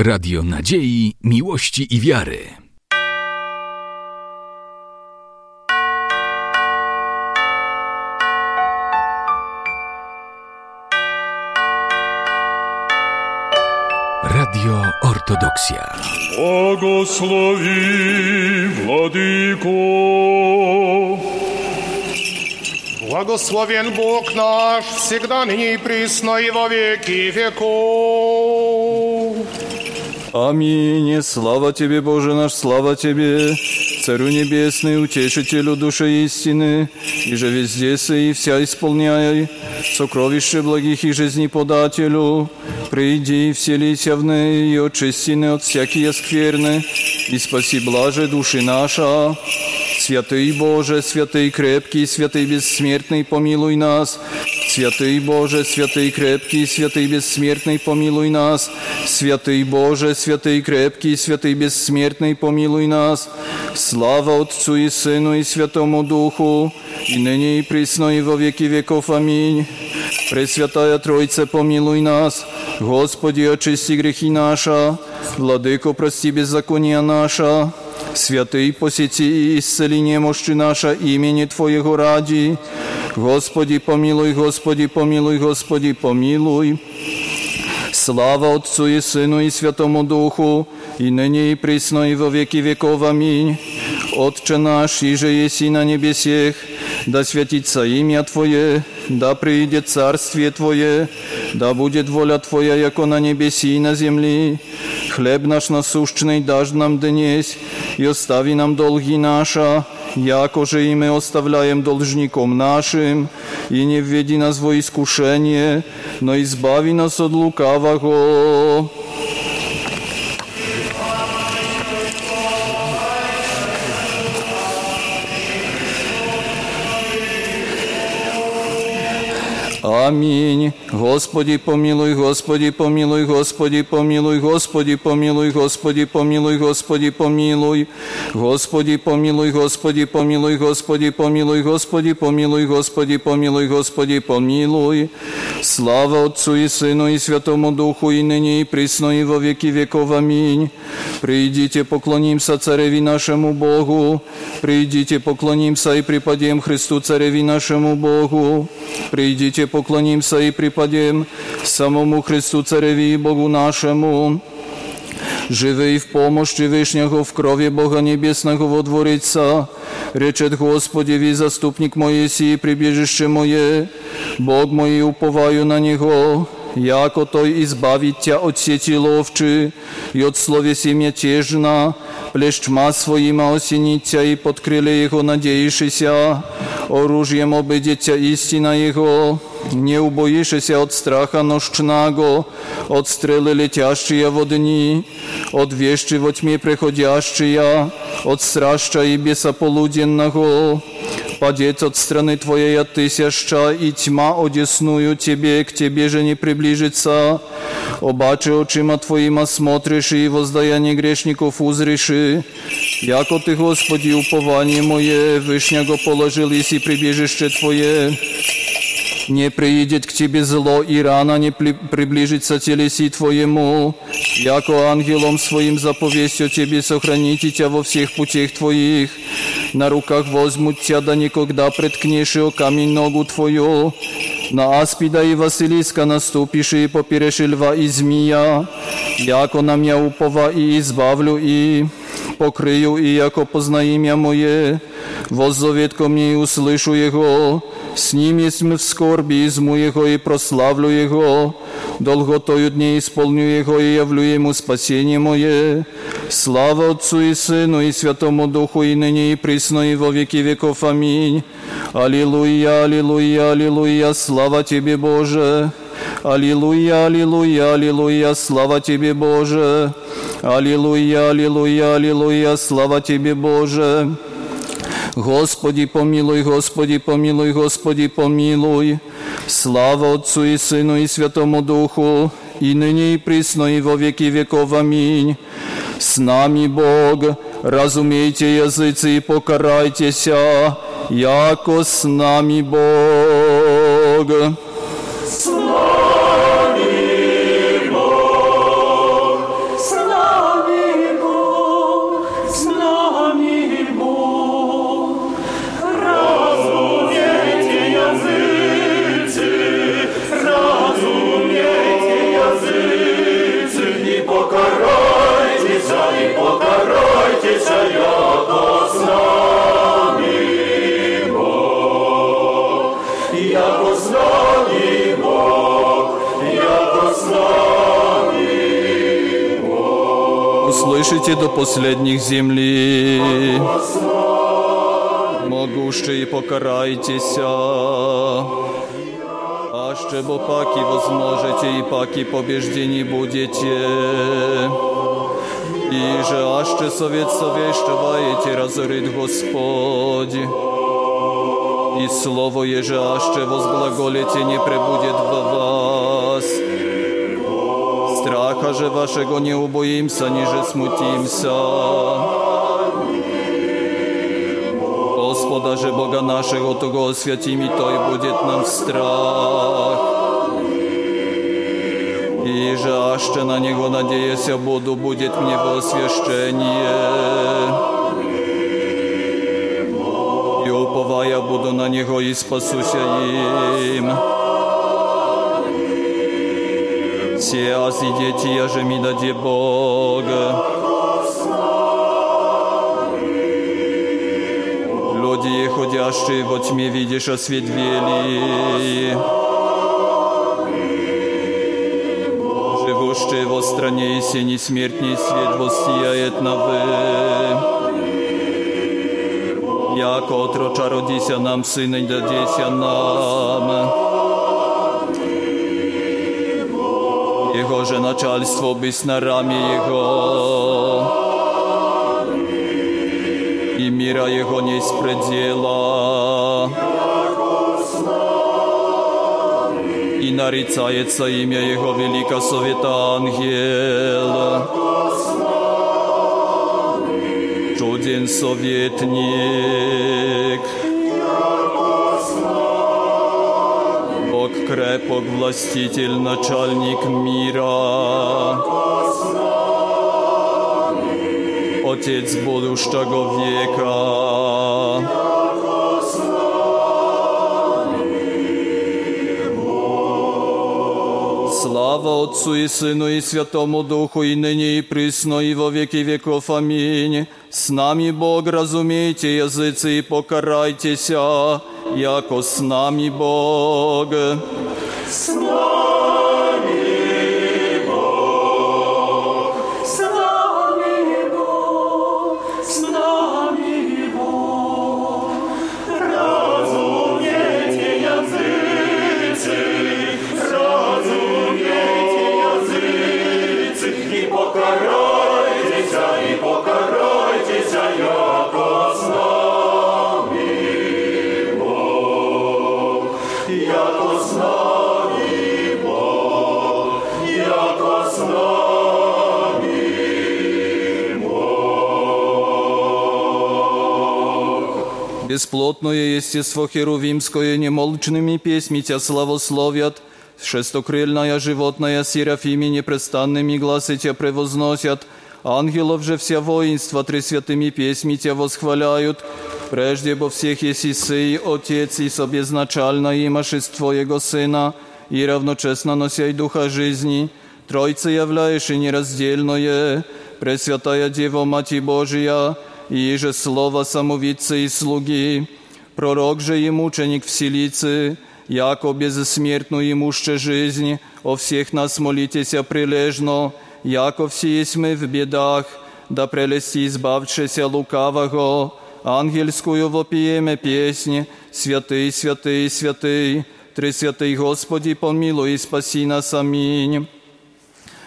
Radio Nadziei, Miłości i Wiary. Radio Ortodoksja. Błogosławi Władyko. Благословен Бог наш, всегда ныне и присно и во веки веков. Аминь. Слава Тебе, Боже наш, слава Тебе, Царю Небесный, Утешителю души истины, и же везде се и вся исполняй, сокровище благих и жизни подателю, приди, вселися в ней и очисти от всякие скверны, и спаси блаже души наша. Святый Боже, святый крепкий, святый бессмертный, помилуй нас. Святый Боже, святый крепкий, святый бессмертный, помилуй нас. Святый Боже, святый крепкий, святый бессмертный, помилуй нас. Слава Отцу и Сыну и Святому Духу, и ныне и присно и во веки веков. Аминь. Пресвятая Тройце, помилуй нас. Господи, очисти грехи наша. Владыко, прости беззакония наша. Святый, посети и исцели немощи наша имени Твоего ради. Господи, помилуй, Господи, помилуй, Господи, помилуй. Слава Отцу и Сыну и Святому Духу, и ныне и присно и во веки веков. Аминь. Отче наш, иже еси на небесех, да святится имя Твое, да приидет царствие Твое, да будет воля Твоя, яко на небеси и на земли. Хлеб наш насущный дашь нам днесь, и остави нам долги наша, яко же и мы оставляем должником нашим, и не введи нас во искушение, но избави нас от лукавого. Аминь. Господи, помилуй, Господи, помилуй, Господи, помилуй, Господи, помилуй, Господи, помилуй, Господи, помилуй. Господи, помилуй, Господи, помилуй, Господи, помилуй, Господи, помилуй, Господи, помилуй, Господи, помилуй. Слава Отцу и Сыну и Святому Духу, и ныне и присно и во веки веков. Аминь. Придите, поклонимся Цареви нашему Богу. Придите, поклонимся и преподем Христу Цареви нашему Богу. Придите, поклонимся и преподем самому Христу Цареви и Богу нашему. Живий в помощи Вишнього в крові Бога Небесного водвориться. Речет Господи, заступник Моєсі, прибіжище моє, Бог мой, уповаю на Него, яко Той избавит тя от сети ловчи, и от словеси мятежна, плещма своима осенит тя и под крыле Его надеешься, оружием обыдет тя истина Его, не убоишься от страха нощного, от стрелы летящие во дни, от вещи во тьме приходящие, от страшча и беса полуденного. Падет от страны Твоей от тысяча, и тьма одесную Тебе, к Тебе же не приближится. Обаче очима Твоима смотришь, и воздаяние грешников узришь. Яко Ты, Господи, упование мое, Вышняго положил, если прибежище Твое. Не приидет к тебе зло, и рана не приближится телеси Твоему, яко ангелом своим заповесть о Тебе сохраните Тя во всех путях Твоих. На руках возьмут Тя, да никогда преткнешь о камень ногу Твою. На аспида и Василиска наступишь и поперешь льва и змия, яко на меня упова и избавлю и покрыю и яко позна имя мое, воззовет ко мне и услышу его, с ним jsme v skorbi, izmu Jeho i proslavлю Его, долготою дней исполню Его и явлю Ему спасение мое. Слава Отцу и Сыну и Святому Духу и ныне и присно и во веки веков. Аминь. Аллилуйя, аллилуйя, аллилуйя, слава Тебе, Боже. Аллилуйя, аллилуйя, аллилуйя, слава Тебе, Боже. Аллилуйя, аллилуйя, аллилуйя, слава Тебе, Боже. Господи, помилуй, Господи, помилуй, Господи, помилуй. Слава Отцу и Сыну и Святому Духу, и ныне и присно и во веки веков. Аминь. С нами Бог, разумейте языцы и покарайтеся, яко с нами Бог. Последних земли. Могущие покарайтеся, аще бо паки возможете и паки побеждени будете. И же аще совет совещаваете, разорит Господь. И слово еже аще возглаголите не пребудет во вас. Страха же вашего не убоимся, ниже смутимся. Господа же Бога нашего, того святим, и то и будет нам страх. И же аще на Него надеяся буду, будет мне во освящение. И уповая буду на Него и спасуся им. Все аз и дети, я же ми даде Бог. Люди, ходящие во тьме, видишь, осветвели. Живущие во стране и сени смертней свет воссияет на вы. Яко отроча родися нам, сына и дадеся Нам. Jego, że начальство być na ramię Jego i mira Jego nie спредела. И нарицается имя Его Велика Совета Ангел. Чуден советник. Крепок, властитель, начальник мира. Отец будущего века. Слава Отцу и Сыну и Святому Духу, и ныне и присно, и во веки веков. Аминь. С нами Бог, разумейте языцы и покарайтеся, jako z nami Bog. Бесплотное естество херувимское немолчными песьми тебя славословят, шестокрыльное животное серафими непрестанными глазы тебя превозносят, ангелов же все воинства тресвятыми песьми тебя восхваляют, прежде бо всех еси сый, Отец и собезначально имашесть Твоего Сына, и равночесно нося Духа жизни, Тройце являешь и нераздельное, Пресвятая Дева Мати Божия, и же слово самовицы и слуги, пророк же и мученик вселицы, яко безсмертную имуще жизнь, о всех нас молитеся прилежно, яко все есть мы в бедах, да прелести избавшися лукавого, ангельскую вопиеме песнь, святый, святый, святый, Тресвятый Господи, помилуй и спаси нас, аминь.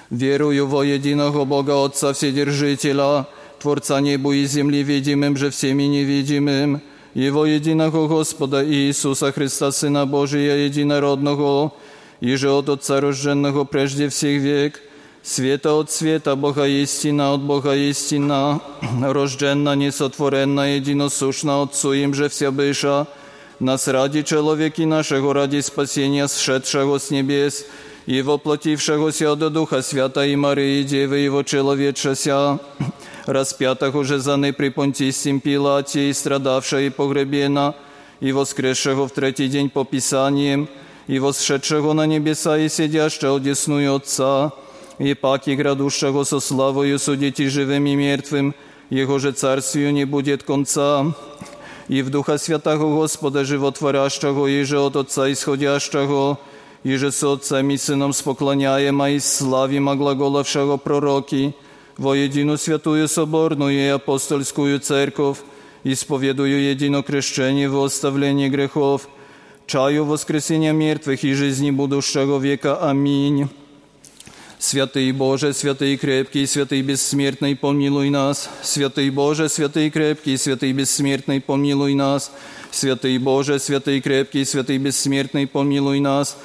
Верую во единого Бога Отца Вседержителя, Творца небу и земли, видимым же всеми невидимым, Его единого Господа Иисуса Христа, Сына Божия, единородного, и же от Отца рожденного прежде всех век, света от света, Бога истина от Бога истина, рожденна, несотворенна, единосушна Отцу им же вся быша, нас ради человеки нашего, ради спасения сшедшего с небес, и воплотившегося от Духа Свята и Марии, Девы Его человечася, распятого же за при Понтисим Пилате, и страдавша и погребена, и воскресшего в третий день по Писаниям, и восшедшего на небеса и сидящего одесную Отца, и паки градущего со славою судить и живым и мертвым, Его же царствию не будет конца. И в Духа Святого Господа Животворящего, и же от Отца исходящего, и же с Отцем и Сыном споклоняем, а и славим, а глаголавшего пророки, во единую святую соборную и апостольскую церковь, исповедую едино крещение во оставление грехов, чаю воскресения мертвых и жизни будущего века. Аминь. Святый Боже, святый крепкий, святый бессмертный, помилуй нас. Святый Боже, святый крепкий, святый бессмертный, помилуй нас. Святый Боже, святый крепкий, святый бессмертный, помилуй нас.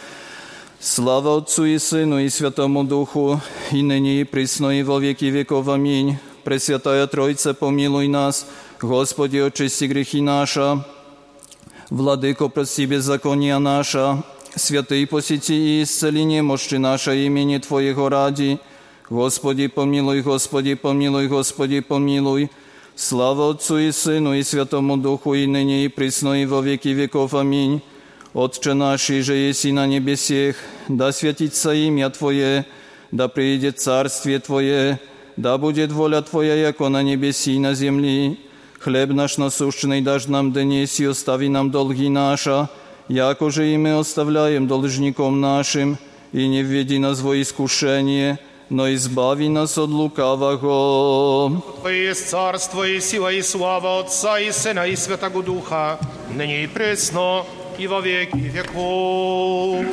Слава Отцу и Сыну и Святому Духу, и ныне и присно и во веки веков. Аминь. Пресвятая Тройца, помилуй нас. Господи, очисти грехи наша. Владыко, прости беззакония наша. Святый, посети и исцели немощи наше имени Твоего ради. Господи, помилуй, Господи, помилуй, Господи, помилуй. Слава Отцу и Сыну и Святому Духу, и ныне и присно и во веки веков. Аминь. Отче наш, же еси на небесех, да святится имя Твое, да приидет царствие Твое, да будет воля Твоя, яко на небеси и на земли. Хлеб наш насущный дашь нам днес и остави нам долги наша, яко же и мы оставляем должником нашим, и не введи нас во искушение, но избави нас от лукавого. Твое есть царство и сила и слава Отца и Сына и Святого Духа, ныне и пресно, и во веки веков.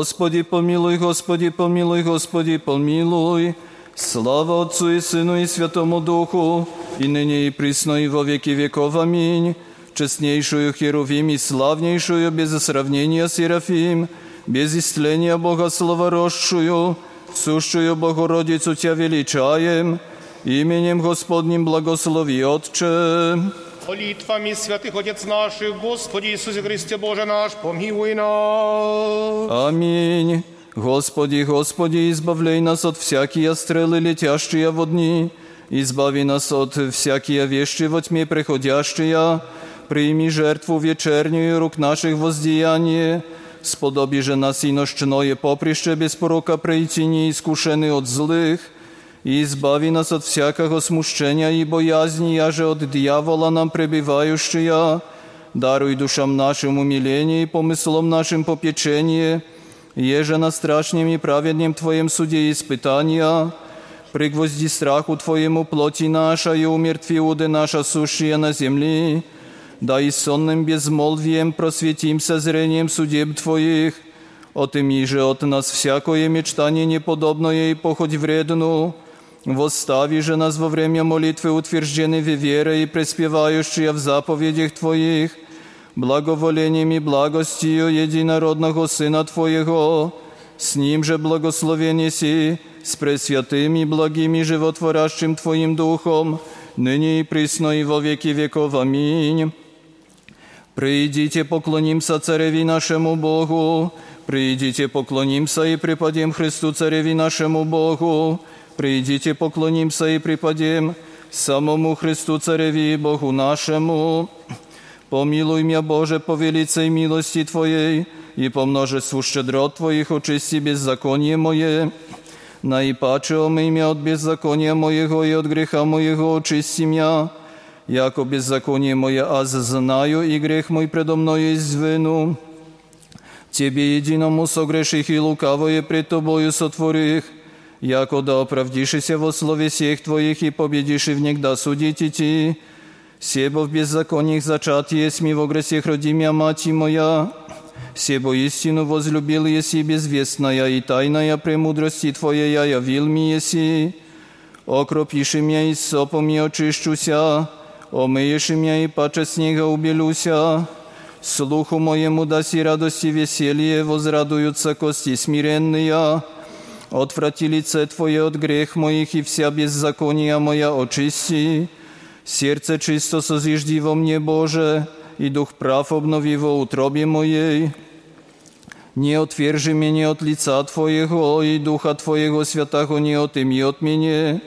Господи, помилуй, Господи, помилуй, Господи, помилуй. Слава Отцу и Сыну и Святому Духу, и ныне и присно и во веки веков. Аминь. Честнейшую Херувим и славнейшую без сравнения Серафим, без истления Бога словоросшую, сущую Богородицу Тя величаем, именем Господним благослови Отче. Молитвами святых Отец наших, Господи Иисусе Христе Боже наш, помилуй нас. Аминь. Господи, Господи, избавляй нас от всякие стрелы, летящие во дни, избави нас от всякие вещи во тьме приходящие, прими жертву вечернюю рук наших воздеяние, сподоби же нас и нощное поприще без порока пройти неискушены от злых, и избави нас от всякого смущения и боязни, яже от дьявола нам пребывающая, даруй душам нашим умиление и помыслом нашим попечение, еже на страшнем и праведнем Твоем суде испытания, пригвозди страху Твоему плоти наша и умертви уды наша сущие на земли, да и сонным безмолвием просветимся зрением судеб Твоих, отыми же от нас всякое мечтание неподобное и похоть вредну, Восстави же нас во время молитвы утверждены в вере и преспевающие в заповедях Твоих, благоволением и благостью единородного Сына Твоего, с Ним же благословен си, с пресвятым и благим и животворящим Твоим Духом, ныне и присно и во веки веков. Аминь. Придите, поклонимся Цареви нашему Богу, придите, поклонимся и преподем Христу Цареви нашему Богу, Придите, поклонимся и преподем самому Христу Цареви и Богу нашему. Помилуй меня, Боже, по велицей милости Твоей, и по множеству щедрот Твоих очисти беззаконие мое. Наипаче омый меня от беззакония моего и от греха моего очисти меня, яко беззаконие мое аз знаю, и грех мой предо мною извину. Тебе единому согреших и лукавое пред Тобою сотворих, яко да оправдишися во слове сех Твоих и победишь и внегда судить идти. Себо в беззакониях зачат есть ми во гресех роди мя мати моя. Себо истину возлюбил еси безвестная и тайная премудрости Твоей я явил ми еси. Окропиши меня и сопом и очищуся, омыешь меня и паче снега убелюся. Слуху моему даси радости веселье, возрадуются кости смиренные. Отврати лице Твое от грех моих, и вся беззакония моя очисти. Сердце чисто созижди во мне, Боже, и дух прав обнови во утробе моей. Не отвержи меня от лица Твоего, и Духа Твоего Святого не отыми от меня.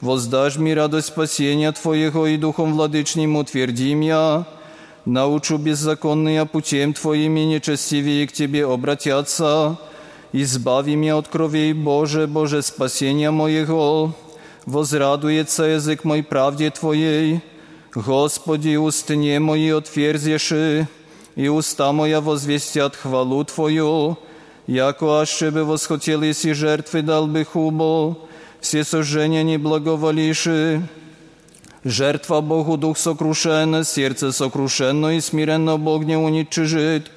Воздашь ми радость спасения Твоего, и Духом Владычним утвердим я. Научу беззаконные путем Твоими нечестивее к Тебе обратятся. Избави меня от кровей Боже, Боже спасения моего. Возрадуется язык мой правде Твоей. Господи, устnie мои отверзеши, и уста моя возвестят хвалу Твою, яко аще бы восхотели си жертвы дал бы хубо, все сожжения не благоволиши. Жертва Богу дух сокрушен, сердце сокрушенно и смиренно Бог не уничижит.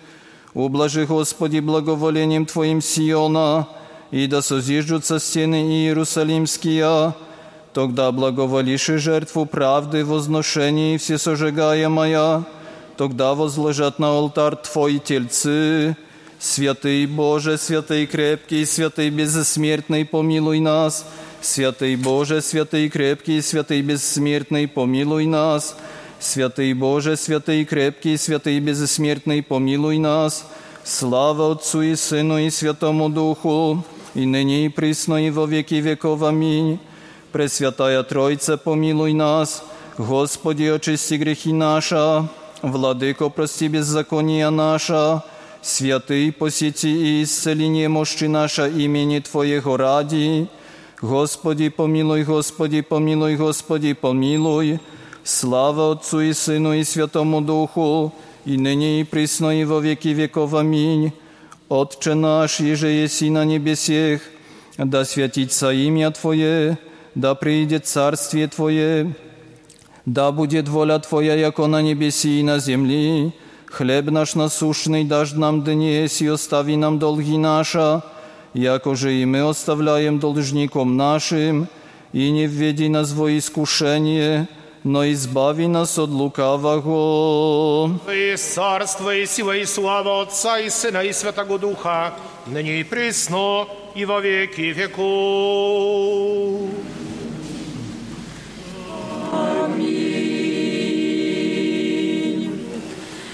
Ублажи, Господи, благоволением Твоим Сиона, и да созиждутся стены Иерусалимские, тогда благоволишь и жертву правды, возношение и всесожигаемая, тогда возложат на алтарь Твой тельцы. Святый Боже, святый крепкий, святый безсмертный, помилуй нас. Святый Боже, святый крепкий, святый бессмертный, помилуй нас. Святый Боже, святый крепкий, святый безсмертный, помилуй нас. Слава Отцу и Сыну и Святому Духу, и ныне и присно и во веки веков. Аминь. Пресвятая Тройца, помилуй нас. Господи, очисти грехи наша. Владыко, прости беззакония наша. Святый, посети и исцели немощи наша имени Твоего ради. Господи, помилуй, Господи, помилуй, Господи, помилуй. Слава Отцу и Сыну и Святому Духу, и ныне и присно и во веки веков. Аминь. Отче наш, еже еси на небесех, да святится имя Твое, да придет царствие Твое, да будет воля Твоя, яко на небеси и на земли. Хлеб наш насущный дашь нам днес, и остави нам долги наша, якоже и мы оставляем должником нашим, и не введи нас во искушение, но избави нас от лукавого. То есть царство и сила и слава Отца и Сына и Святого Духа, ныне и присно, и во веки веков.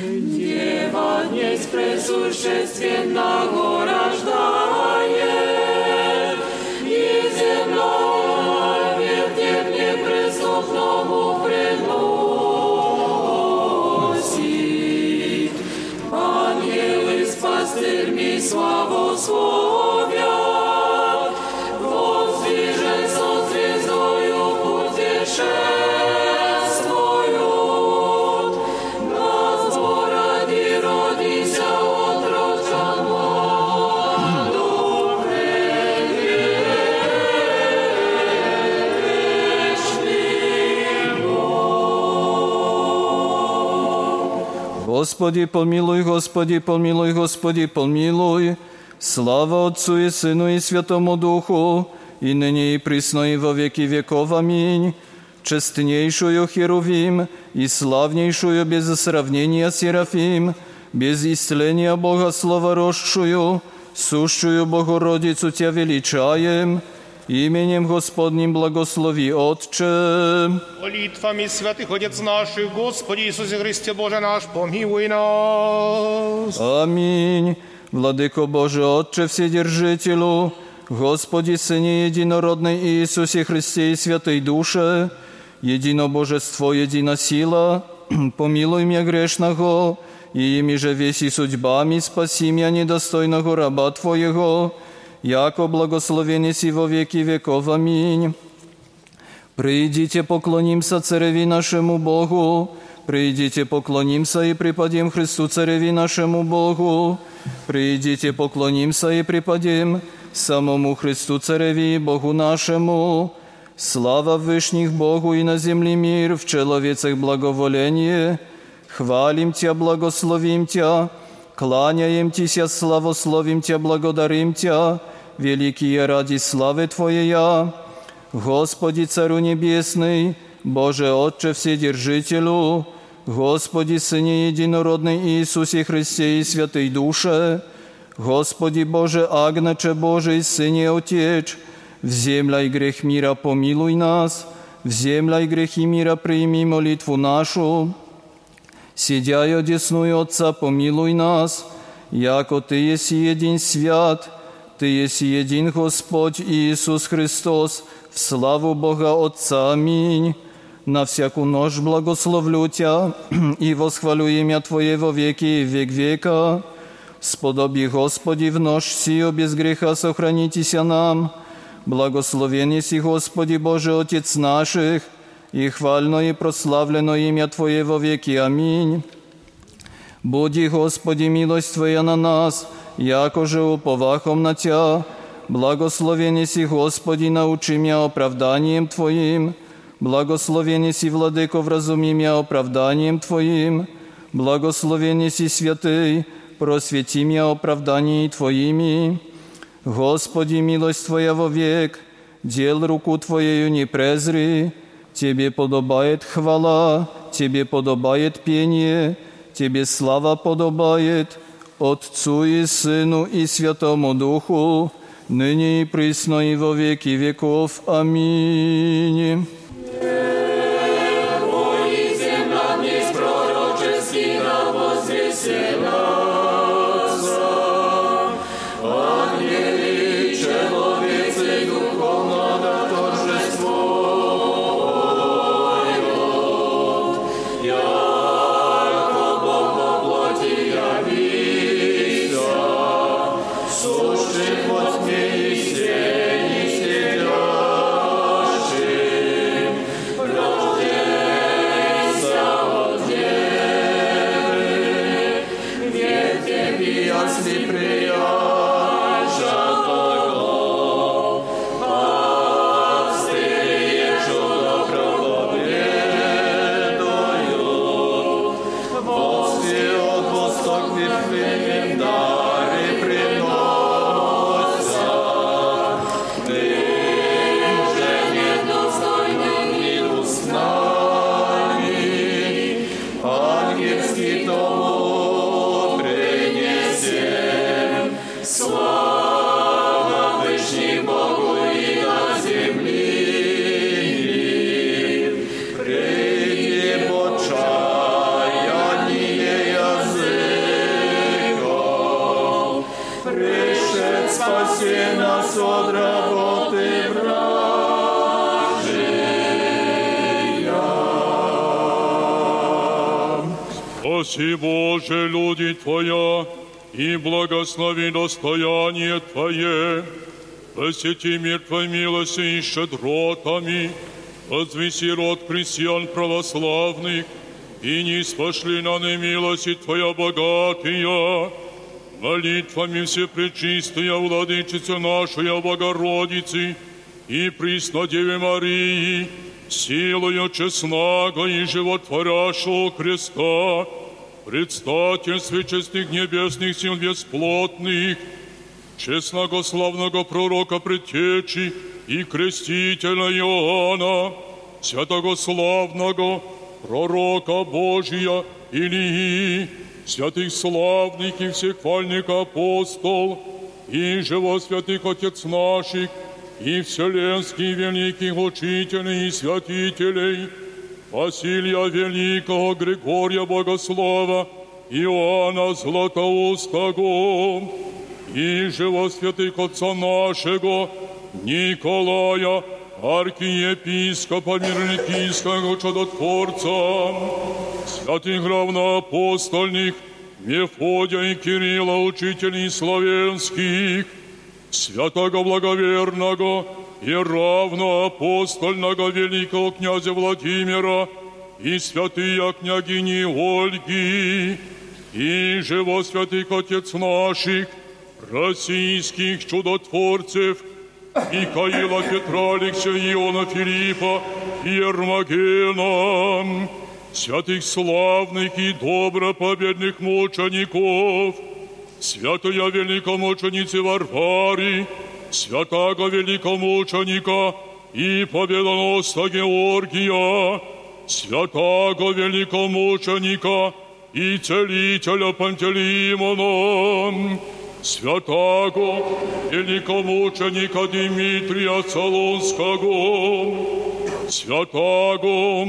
Дева днесь пресущественного рождает, sławosławia. Господи, помилуй, Господи, помилуй, Господи, помилуй. Слава Отцу и Сыну и Святому Духу, и ныне и присно и во веки веков. Аминь. Честнейшую Херувим и славнейшую без сравнения Серафим, без исцеления Бога Слова росшую, сущую Богородицу Тя величаем, именем Господним благослови Отче. Молитвами святых Отец наших, Господи Иисусе Христе Боже наш, помилуй нас. Аминь. Владыко Боже, Отче Вседержителю, Господи, Сыне Единородный Иисусе Христе и Святой Душе, Едино Божество, едина сила, помилуй меня грешного, и ими же веси судьбами спаси меня недостойного раба Твоего, яко благословен си во веки веков. Аминь. Придите, поклонимся Цареви нашему Богу, Придите, поклонимся и преподем Христу Цареви нашему Богу. Придите, поклонимся и преподем самому Христу Цареви Богу нашему. Слава Вышних Богу и на земле мир, в человецах благоволение. Хвалим Тя, благословим Тя, кланяем Тися, славословим Тя, благодарим Тя, великие ради славы Твоя. Господи, Царю Небесный, Боже Отче Вседержителю, Господи, Сыне Единородный Иисусе Христе и Святой Душе, Господи Боже, Агнече Божий, Сыне Отец, вземляй грех мира, помилуй нас, вземляй грехи мира, прими молитву нашу. Сидя и одесную Отца, помилуй нас, яко Ты еси един свят, Ты еси един Господь Иисус Христос, в славу Бога Отца. Аминь. На всяку ночь благословлю Тя и восхвалю имя Твое во веки и век века. Сподоби, Господи, в ночь сию без греха сохранитеся нам. Благословен си, Господи Боже, Отец наших, и хвально и прославлено имя Твое во веки. Аминь. Буди, Господи, милость Твоя на нас, яко же уповахом на Тя. Благословен си, Господи, научи меня оправданием Твоим. Благословен си, Владыко, вразуми меня оправданием Твоим. Благословен си, Святый, просвети меня оправданием Твоими. Господи, милость Твоя вовек, дел руку Твоею не презри. Тебе подобает хвала, Тебе подобает пение, Тебе слава подобает, Отцу и Сыну и Святому Духу, ныне и присно и во веки веков. Аминь. Спаси, Боже, люди Твоя, и благослови достояние Твое. Посети мир Твой милости и щедротами, возвеси род христиан православных, и не спошли на немилости Твоя богатая. Молитвами Всепречистая Владычица нашей Богородицы и Преснодеве Марии, силою честного и животворящего креста, предстательстве честных небесных сил бесплотных, честного славного пророка предтечи и крестителя Иоанна, святого славного пророка Божия Илии, святых славных и всех хвальных апостол, и живо святых Отец наших, и вселенских великих учителей и святителей, Василия Великого, Григория Богослова, Иоанна Златоустого, и живо святых Отца нашего, Николая, архиепископа Мироникийского чудотворца, святых равноапостольных, Мефодия и Кирилла, учителей славянских, святого благоверного и равноапостольного великого князя Владимира и святые княгини Ольги, и живо святых отец наших, российских чудотворцев, Михаила Петра, Алексея, Иона Филиппа и Ермогена, святых славных и добропобедных мучеников, святая великомученицы Варвари, святого великомученика и победоносца Георгия, святаго великомученика и целителя Пантелеймона, святаго великомученика Дмитрия Солонского, святаго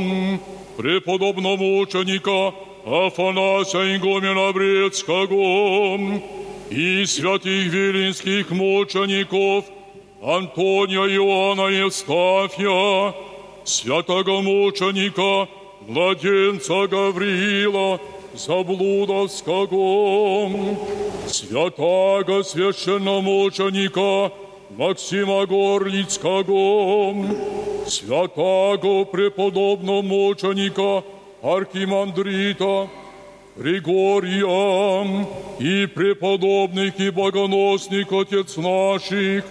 преподобномученика Афанасия Игумена Брецкого и святых вилинских мучеников Антония Иоанна Евстафия, святого мученика младенца Гавриила Заблудовского, святого священномученика Максима Горлицкого, святого преподобномученика Архимандрита Григория и преподобных и богоносных отец наших,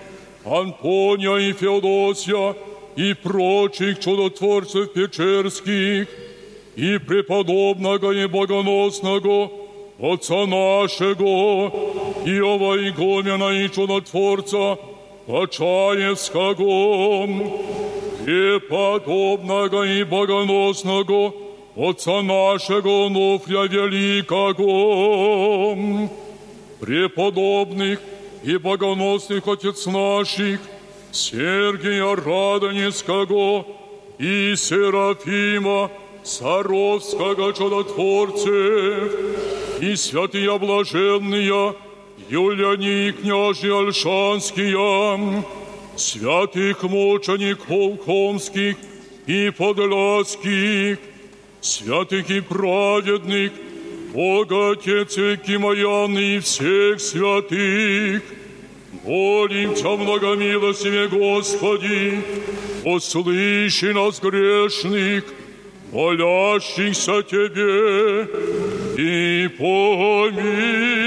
Антония и Феодосия, и прочих чудотворцев печерских, и преподобного и богоносного Отца нашего, Иова Игумена и чудотворца Почаевского, преподобного и богоносного Отца нашего Нуфря Великого, преподобных и богоносных Отец наших, Сергия Радонецкого и Серафима Саровского чудотворцев и святые блаженные Юлиани и княжи Альшанские, святых мучеников Хомских и Подляских, святых и праведных, Бога Отец и Кимаян и всех святых, Молимся, многомилостиве Господи, услыши нас грешных, молящихся Тебе, и помилуй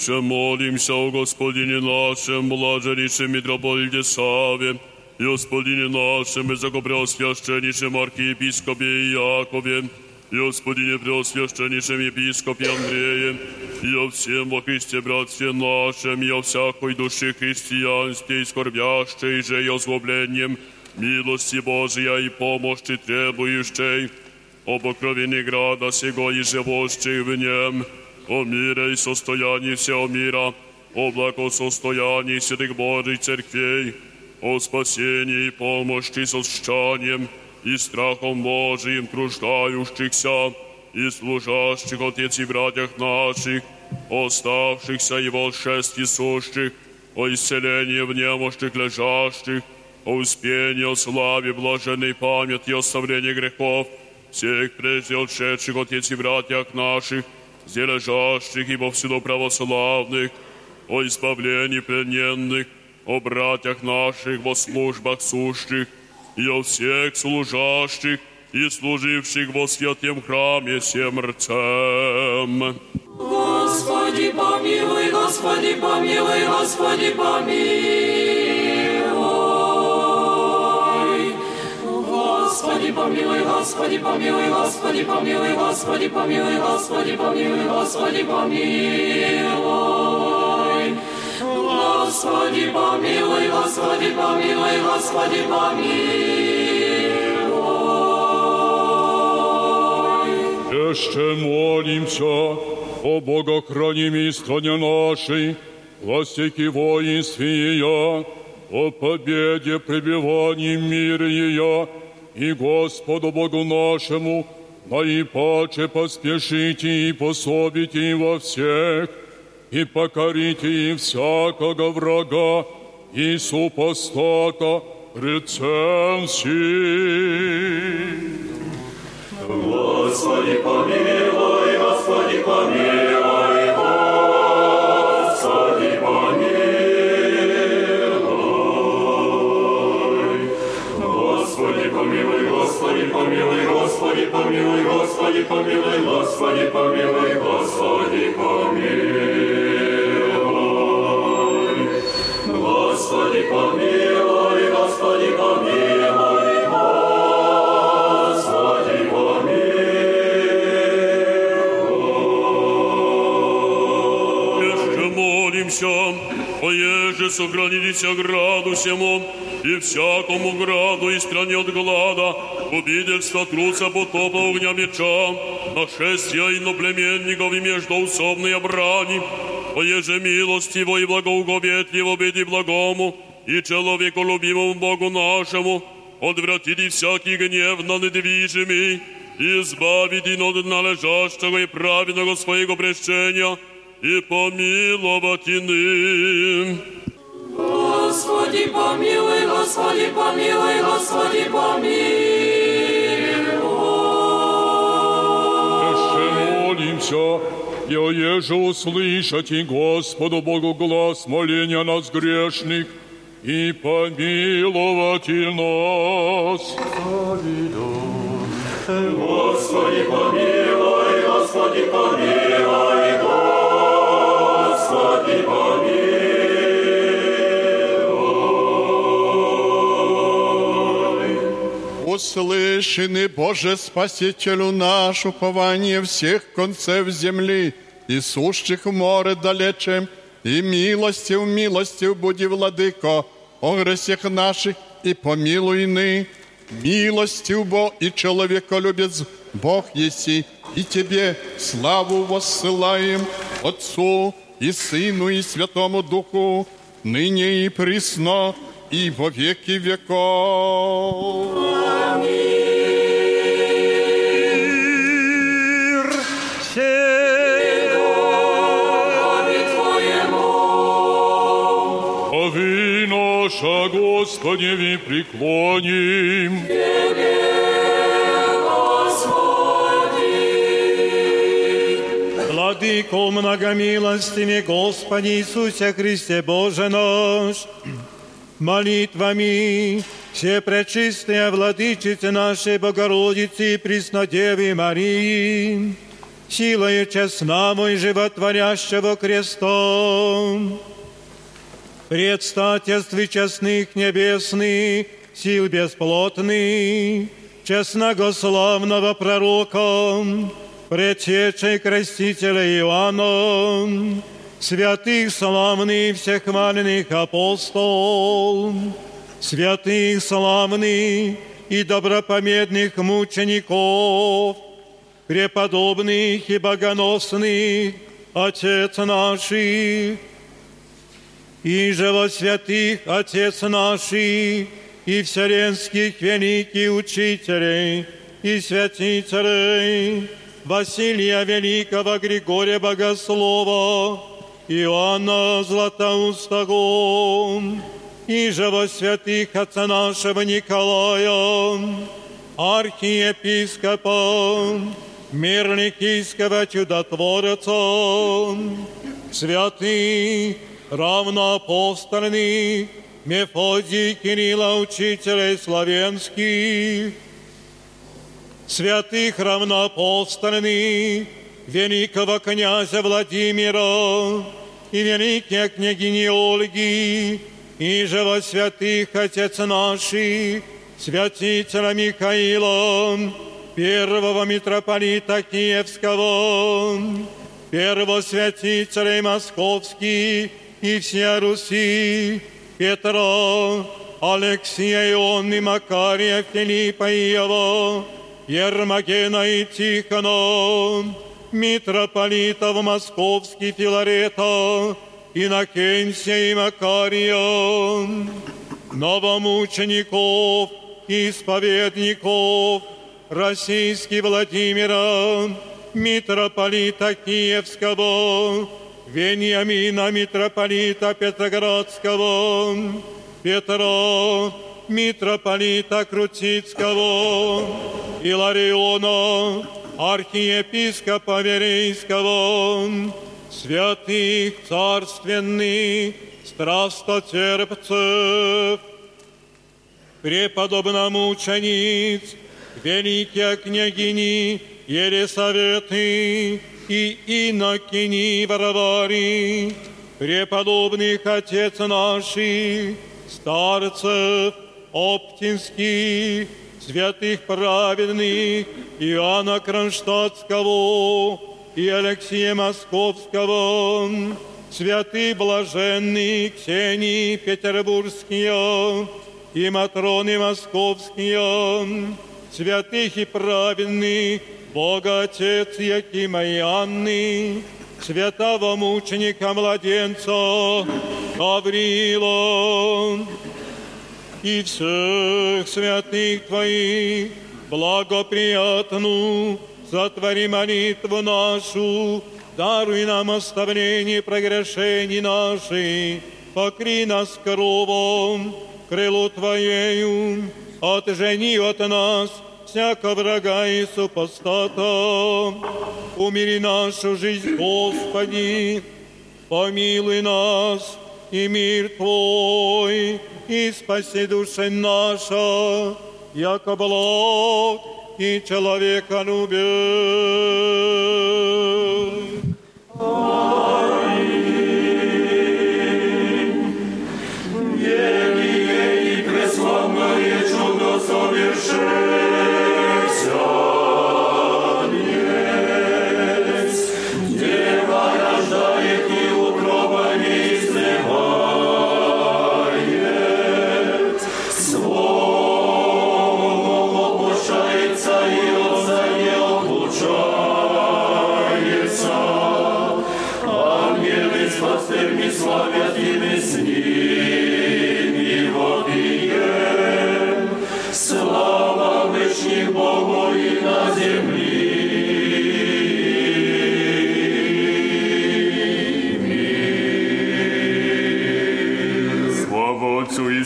Еще молимся о Господине нашем, блаженнейшем митрополите Саве, и Господине нашем, высокопреосвященнейшем архиепископе Иакове, и Господине преосвященнейшем епископе Андреем, и о всем во Христе братстве нашем, и о всякой душе христианстве, и скорбящей же и озлоблением, милости Божия и помощи требующей, об окровении града сего и живущих в нем, о мире и состоянии всего мира, о благосостоянии святых Божьих церквей, о спасении и помощи с отщанием и страхом Божиим труждающихся и служащих Отец и братьях наших, оставшихся и волшестве сущих, о исцелении в немощных лежащих, о успении, о славе, блаженной памяти, оставлении грехов, всех прежде отшедших Отец и братьях наших, где лежащих и повсюду православных, о избавлении плененных, о братьях наших во службах сущих, и о всех служащих и служивших во святем храме семерцем. Господи, помилуй, Господи, помилуй, Господи, помилуй. Господи, помилуй, Господи, помилуй, Господи, помилуй, Господи, помилуй, Господи, помилуй, Господи, помилуй. Господи, помилуй, Господи, помилуй, Господи, помилуй. Еще молимся о богохранимой стране нашей, властяки воинстве ее, о победе, пребывании в мире ее, и Господу Богу нашему, наипаче поспешите и пособите во всех, и покорите им всякого врага и супостата всем Господи, помилуй, Господи, помилуй, помилуй, Господи, помилуй, Господи, помилуй, Господи, помилуй. Господи, помилуй, Господи, помилуй, Господи, помилуй. Еще молимся, поеже сохранились граду сему, и всякому граду и стране от глада, убительства, труса, потопа, огня меча, нашествия иноплеменников и междоусобные брани, поеже милостиво и благоуговетливо беди благому, и человеку любимому Богу нашему, отвратите всякий гнев на недвижимый, и избавите от належащего и праведного своего прещения, и помиловать иным. Господи, помилуй, Господи, помилуй, Господи, помилуй. Еще молимся, и оеже услышать и Господу Богу глаз моления нас грешных, и помиловать и нас. Господи, помилуй, Господи, помилуй, Услышаны, Боже, Спасителю наш, упование всех концев земли и сущих в море далече, и милостив, милостив буди, Владыко, о гресях наших, и помилуй ны. Милостив Бог и человеколюбец Бог еси, и Тебе славу воссылаем Отцу и Сыну и Святому Духу, ныне и присно, и во веки веков. Мир сей. Духові Твоєму, Ови наша Господеви преклоним. Владыко многомилостивый Господи Иисусе Христе Боже наш, молитвами. Все пречистые Владычицы нашей Богородицы Преснодевы Марии, силою честного и животворящего креста, предстательстве честных небесных, сил бесплотных, честного славного пророка, предтечей крестителя Иоанна, святых славных всех хваленных апостол, святых славных и добропомедных мучеников, преподобных и богоносных, Отец наших, и же во святых Отец наших, и вселенских великих учителей, и святителей, Василия Великого, Григория Богослова, Иоанна Златоустого, и же во святых Отца нашего Николая, архиепископа, мирникийского чудотворца, святых, равноапостольных, Мефодий Кирилла, учителей славянских, святых равноапостольных, великого князя Владимира и великие княгини Ольги, и же Отец наших, святителя Михаила, первого митрополита Киевского, первого святителя Московских и всея Руси, Петра, Алексия, Ионы, Макария, Филиппа и Иова, Ермогена и Тихона, митрополитов Московский Филарета, Иннокентия и Макария, новомучеников, исповедников, российский Владимира, митрополита Киевского, Вениамина, митрополита Петроградского, Петра, митрополита Крутицкого, Илариона, архиепископа Верейского, святых царственных, страстотерпцев, преподобномучениц, великие княгини Елисаветы и инокини Варвари, преподобных отец наших, старцев, оптинских, святых праведных Иоанна Кронштадтского и Алексея Московского, святые блаженные Ксении Петербургские и Матроны Московские, святых и праведных Бога Отец Якима и Анны, святого мученика младенца Гаврила и всех святых Твоих благоприятную затвори молитву нашу, даруй нам оставление прогрешений наших, покри нас кровом, крылу Твоею, отжени от нас всяко врага и супостата. Умири нашу жизнь, Господи, помилуй нас, и мир Твой, и спаси души наша, яко благ и человека. Слава Отцу и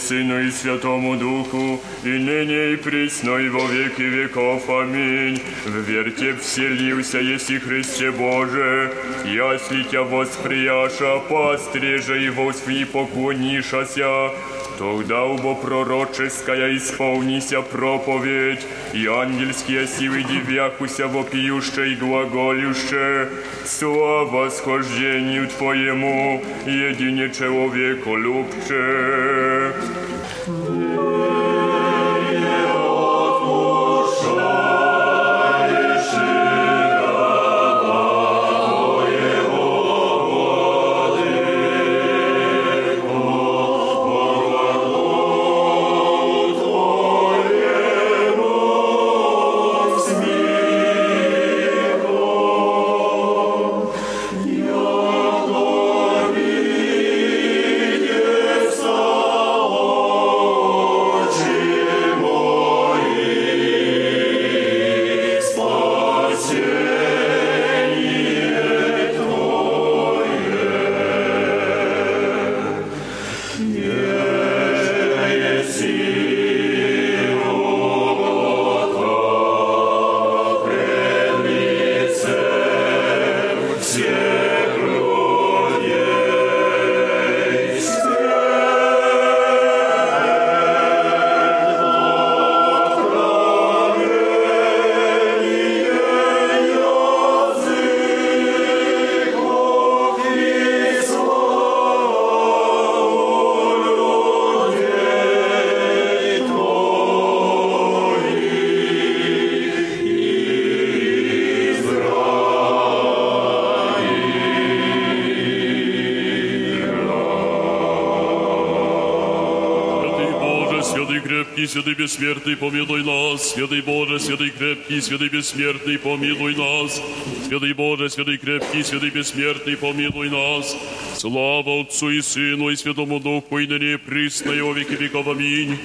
Сыну и Святому Духу, и ныне и присно и во веки веков. Аминь. Верьте, вселился, если Христе Боже, ясли Тя восприяша, пастреже и восви поклонишася, Тогда убо пророческая исполнися проповедь, и ангельские силы дивяхуся вопиюще и глаголюще, слава схождению Твоему, едине человеку любче. Бессмертный, помилуй нас. Святый Боже, святый крепкий, святый бессмертный, помилуй нас. Святый Боже, святый крепкий, святый бессмертный, помилуй нас. Слава Отцу и Сыну и Святому Духу, и ныне присно, и веки веков. Аминь.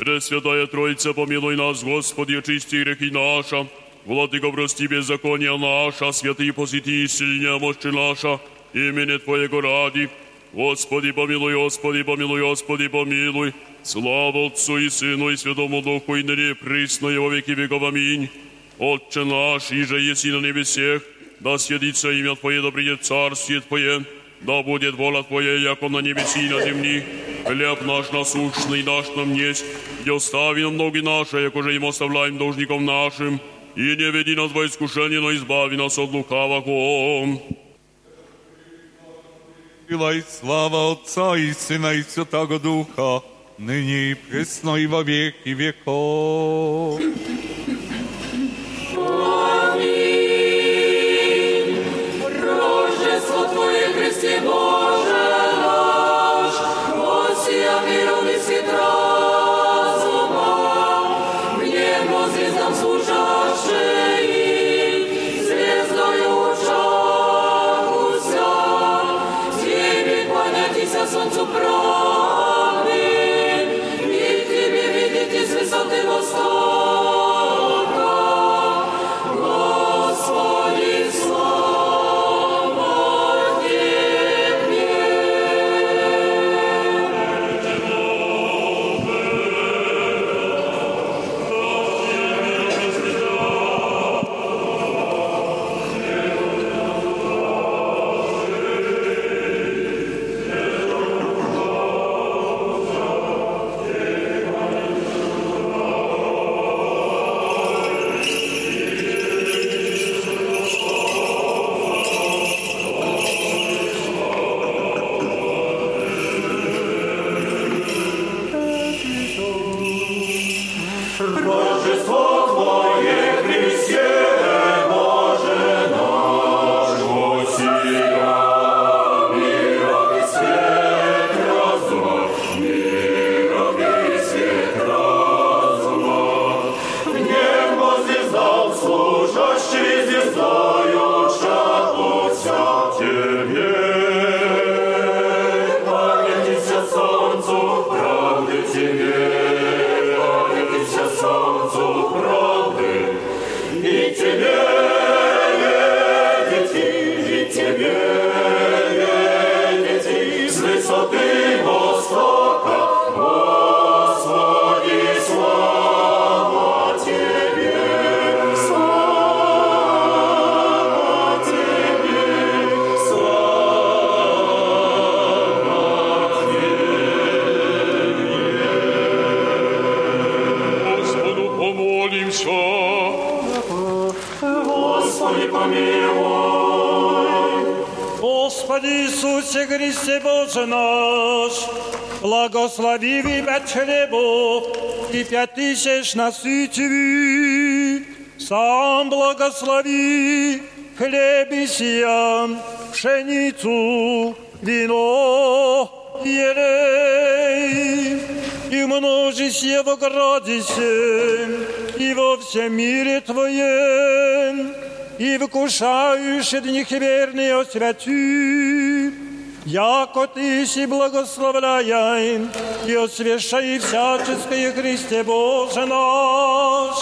Пресвятая Троица, помилуй нас, Господи, очисти грехи наша. Владыко, прости беззакония наша, святые посети и сильня мощи наша, имени Твоего ради. Господи, помилуй, Господи, помилуй, Господи, помилуй. Слава Отцу и Сыну и Святому Духу, и ныне присно, во веки веков. Аминь. Отче наш, иже еси на небесех, да святится имя Твое, да придет царствие Твое, да будет воля Твоя, яко на небеси и на земли. Хлеб наш насущный дашь нам есть, и остави нам долги наши, яко же им оставляем должником нашим, и не веди нас во искушение, но избави нас от лукавого. Сила и слава Отца и Сына и Святого Духа, ныне и пресно и во веки веков. Тысяч насытиви, сам благослови хлеб и сия, пшеницу, вино, елей, и множись его градище, и во всем мире Твоем, и вкушаешь от них верные освяти, яко Ты си благословляем и освящай всяческое Христе Боже наш,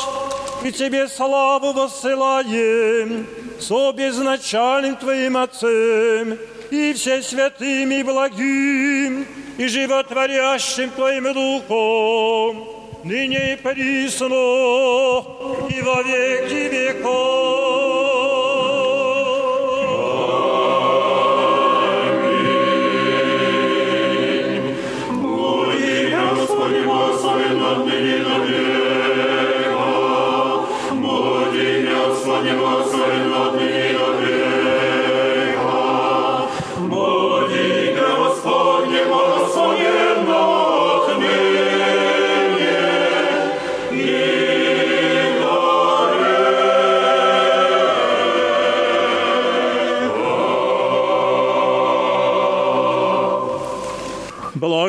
и Тебе славу воссылаем со безначальным Твоим Отцем и все святым и благим и животворящим Твоим Духом, ныне и присно, и во веки веков.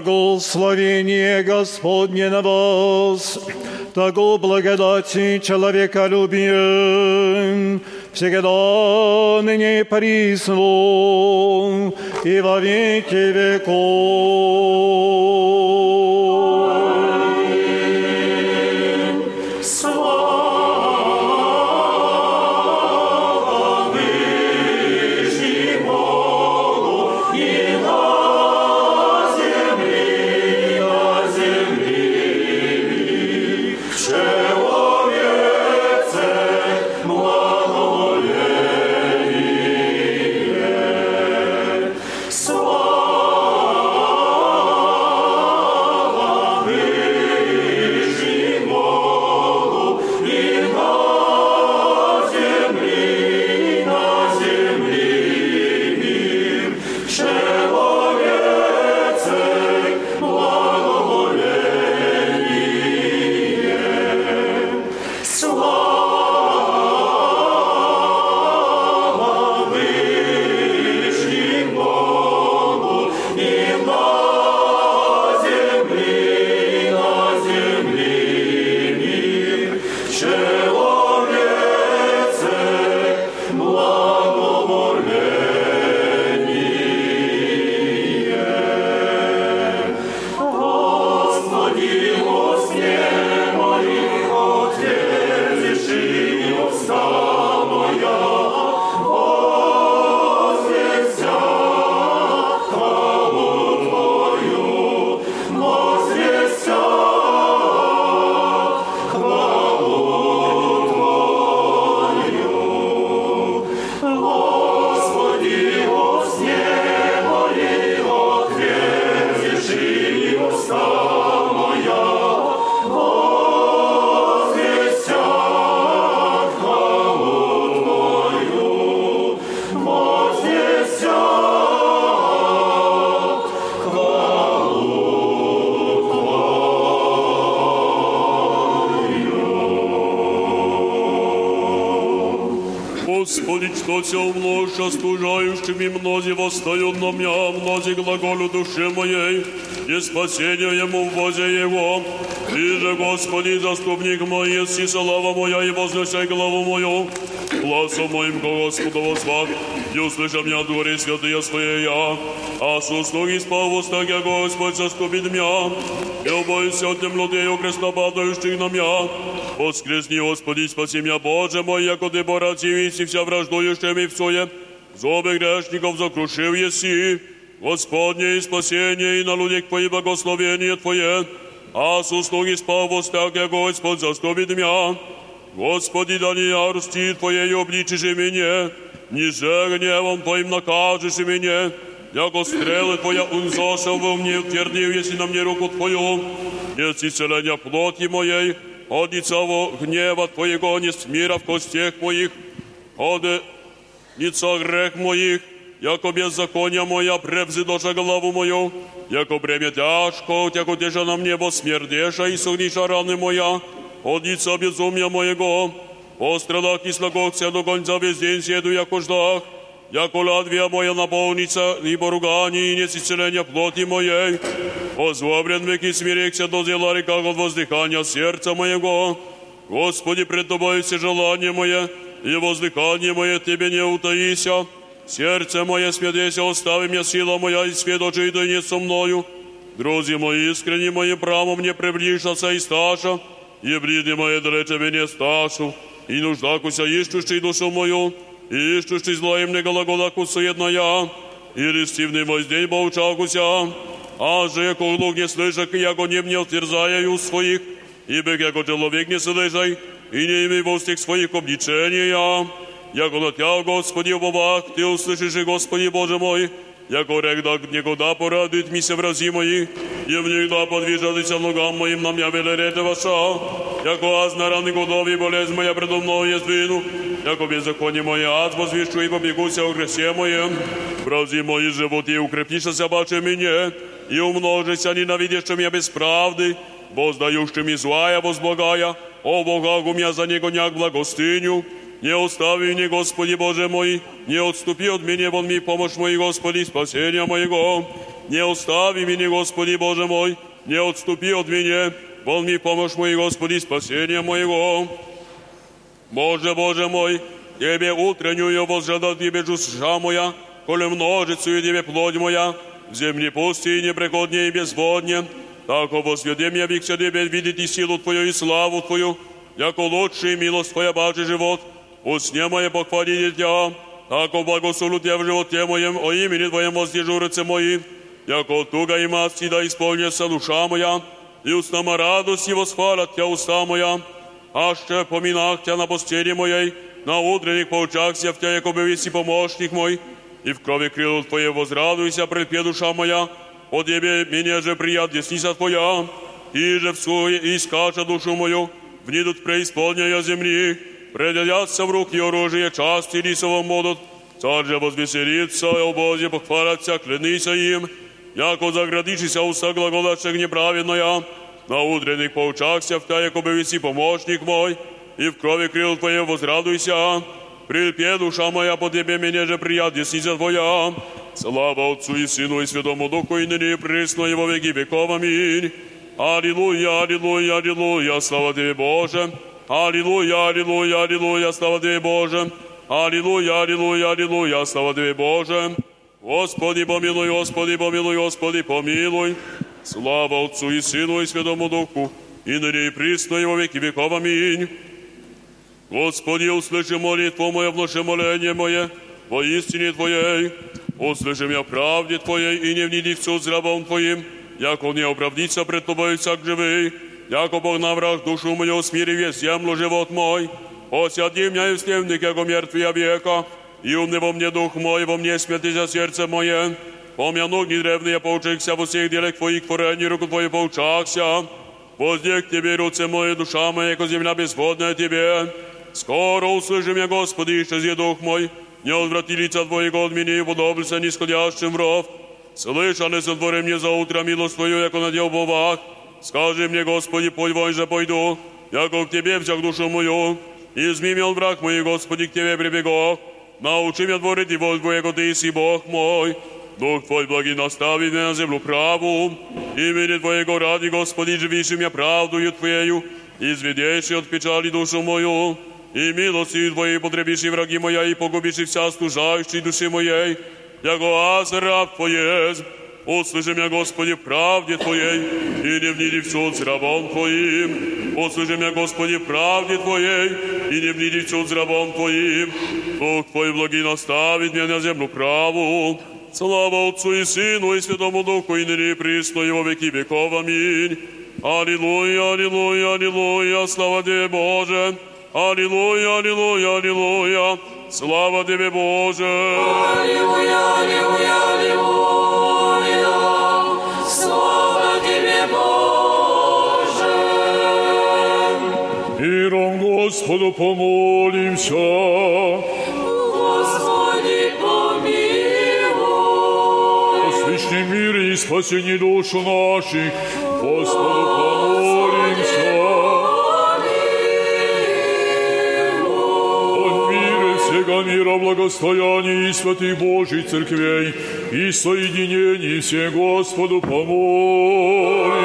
Благословение Господне на вас, того благодати человеколюбием, всегда ныне и присно, и во веки веков. И спасение ему в возе его. Ты же, Господи, заступник мой, еси слава моя, и вознесай главу мою, глазом моим к Господу возвах, и услыша меня дворе святые я, а с услуги спал в устах я, Господь, заступит меня, и убойся от темноты и креста падающих на меня, Воскресни, Господи, спаси меня, Боже мой, яко Ты боротивись и вся враждующими в суе. Зубы грешников закрушил еси. Господне и спасение, и на людях Твои благословение Твое. А с услуги спал в устах я, Господь, заступит меня. Господи, да не ярости Твоей обличишь меня, ниже гневом Твоим накажешь меня. Яко стрелы Твоя унзошел во мне, утвердил, если на мне руку Твою. Нет исцеления плоти моей, от лица гнева Твоего не мира в костях моих, от лица грех моих, яко беззакония моя превзидоша главу мою, яко бремя тяжко, тяко тежа на мне смердеша и согниша раны моя, от лица безумия моего, по страдах кислогокся до конца весь день седу, яко ждах, яко ладвия моя наполнится, ибо ругание и несисцеление плоти моей, Озлоблен веки смирекся до дела река от воздыхания сердца моего. Господи, пред Тобой все желание мое, и воздыхание мое Тебе не утаися. Сердце мое смедеся, остави меня сила моя, и сведочи да не со мною. Друзі мої, искренні мої, право мне приближаться и сташа, и блиды мои далече мене сташу, и нуждакуся ищущий душу мою, и ищущий злоем не глагола суетна я, и листивный мой день поучакуся, а же яко лук не слышак, яко не мне утверзая своих, ибо яко человек не слышай, и не имей в устах своих обличения. Яко на Тя, Господи, обовах, Ты услышишь, Господи Боже мой, яко рек да никогда порадует мися врази мои, и внегда подвижалися ногам моим на меня велерете ваша, яко аз на раны годови болезнь моя предо мною я сдвину, яко беззаконие мое ад возвещу и побегуся о гресе моем, врази мои животи укрепнишься баче мне, и умножися ненавидящим я без правды, воздающим и злая возблагая, о Богагу меня за него няк благостыню, не остави мне, Господи Боже мой, не отступи от меня, вон ми помощь мой, Господи, спасения моего. Не остави меня, Господи Боже мой, не отступи от меня, вон ми помощь мой, Господи, спасения моего. Боже, Боже мой, Тебе утреннюю возжадал Тебе душа моя, коли множицу Тебе плоть моя, в земле пустыне, преходне и безводне, тако возведем я век Тебе видеть и силу Твою и славу Твою, яко лучший милость Твоя бачи живот, Устне мое похвалить Тебя, тако благословлю Тебя в животе моем, о имени Твоем воздержу руцы мои, яко туга и масти да исполнится душа моя, и устама радость и восхвалят Тебя уста моя, аще поминах Тебя на постели моей, на утренних поучахся в Тебя, яко бывиси помощник мой, и в крови крылу Твоей возрадуйся, предпе душа моя, о Тебе меня же прият десница Твоя, и же в суе искача душу мою, внидут преисполнения земли, предадятся в руки оружие части лисово модут, царь же возвеселится, и о Бозе похвалятся, клянися им, яко заградишися уста глаголащих неправедная, на утренних поучахся в Тебя, яко бывиси помощник мой, и в крови крыл Твоей возрадуйся, Прильпе, душа моя, по Тебе меня же прият, десница Твоя. Слава Отцу и Сыну и Святому Духу, и ныне и присно, и во веки веков. Аминь. Аллилуйя, аллилуйя, аллилуйя, слава Тебе, Боже. Аллилуйя, аллилуйя, аллилуйя, слава Тебе, Боже. Аллилуйя, аллилуйя, аллилуйя, слава Тебе, Боже. Господи, помилуй, Господи, помилуй, Господи, помилуй. Слава Отцу и Сыну и Святому Духу, и ныне и присно, и во веки веков. Аминь. Господи, услыши молитву мою, внуши моление мое, во истине Твоей. Услыши меня правде Твоей, и не вниди в суд с Твоим, яко не оправдится пред Тобой всяк живый, яко Бог на враг душу мою смири весь землю живот мой. Осяди меня и встемник, яко мертвия века, и умный во мне дух мой, во мне за сердце мое. Помя ноги древние, поучихся во всех делах Твоих творений, руку Твою поучахся. Воздех Тебе, руце мои, душа моя, яко земля безводная Тебе. Скоро услыши меня, Господи, исчези дух мой, не отврати лица Твоего от меня и подоблься нисходящим в ров. Слышали сотвори мне за утро милость Твою, яко надел бовах. Скажи мне, Господи, пой вой же пойду, яко к Тебе взяк душу мою. Изми меня от враг мой, Господи, к Тебе прибегу. Научи меня творить и воль Твоего, Ты си Бог мой. Дух Твой благий настави меня на землю праву. Имени Твоего ради, Господи, живишь меня правдою Твоею, изведешь от печали душу мою. И милостью Твоей потребишь и враги моя, и погубишь и вся стужающей души моей. Яко аз раб Твоей, услыши меня, Господи, в правде Твоей, и не вниди в суд с рабом Твоим. Услыши меня, Господи, в правде Твоей, и не вниди в суд с рабом Твоим. Дух Твой благий наставит меня на землю праву. Слава Отцу и Сыну и Святому Духу, и ныне и присно, и во веки веков. Аминь. Аллилуйя, аллилуйя, аллилуйя, слава Тебе, Боже. Аллилуйя, аллилуйя, аллилуйя, слава Тебе, Боже. Аллилуйя, аллилуйя, аллилуйя, слава Тебе, Боже. Миром Господу помолимся. Господи, помилуй. Свечный мир и спасении душу наших, Господу помолимся. Всего мира благостояния и святых Божьих церквей и соединений все Господу помолимся.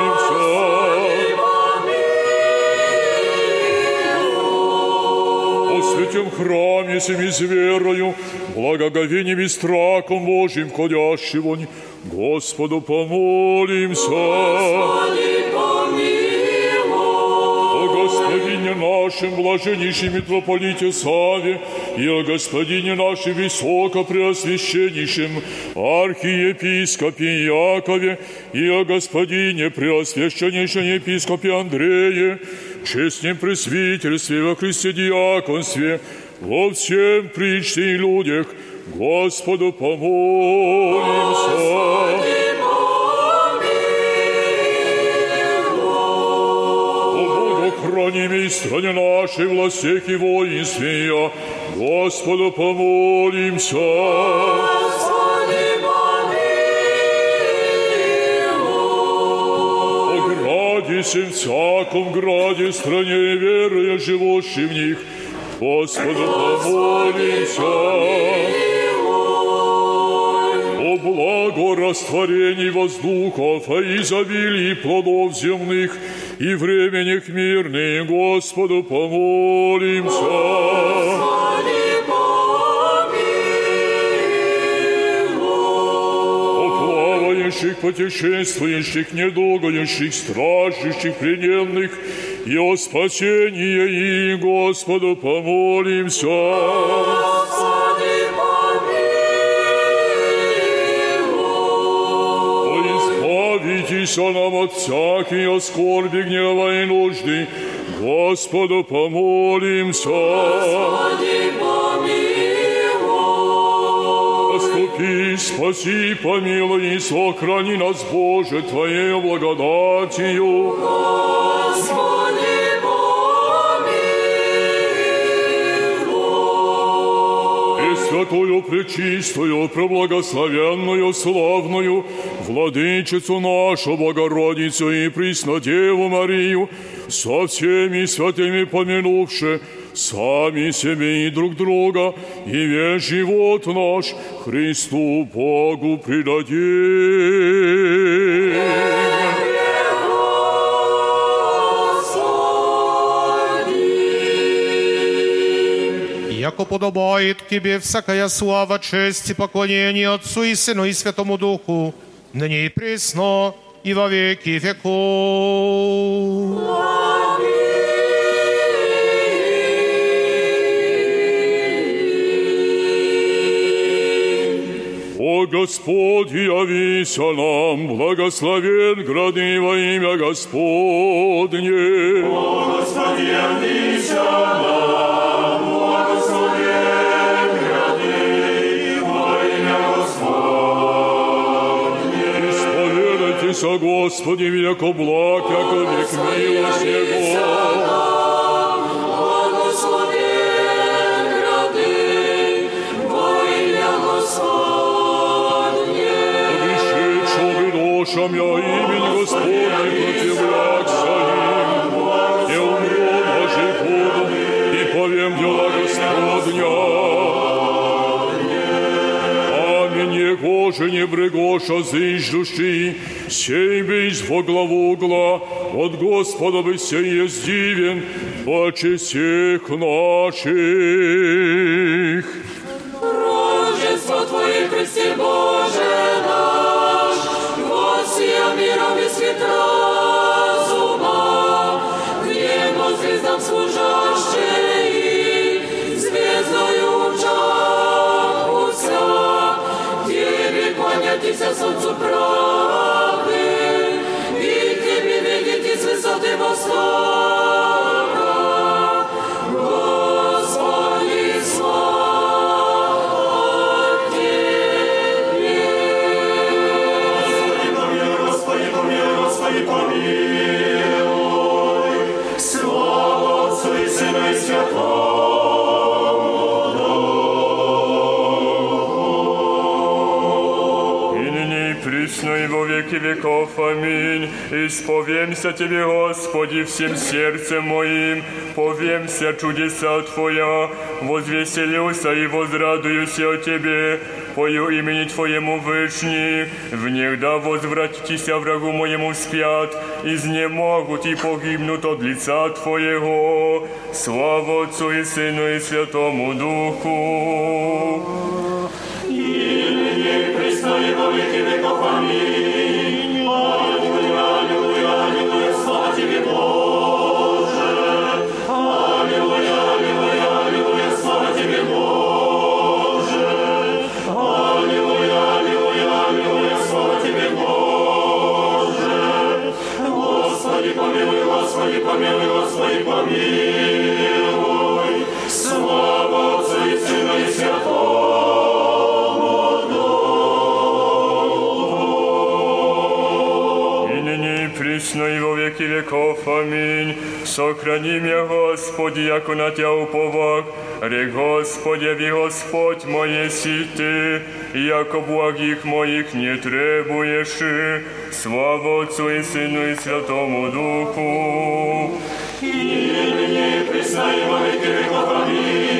О святем храме семи с верою, благоговением и страхом Божьим входящего, Господу помолимся. Господи, нашем, блаженнейшем митрополите Саве, и о Господине нашем высокопреосвященнейшем архиепископе Якове, и о Господине преосвященнейшем епископе Андрее, честном пресвитерстве во Христе диаконстве, во всем причте и людях, Господу помолимся. О Храними и стране нашей, властях и воинстве, Господу помолимся. Господи, помилуй. О граде всем всяком граде, стране веры, живущей в них, Господу помолимся. О благорастворении воздухов, о изобилии плодов земных и временях мирных, Господу помолимся. Господи, плавающих, путешествующих, недугающих, страждущих, плененных, и о спасении и Господу помолимся. Господи, избавитесь нам от всякой скорби, гнева и нужды, Господу помолимся. Господи, помилуй. Оступи, спаси, помилуй и сохрани нас, Боже, Твоей благодатью. Господи, помилуй. И святую, пречистую, преблагословенную, славную, Владычицу нашу, Богородицу и Преснодеву Марию, со всеми святыми помянувши, сами себе и друг друга, и весь живот наш Христу Богу предадим. Яко подобает Тебе всякая слава, честь и поклонение Отцу и Сыну и Святому Духу, ныне и пресно, и во веки веков. О Господь, явися нам, благословен грады во имя Господне. Господи, явися нам, Исповедайтесь о Господе, яко благ, яко век милость Его. Благословен гряды во имя Господне. Пришедшим и душам я имени Господне Егоже, не брегоша, зыждущий, сей бись во главу угла, от Господа бы сей есть дивен, паче всех наших. Рождество Твое, Христе Боже наш, веков. Аминь. Исповемся Тебе, Господи, всем сердцем моим, повемся чудеса Твоя, возвеселюся и возрадуюся о Тебе, пою имени Твоему вышни, в них да возвратитеся врагу моему спят, изнемогут и погибнут от лица Твоего. Слава Отцу и Сыну и Святому Духу. Веков. Аминь. Сохрани меня, Господи, яко на Тя уповах. Рек Господи, Господь мое си Ты, яко благих моих не требуешь. Слава Отцу и Сыну и Святому Духу. И ныне и присно и во веки.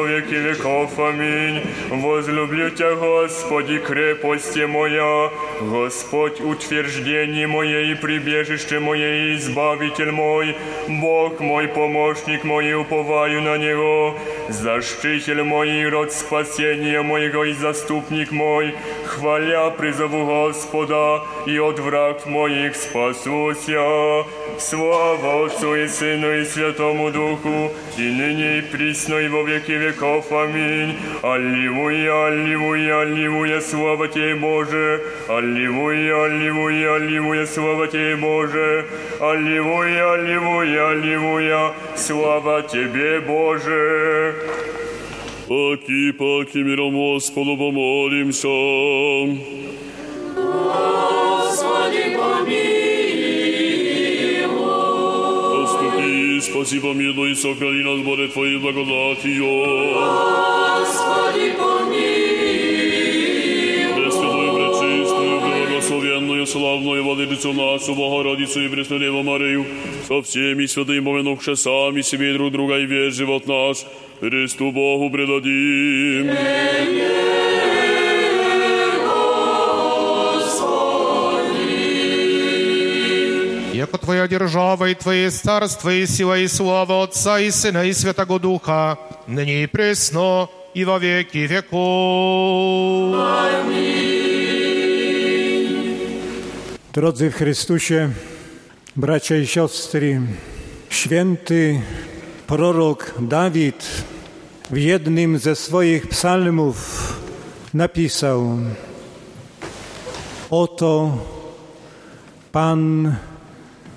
веки веков. Аминь. Возлюблю Тя, Господи, крепости моя, Господь, утверждение мое и прибежище мое, избавитель мой, Бог мой, помощник мой, уповаю на Него, защититель мой, и род спасения моего, и заступник мой, хваля призову Господа, и от враг моих спасуся. Слава Отцу и Сыну и Святому Духу, и ныне и присно и во веки веков. Аминь. Аллилуйя, аллилуйя, аллилуйя, слава Тебе, Боже. Аллилуйя, аллилуйя, аллилуйя, слава Тебе, Боже. Аллилуйя, аллилуйя, аллилуйя, слава Тебе, Боже. Паки, паки, миром Господу помолимся. Господи, помилуй. спаси, помилуй, сохрани нас, Боже, Твоей благодатью. Господи, помилуй. Пресвятую, пречистую, благословенную, славную Владычицу нашу, Богородицу и Преснодеву Марию, со всеми святыми помянувши сами себе и друг друга и весь живот наш, Христу Богу предадим. Яко Твоя держава и Твое царство и сила и слава Отца и Сына и Святого Духа, ныне и пресно, и во веки веков. Drodzy w Chrystusie, bracia i siostry, święty prorok Dawid w jednym ze swoich psalmów napisał: Oto Pan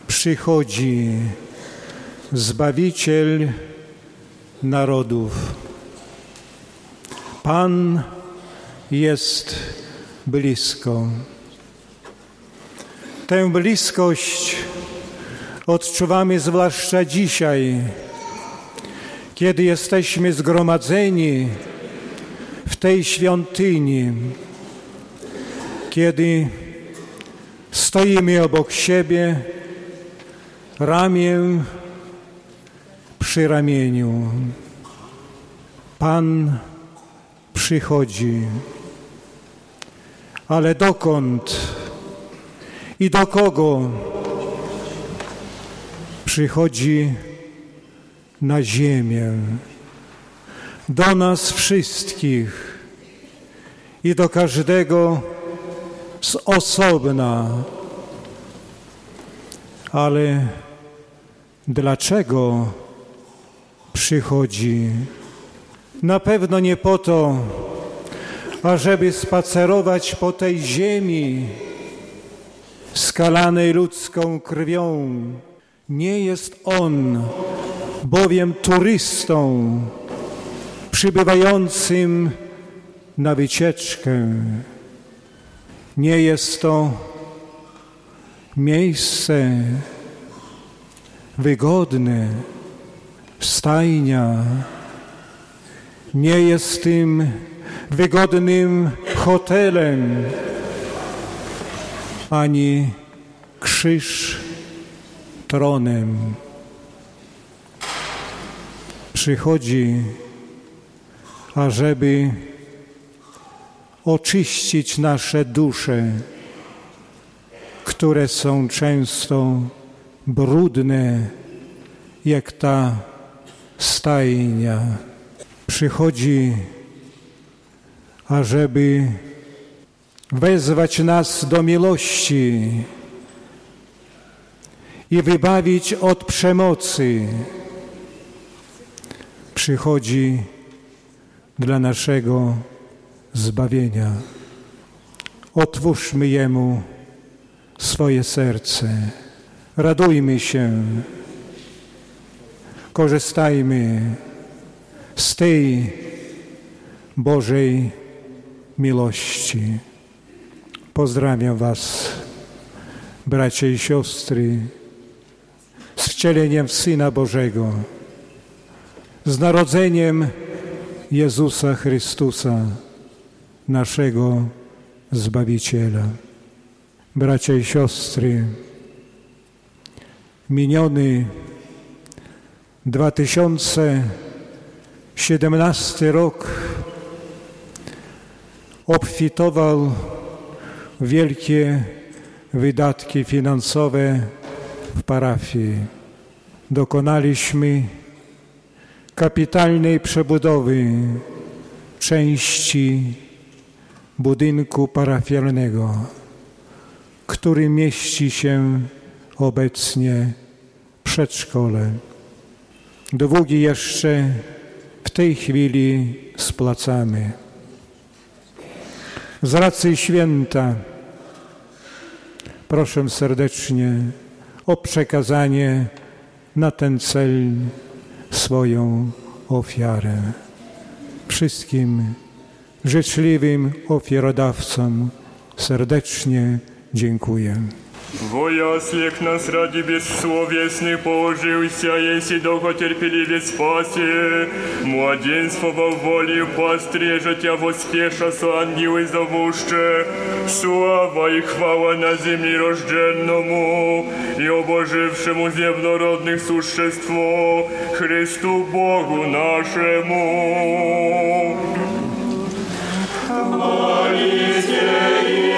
przychodzi, Zbawiciel narodów. Pan jest blisko. Tę bliskość odczuwamy zwłaszcza dzisiaj, kiedy jesteśmy zgromadzeni w tej świątyni, kiedy stoimy obok siebie, ramię przy ramieniu. Pan przychodzi. Ale dokąd i do kogo przychodzi na ziemię? Do nas wszystkich i do każdego z osobna. Ale dlaczego przychodzi? Na pewno nie po to, ażeby spacerować po tej ziemi skalanej ludzką krwią. Nie jest On bowiem turystą przybywającym na wycieczkę. Nie jest to miejsce wygodne, stajnia. Nie jest tym wygodnym hotelem, ani krzyż tronem. Przychodzi, ażeby oczyścić nasze dusze, które są często brudne, jak ta stajnia. Przychodzi, ażeby wezwać nas do miłości i wybawić od przemocy. Przychodzi dla naszego zbawienia. Otwórzmy Jemu swoje serce. Radujmy się. Korzystajmy z tej Bożej miłości. Pozdrawiam Was, bracia i siostry, z wcieleniem Syna Bożego, z narodzeniem Jezusa Chrystusa, naszego Zbawiciela. Bracia i siostry, miniony 2017 rok obfitował wielkie wydatki finansowe w parafii. Dokonaliśmy kapitalnej przebudowy części budynku parafialnego, który mieści się obecnie przedszkole. Długi jeszcze w tej chwili splacamy. Z racji święta proszę serdecznie o przekazanie na ten cel swoją ofiarę. Wszystkim życzliwym ofiarodawcom serdecznie dziękuję. Во яслик нас ради бессловесных положился, если долго терпеливец спаси. Младенство во воле пострежет, я воспеша с ангелы зовуще. Слава и хвала на земле рожденному и обожившему земнородных существо Христу Богу нашему. Молите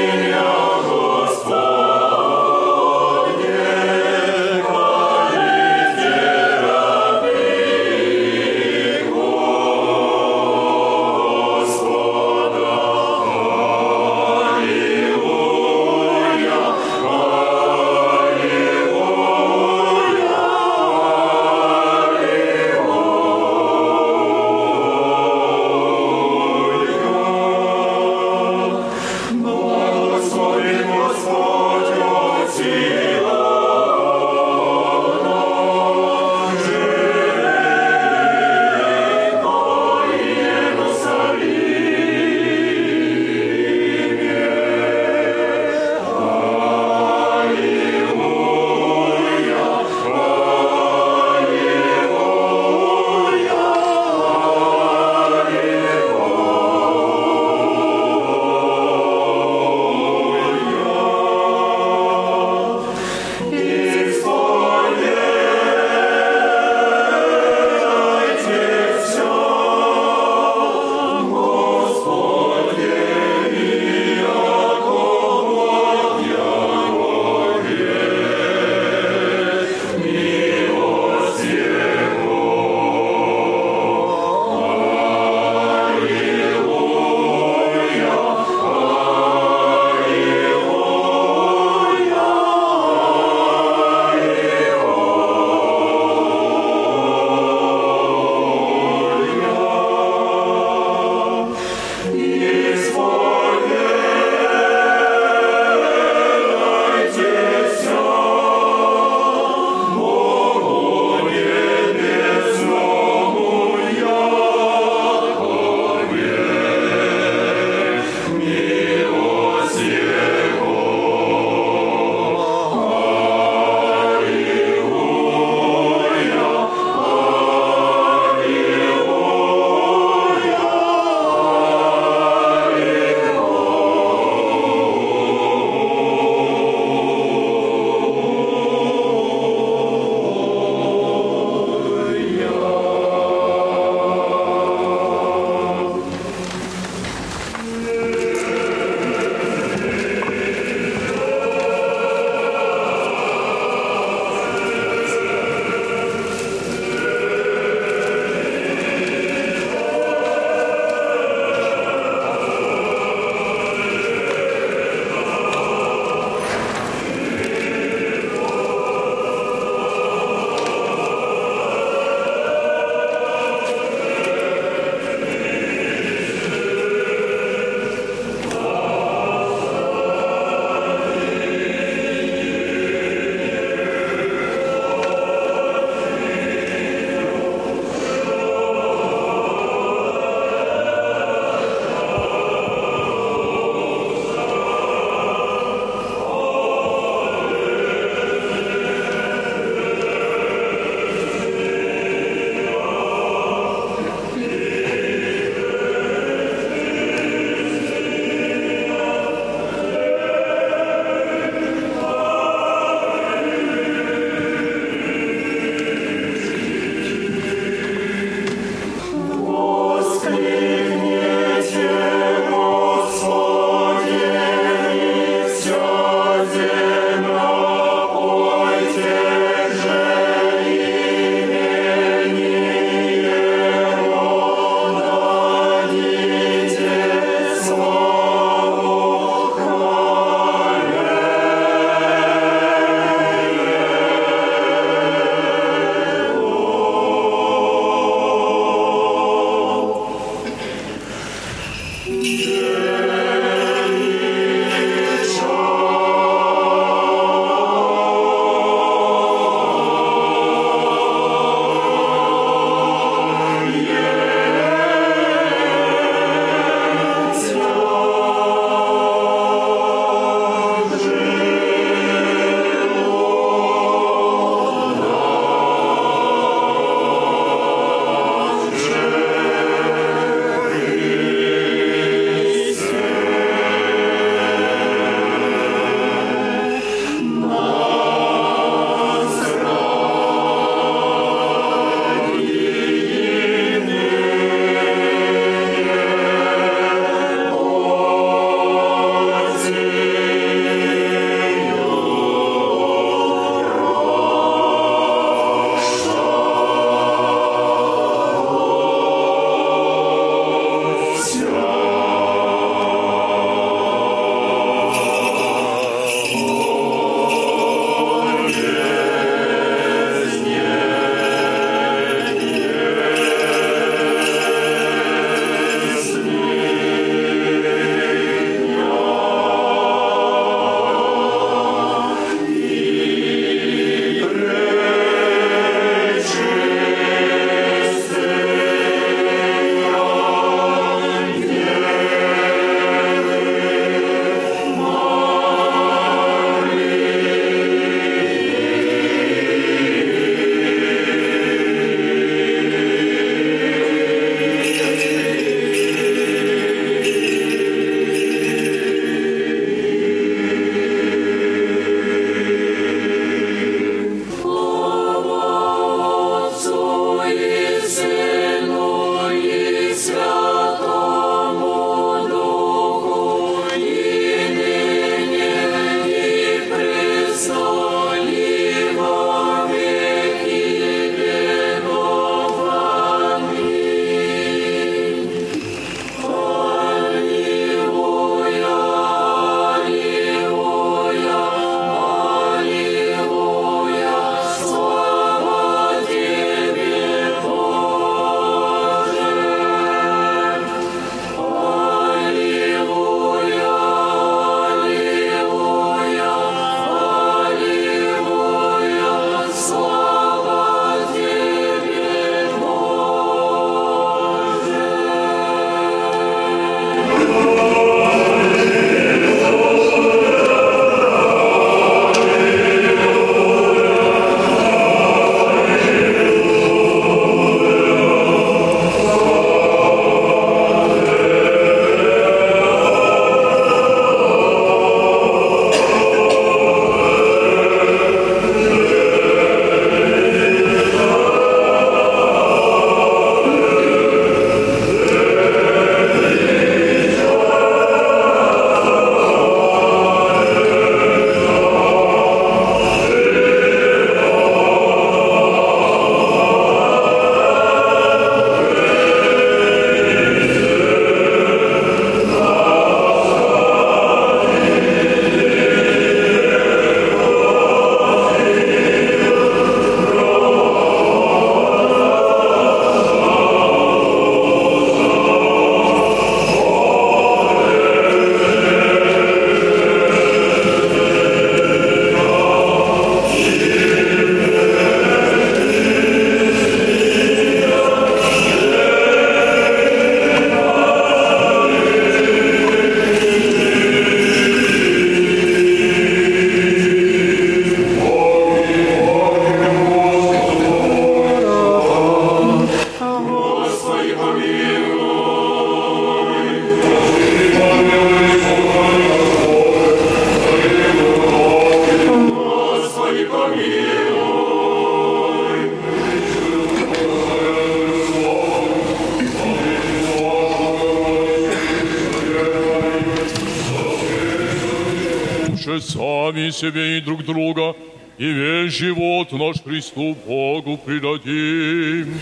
сами себе и друг друга, и весь живот наш Христу Богу предадим.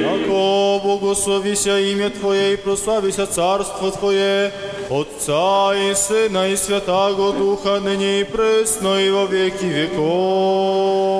Яко благословися имя Твое и прославися Царство Твое, Отца и Сына и Святаго Духа, ныне и пресно и во веки веков.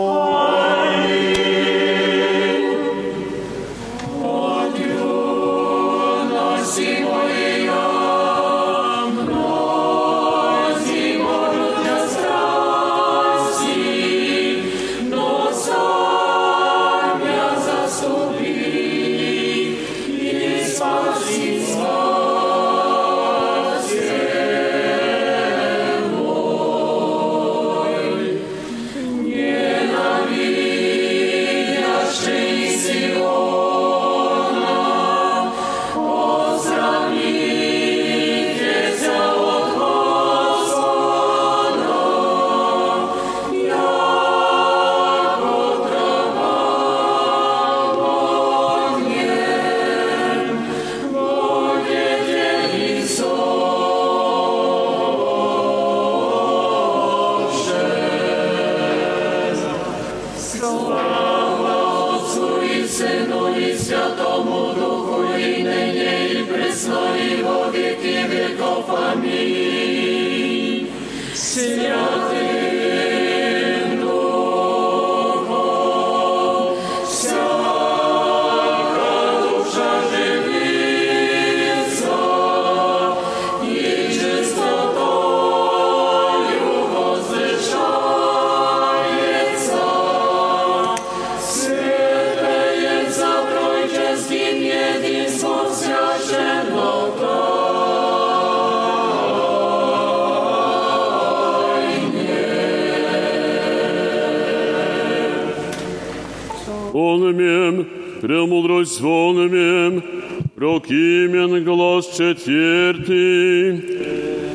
четвертый.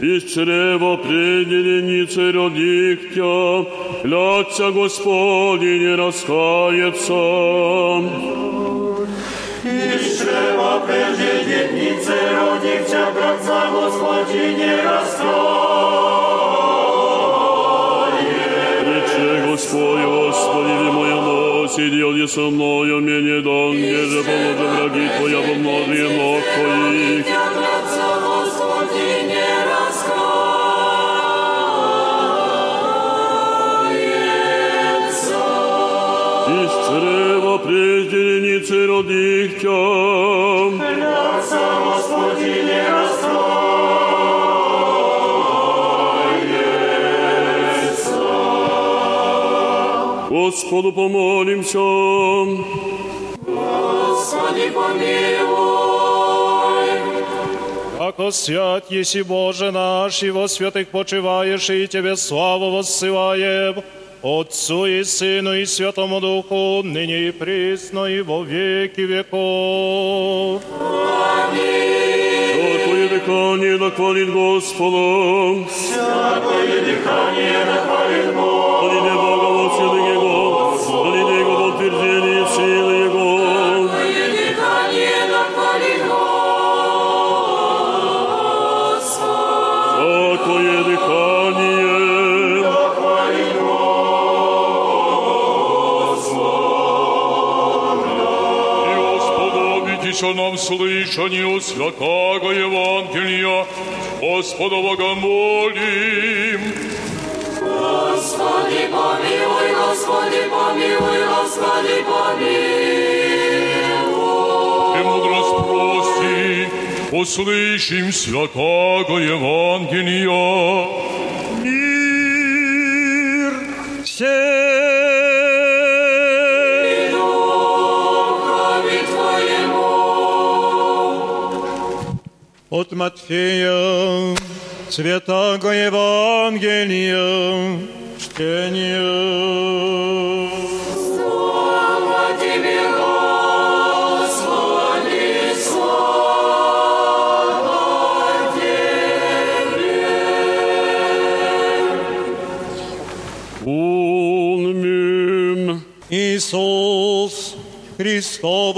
из чрева пределеницы родих Тя, клятся Господи не раскается. Из чрева пределеницы родих Тя, клятся Господи не раскается. Рече Господи, Господи, ви моя носи, делай со мною, мне дан, где же положи враги Твоя во множие ног Твоих. Господу помолимся. Господи помилуй. Ако свят еси Боже наш, и во святых почиваешь, и Тебе славу воссылаем, Отцу и Сыну и Святому Духу, ныне и присно, и во веки веков. Всякое дыхание да хвалит Господа. Всякое дыхание да хвалит нам слышанию святаго Евангелия, Господа Бога молим. Господи помилуй, Господи помилуй, Господи помилуй. Премудрость прости, услышим святаго Евангелия. От Матфея, Святаго Евангелия, чтение. Слава Тебе, Господи, слава Тебе. Унмим. Иисус, Христово Рождество,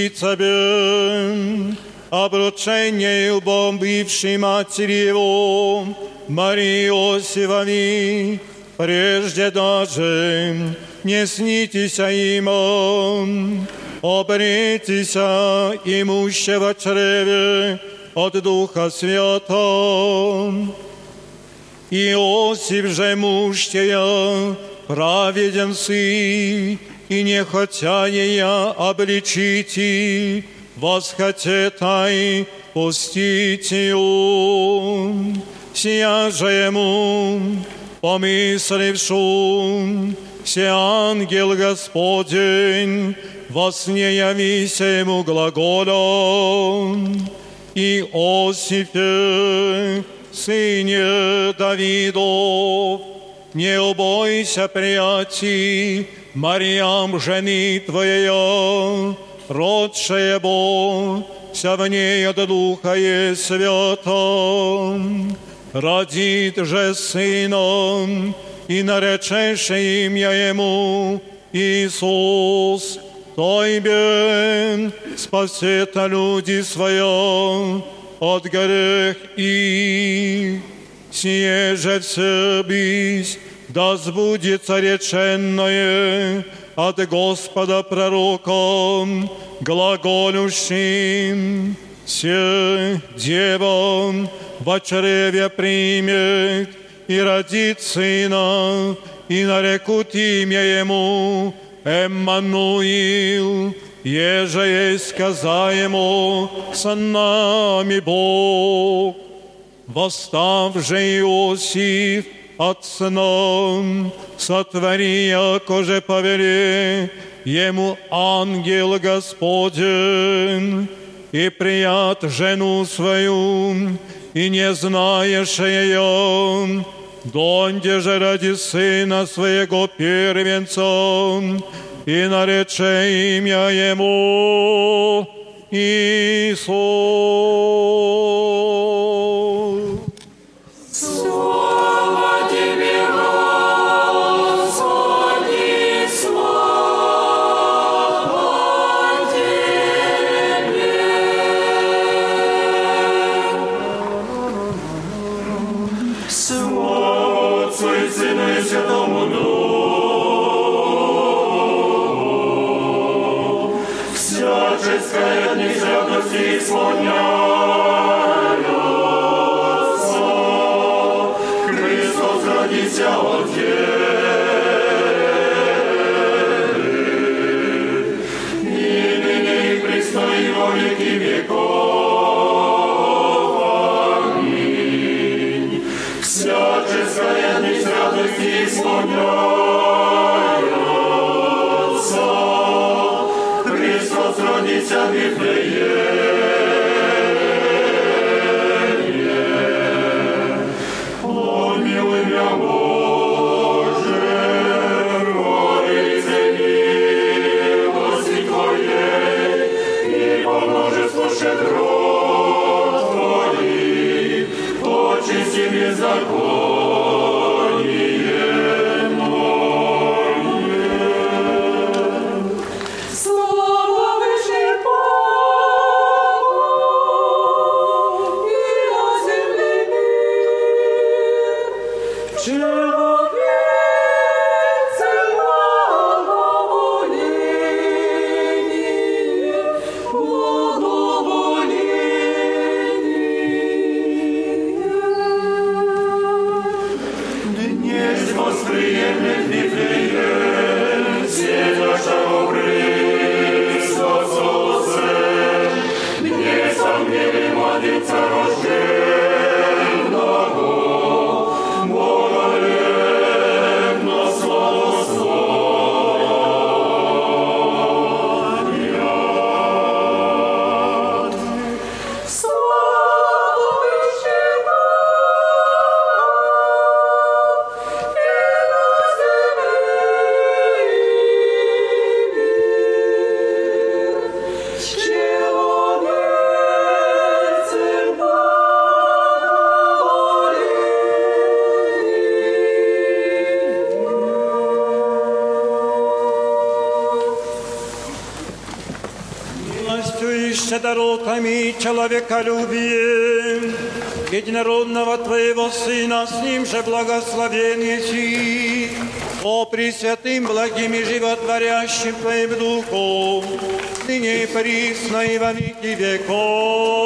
си Тебе, обручение бывшей матери Его, Марии Иосифовой, прежде даже не снитеся им, обретися имущего чреве от Духа Святого. Иосиф же муж тея, праведен сы, и не хотя я обличите, восхотетай пустите он. Сия же ему, помыслившу, се ангел Господень, во сне явися ему глаголом, и Осифе, сыне Давидов, не убойся, прияти, Мариам, жени Твоя, родшая Бог, вся в ней от Духа и Свята. Родит же сыном, и наречешь имя ему Иисус, Тойбе спасет люди своя от грех и сие же все бись, да сбудется реченное от Господа пророком, глаголющим, се девом во чреве примет и родит сына, и нарекут имя ему Эммануил, еже есть сказаемо с нами Бог. Восстав же Иосиф от сна, сотвори, яко же повели ему ангел Господень, и прият жену свою, и не знаешь ее, донде же ради сына своего первенца, и нарече имя ему Иисус. щедротами человеколюбием единородного Твоего Сына, с Ним же благословение Си, о Пресвятым, благим и животворящим Твоим Духом, ныне и присно и во веки веков.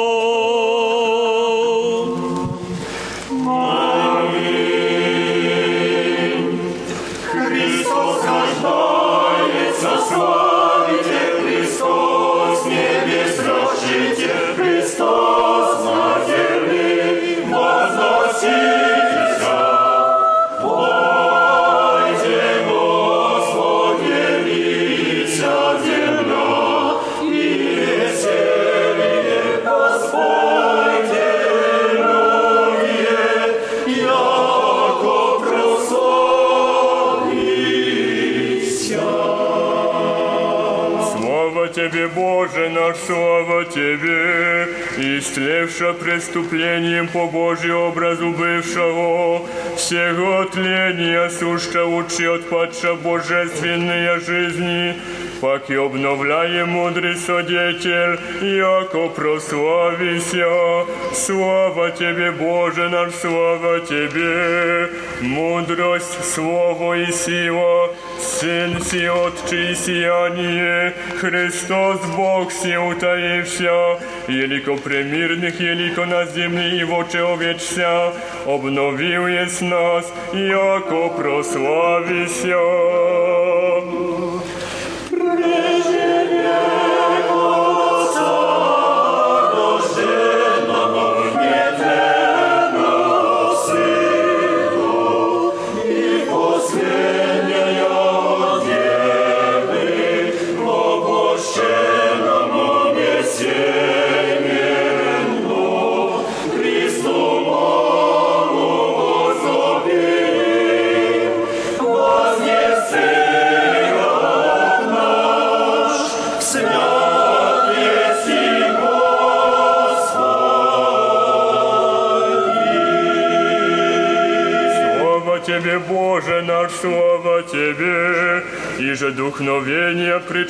истлевша преступлением по Божию образу бывшего, всего тления суща лучше отпадша божественные жизни, паки обновляем мудрый содетель, яко прославися. Слава Тебе, Боже наш, слава Тебе, мудрость, слово и сила, Сын си Отче и сияние, Христос Бог си утаився, Jeliko premiernych, jeliko na ziemni i w oczy owieczsia, obnowił jest nas, jako prosławi się.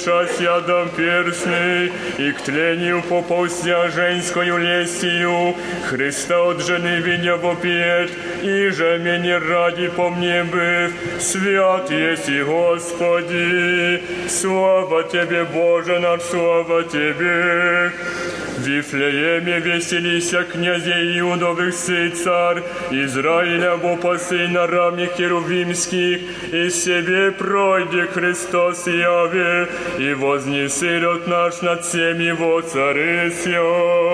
Причастия дам перстный, и к тлению поползя женскою лестью, Христа от жены видя вопиет, и же меня ради по мне быв, свят есть и Господи, слава Тебе, Боже наш, слава Тебе. Вифлееме веселися князей Иудовых сей царь, Израиля бо пасы на рамнях херувимских, и себе пройди Христос яви, и вознеси род наш над всем его царысья.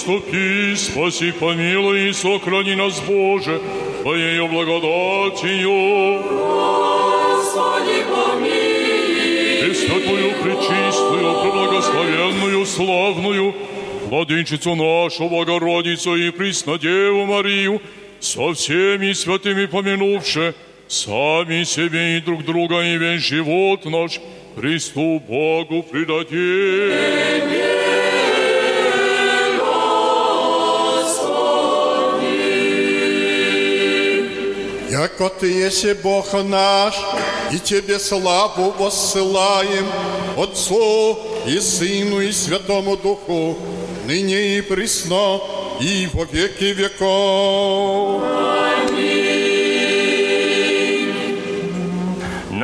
Поступи, спаси, помилуй и сохрани нас, Боже, Твоею благодатью. Господи, помилуй. Пресвятую, пречистую, преблагословенную, славную, Владычицу нашу, Богородицу и Преснодеву Марию, со всеми святыми помянувши, сами себе и друг друга и весь живот наш Христу Богу предадим. Яко Ты есть Бог наш, и Тебе славу воссылаем, Отцу и Сыну и Святому Духу, ныне и присно, и во веки веков.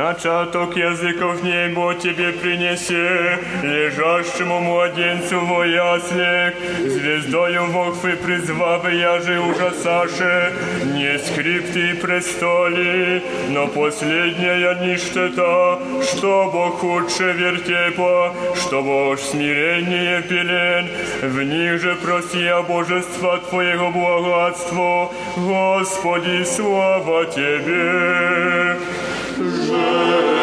Начаток языков небо тебе принесе, лежащему младенцу во яслях, звездою Вохвы призвавы я же ужасаше, не скрипты и престоли, но последняя ништета, что Бог худше вертепа, что Бог смирение пелен, в них же проси о божества Твоего благодства, Господи, слава Тебе. Je.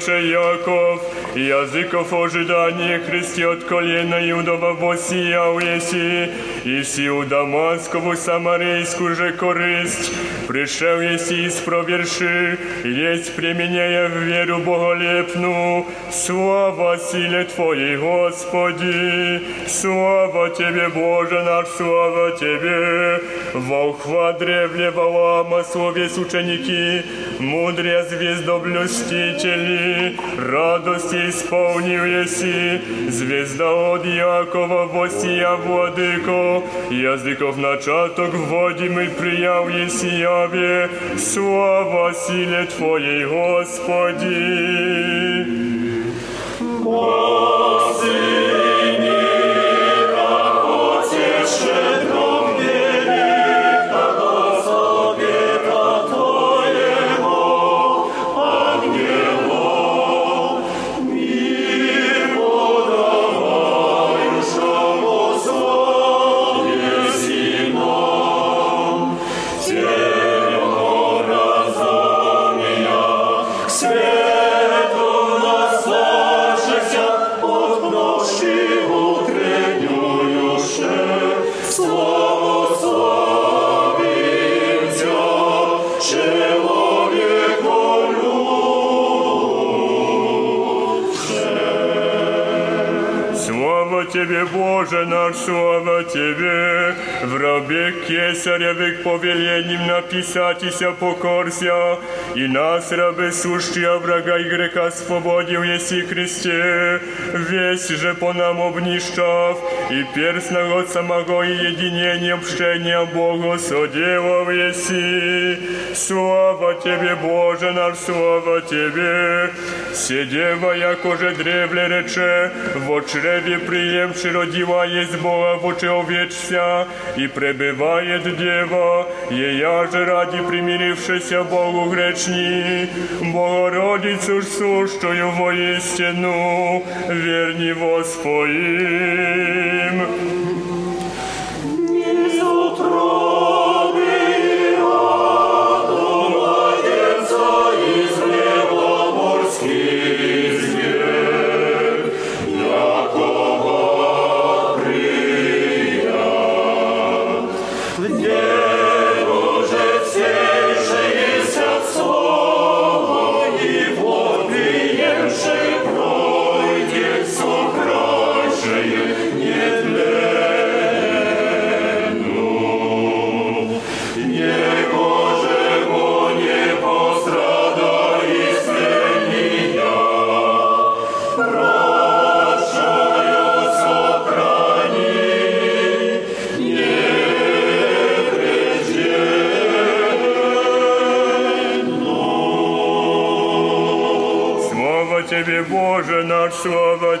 древле прорече Яков, языков ожидание Христи от колена Иудова восиял еси, и сию Дамаскову Самарейскую же користь, пришел еси и спроверши, есть применяя в веру боголепну, слава силе Твоей, Господи, слава Тебе, Боже наш, слава Тебе, волхва древле Валаама, словес ученики, мудря звездоблюстители, радости исполнил еси, звезда от Якова восия владыко, языков начаток вводимый еси яве, слава силе Твоей, Господи. Всем Боже наш, слава Тебе. В рабе кесаревых повелением написатися покорся, и нас, рабы сущия врага и греха, свободил еси Христе, весь же по нам обнищав, и перстного самого и единения общения Богу соделал еси. Слава Тебе, Боже наш, слава Тебе. Сидева, якоже древле рече, в чреве приемши родила есть Бога в очеловечся, и пребывает Дева, ея же ради примирившися Богу гречни, Богородицу ж сущую воистину, верни воспоим. слава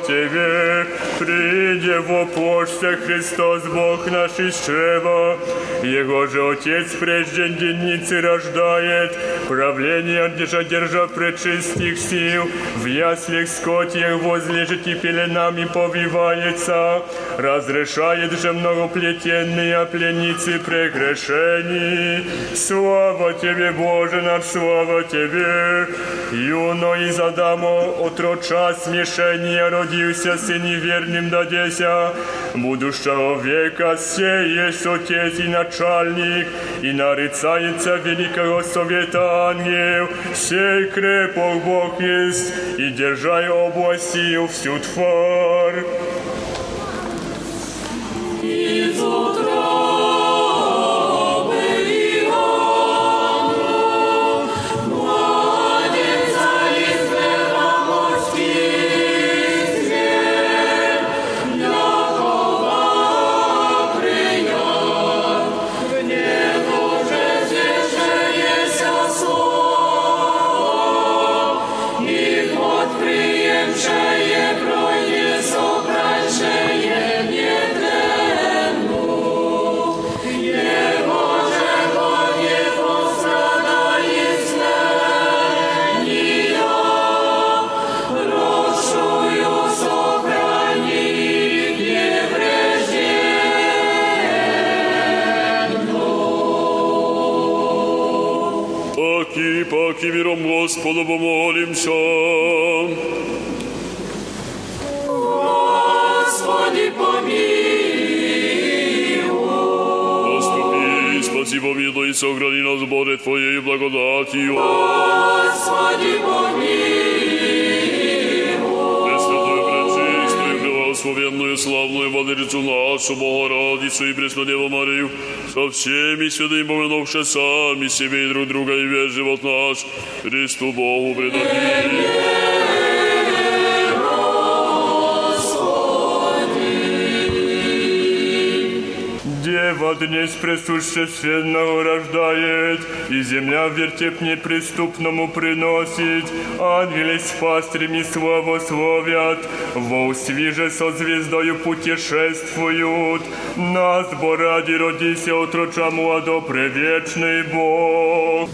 Тебе! Приди воплощся Христос, Бог наш из чрева. Его же Отец прежде денницы рождает, правление держа, держа пречистых сил, в яслях скотьях возлежит и пеленами повивается, разрешает же многоплетенные пленницы прегрешений. Слава Тебе, Боже наш, слава Тебе! Юно из Адама отроча смешения родился сын неверным дадеся, будущего века сей есть Отец и начальник, и нарицается великого совета ангел, сей крепок Бог есть, и держай областью всю тварь. Помянувши сами себе и друг друга, и весь живот наш, Христу Богу предадим. Дева днесь пресущественного рождает, и земля вертеп неприступному приносит, ангели с пастырями славословят, волсви же со звездою путешествуют, нас, бо ради родися отроча младо превечный Бог.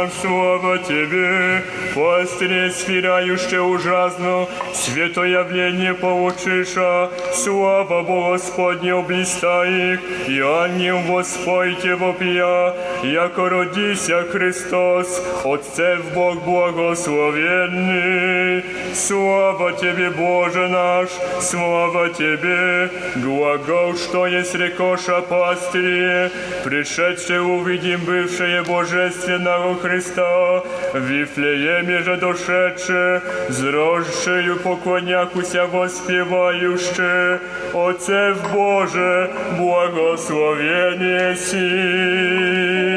Боже наш, слава Тебе, пастыре сфирающе ужасно, свято явление получиша, слава Богу Господне облиста их, и ангел воспойте вопия, яко родися Христос, Отцев Бог благословенный. Слава Тебе, Боже наш, слава Тебе, глагол, что есть рекоша пастыре, пришедшие увидим бывшее божественного Христа, в Вифлееме же дошедше, зросшею поклонякуся воспевающе, Отцев Боже, благословение си.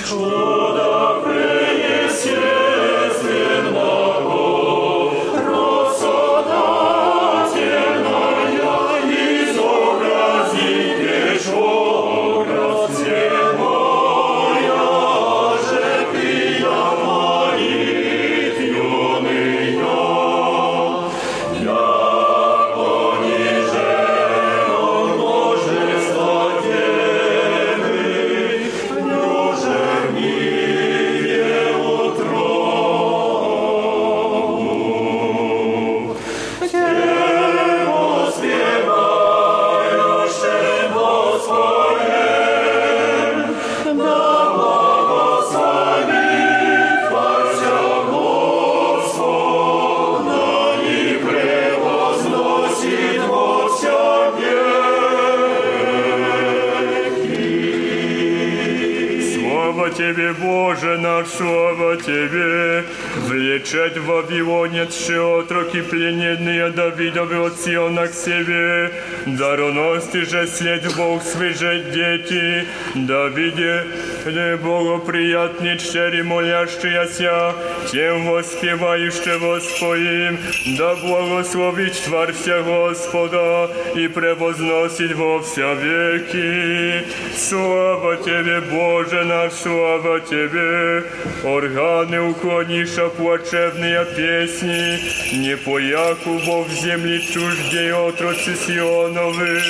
control. Тебе, Боже наш, слава Тебе! Влечет в Вавилонец отроки плененные Давидовы от Сиона к себе. Дароности же след Бог свыжет дети. Давиде, не благоприятный чери молящаяся, тем воспевающего Господим, да благословит Тварься Господа и превозносит во вся веки. Слава Тебе, Боже наш, слава Тебе! Органы уклониша плачевные песни, не по Якубу в земли чуждей отроцы Сионовы.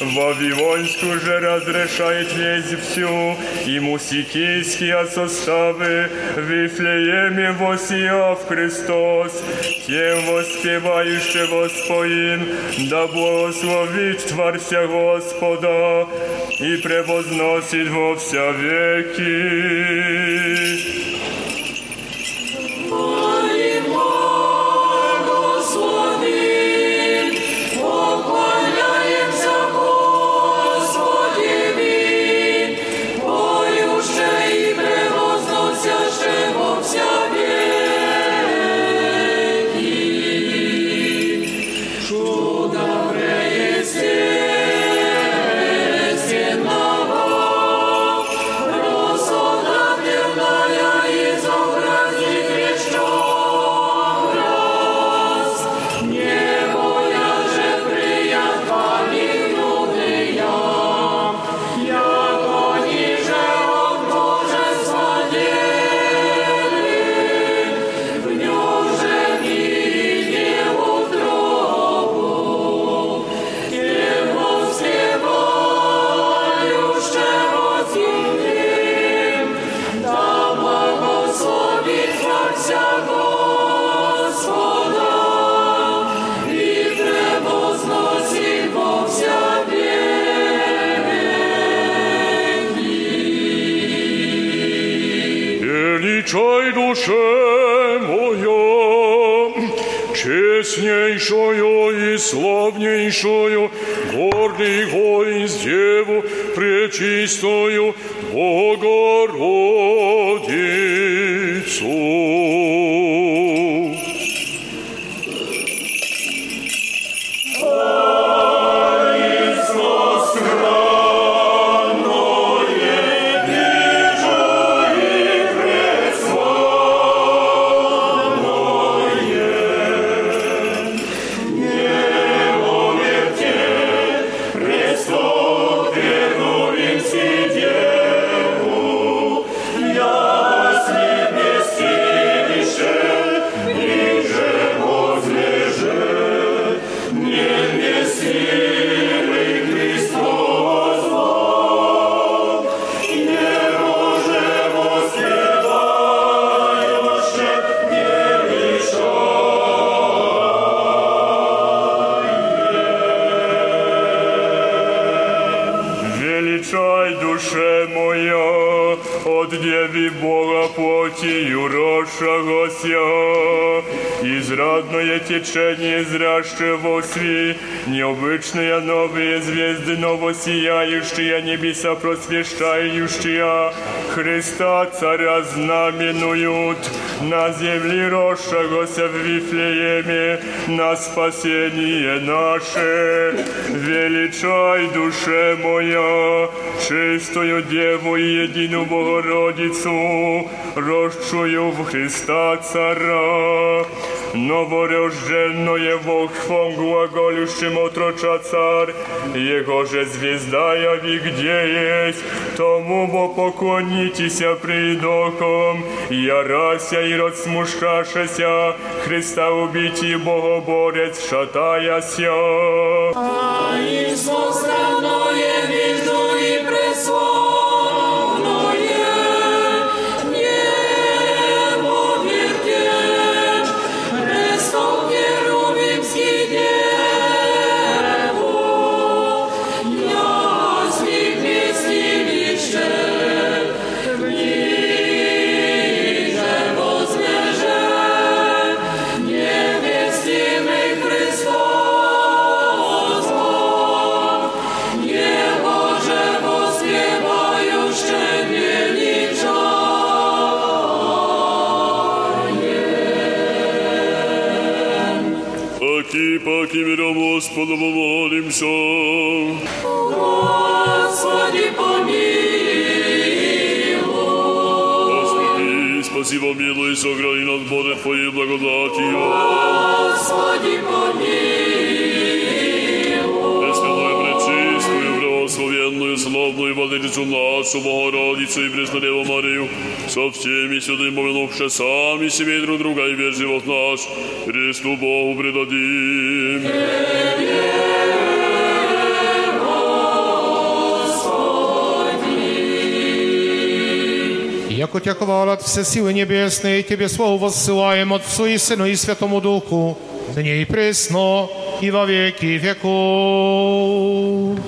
Вавилонскую же разрешает весь всю, и мусикийские составы, в Вифлееме Єм восіяв Христос, єм воспівающе Господин, да благословить Творця Господа и превозносить во вся веки. Славнейшую, гордый воинс Деву пречистую Богородицу. новосияющие небеса просвещающие, Христа Царя знаменуют, на земле росшагося в Вифлееме, на спасение наше. Величай, душе моя, чистую Деву и единую Богородицу, росшую в Христа Цара. Новорожденное Богом глаголющим отроча царь, Его же звезда яви где есть, тому бо поклонитеся придохом, ярася и род смушкашеся, Христа убити Богоборец шатаяся. Господу помолимся. Господи, помилуй. Господи, спаси, помилуй, сохрани нас, Боже, Твоей благодатью. Господи, помилуй. Пресвятую, пречистую, православенную, славную Владычицу нашу, Богородицу и Преснодеву Марию, со всеми святыми помянувши сами себе и друг друга, и весь живот наш, Христу Богу предадим. Яко Тя хвалят все силы небесные, Тебе славу воссылаем Отцу и Сыну и Святому Духу, ныне и пресно, и во веки веков.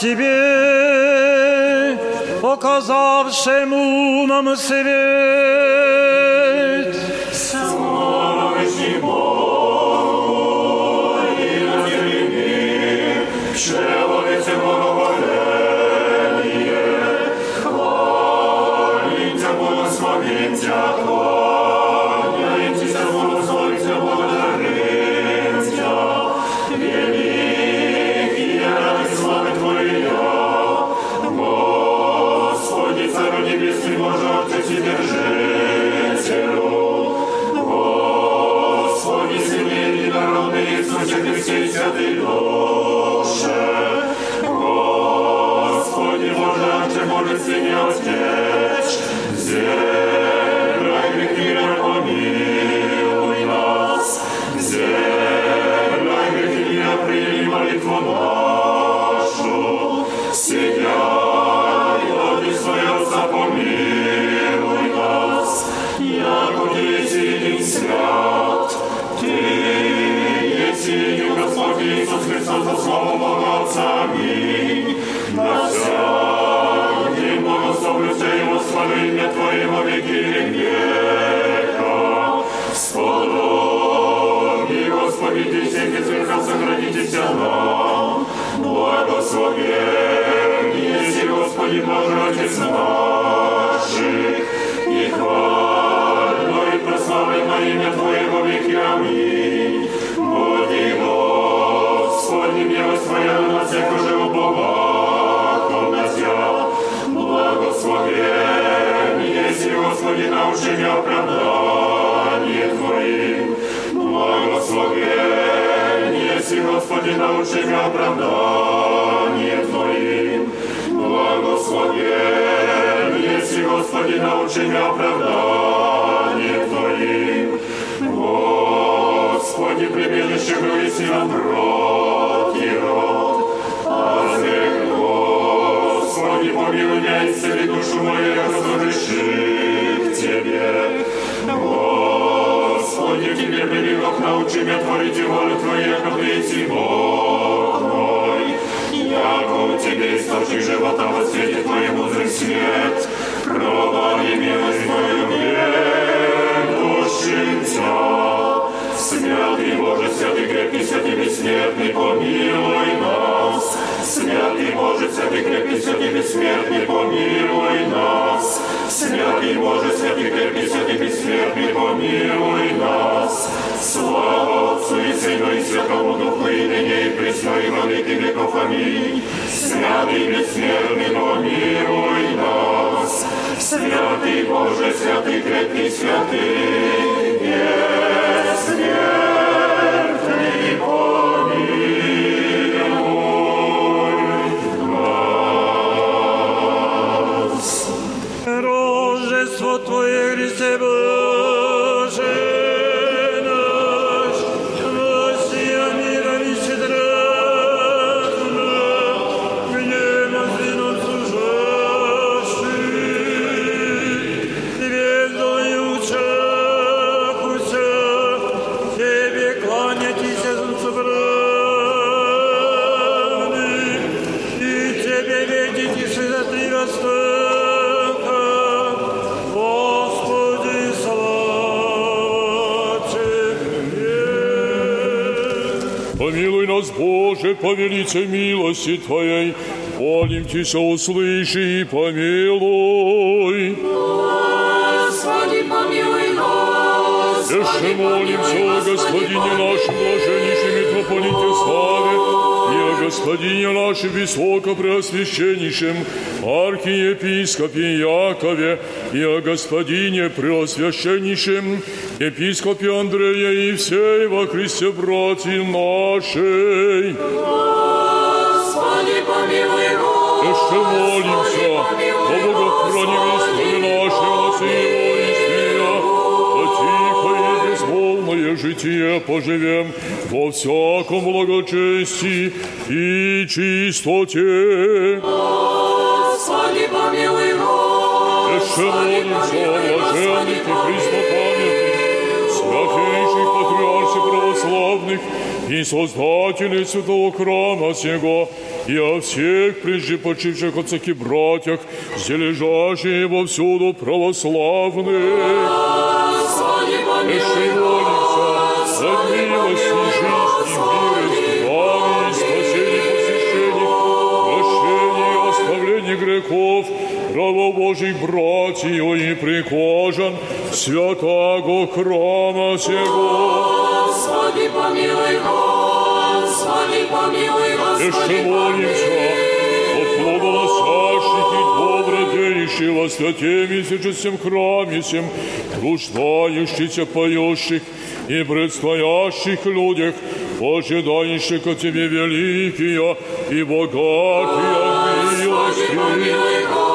Тебе, показавшему нам свет. Господи, Боже, Отец наших, и хвально и имя Твое во веки. Аминь. Господи, милость Твоя на як уже у Бога, нас я. Благословен есть, Господи, научи меня оправдание Твоим. Благословен есть, Господи, научи меня оправдание Твоим. Благословен есть, Господи, научи меня оправдание Твоим. Господи, прибежище грыси нам рот и рот, грех, Господи, помилуй меня и исцели душу мою, я разреши к Тебе. Господи, Тебе прибегок, научи меня творить волю Твою, яко прийти Бог Тебе источник живота во свете Твоем мудрый свет, провали милость Твою души Тебя. Святый Боже, святый крепкий, святый бессмертный, помилуй нас. Святый Боже, святый крепкий, святый бессмертный, помилуй нас. Святый Боже, святый крепкий, святый бессмертный, помилуй нас. Слава Отцу и Сыну и Святому Духу, и ныне и присно, и во веки веков. Аминь. Святый бессмертный, помилуй нас. Святый Боже, святый крепкий, святый бессмертный, помилуй по милости Твоей, молим Тися, услыши и помилуй. Господи, помилуй нас. Еще молимся Господине нашем, блаженнейшем митрополите Славе, и о Господине нашем высокопреосвященнейшем архиепископе Якове, и о Господине преосвященнейшем епископе Андрея и всей во Христе братья нашей. Господи, помилуй нас. Еще молимся о богохранимости нашего Сына Истия, а тихо и безмолвное житие поживем во всяком благочестии и чистоте. Господи, помилуй нас. Еще молимся о блаженных и и создателей святого храма сего, и о всех прежде почивших отцах и братьях, все лежащие вовсюду православных. Господи, помилуй молимся за милость и жизнь, и мир, и славы, и спасение посещений, прощение и оставление грехов, право Божий братью и прихожан святого храма сего. Господи, помилуй Господи, помилуй Господи, добродеющих во святем всем храме сем, труждающихся, поющих и предстоящих людях, ожидающих от Тебе великие и богатые милости.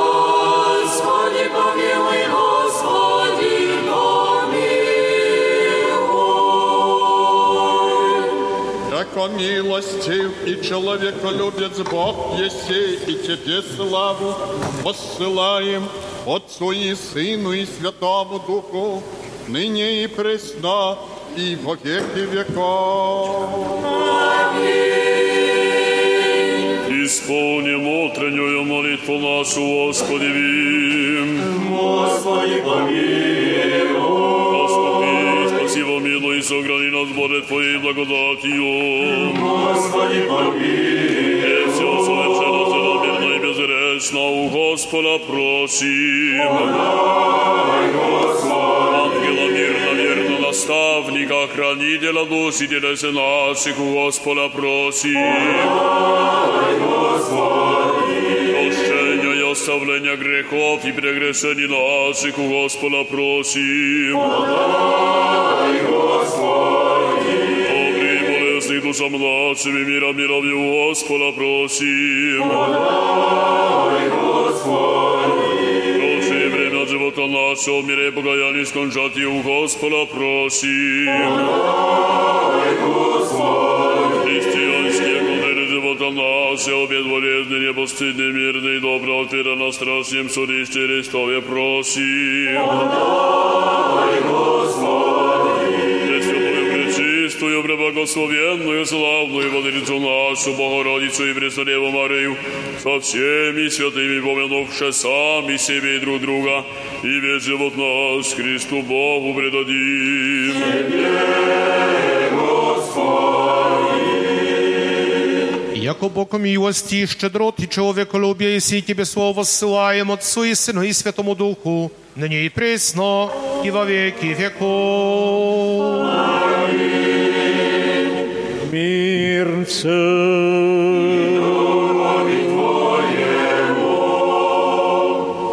помилуй. Яко милостив и человеколюбец Бог Есей, и Тебе славу посылаем Отцу и Сыну и Святому Духу, ныне и пресно, и во веки веков. Исполним утреннюю молитву нашу, Господи, вим. Господи, помилуй. сохрани нас, Боже, Твоей благодатью. Господи, помилуй. И все совершенно, целомерно и безгрешно у Господа просим. Ангела мирно, верно, наставника, хранителя душ и телес наших у Господа просим. Прощения и оставления грехов и прегрешений наших у Господа просим. Добрый dušom mlačim i mira mirovje Gospoda prosim. Podaj, Gospodi. Proši vremena života našo, mire pokajanje skončati u Gospoda prosim. Podaj, Gospodi. Hristijanske konere života naše, objet voljezne, nepostidne, mirne i dobro otvira na strašnem sudišće Hristove prosim. Podaj, Gospodi. Пречистую, преблагословенную, славную Владычицу нашу, Богородицу и Преснодеву Марию, со всеми святыми помянувши сами себе и друг друга, и весь живот наш Христу Богу предадим. Яко Бог милости, и человеколюбие, и Тебе слово ссылаем Отцу и Сыну и Святому Духу, ныне и пресно, и во веки веков. Мир всем.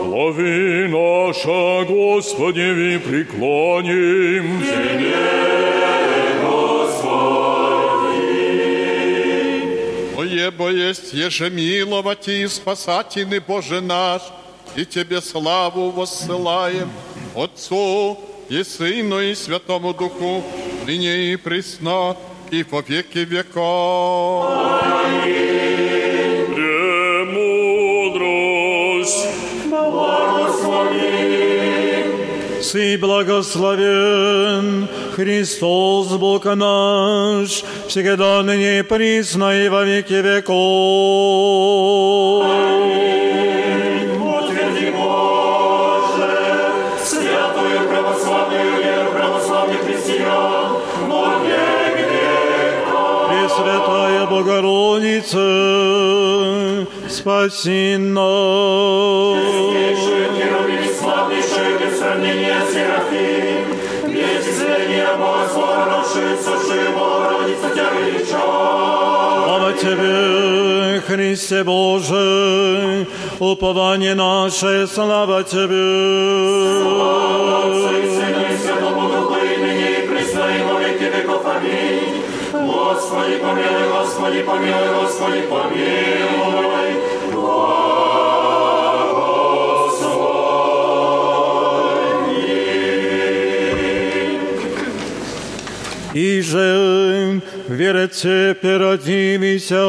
Слави наша, Господи, ви преклоним Ебо есть ежемиловать и спасательный Боже наш, и Тебе славу воссылаем, Отцу и Сыну и Святому Духу, ныне и присно, и во веки веков. Премудрость. Си благословен Христос Бог наш, всегда ныне присно и во веки веков. Утверди, Богородица, спаси нас. Чистейший Херувим, славнейший без сравнения Серафим, Весь изления Бога суши Богородица тебя величал. Слава Тебе, Христе Боже, упование наше, слава Тебе. Отцу и Сыну и Святому Господи, помилуй, Господи, помилуй. И же вере Тебе родимися,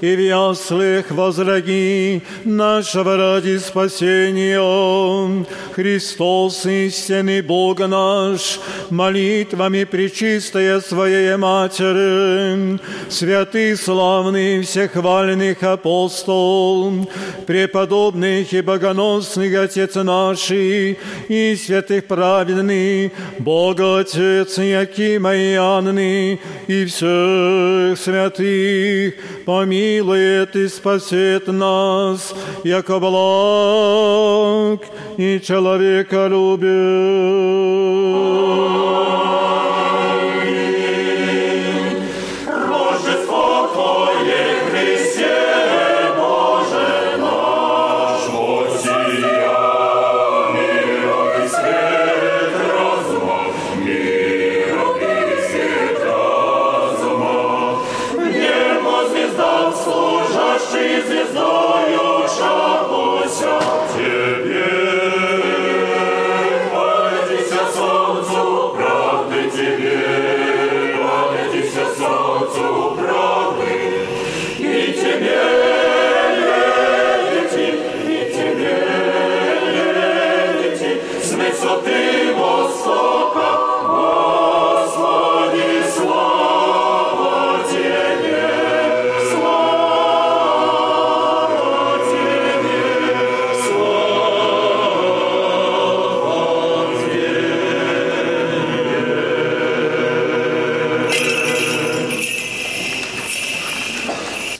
и в яслях возраги нашего ради спасения. Христос, истинный Бог наш, молитвами пречистая Своей Матери, святый, славный, всехвальных апостол, преподобных и богоносных Отец наши, и святых праведных, Бога Отец Якима и Анны, и всех святых, помилует и спасет нас, яко благ и человека любит.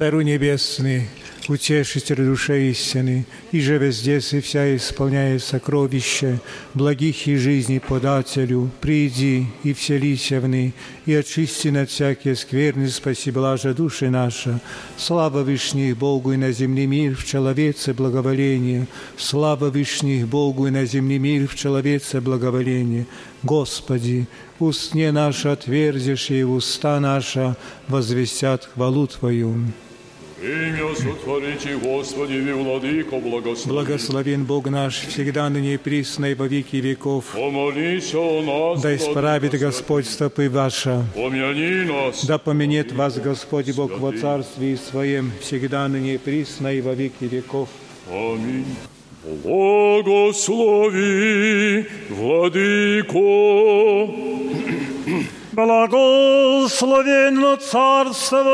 Царю Небесный, утешитель души истины, и же везде и вся исполняя сокровища, благих и жизни подателю, приди и вселися и очисти над всякие скверны, спаси блажа души наша. Слава Вышних Богу и на земле мир, в человеце благоволение. Слава Вышних Богу и на земле мир, в человеце благоволение. Господи, устне наше отверзишь, и уста наша возвестят хвалу Твою. Имя сотворите, Господи, ви владыко, благослови. Благословен Бог наш, всегда ныне и присно и во веки веков. Помолись о нас, Да исправит Господь стопы ваша. помяни нас. Да поменет вас Господь Бог во Царстве Своем, всегда ныне и присно и во веки веков. Аминь. Благослови, владыко. Благословенно Царство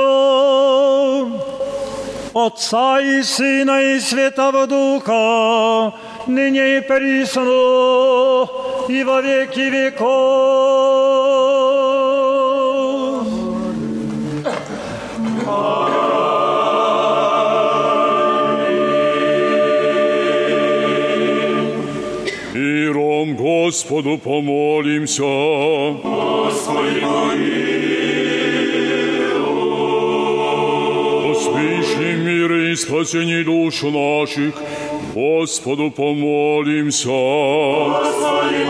Отца и Сына и Святого Духа, ныне и присно, и во веки веков. Миром Господу помолимся. Господи, Поспешни мира и спасение душ наших, Господу помолимся. Господи,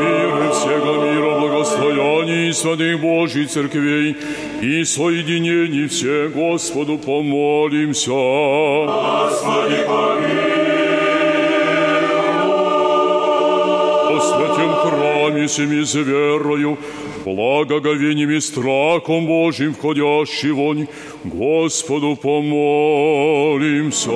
Мир и всего мира, благостояние и святых Божьей церквей и соединений все Господу помолимся. Господи, О святем храме семи с верою, благоговением и страхом Божьим входящий вонь, Господу помолимся.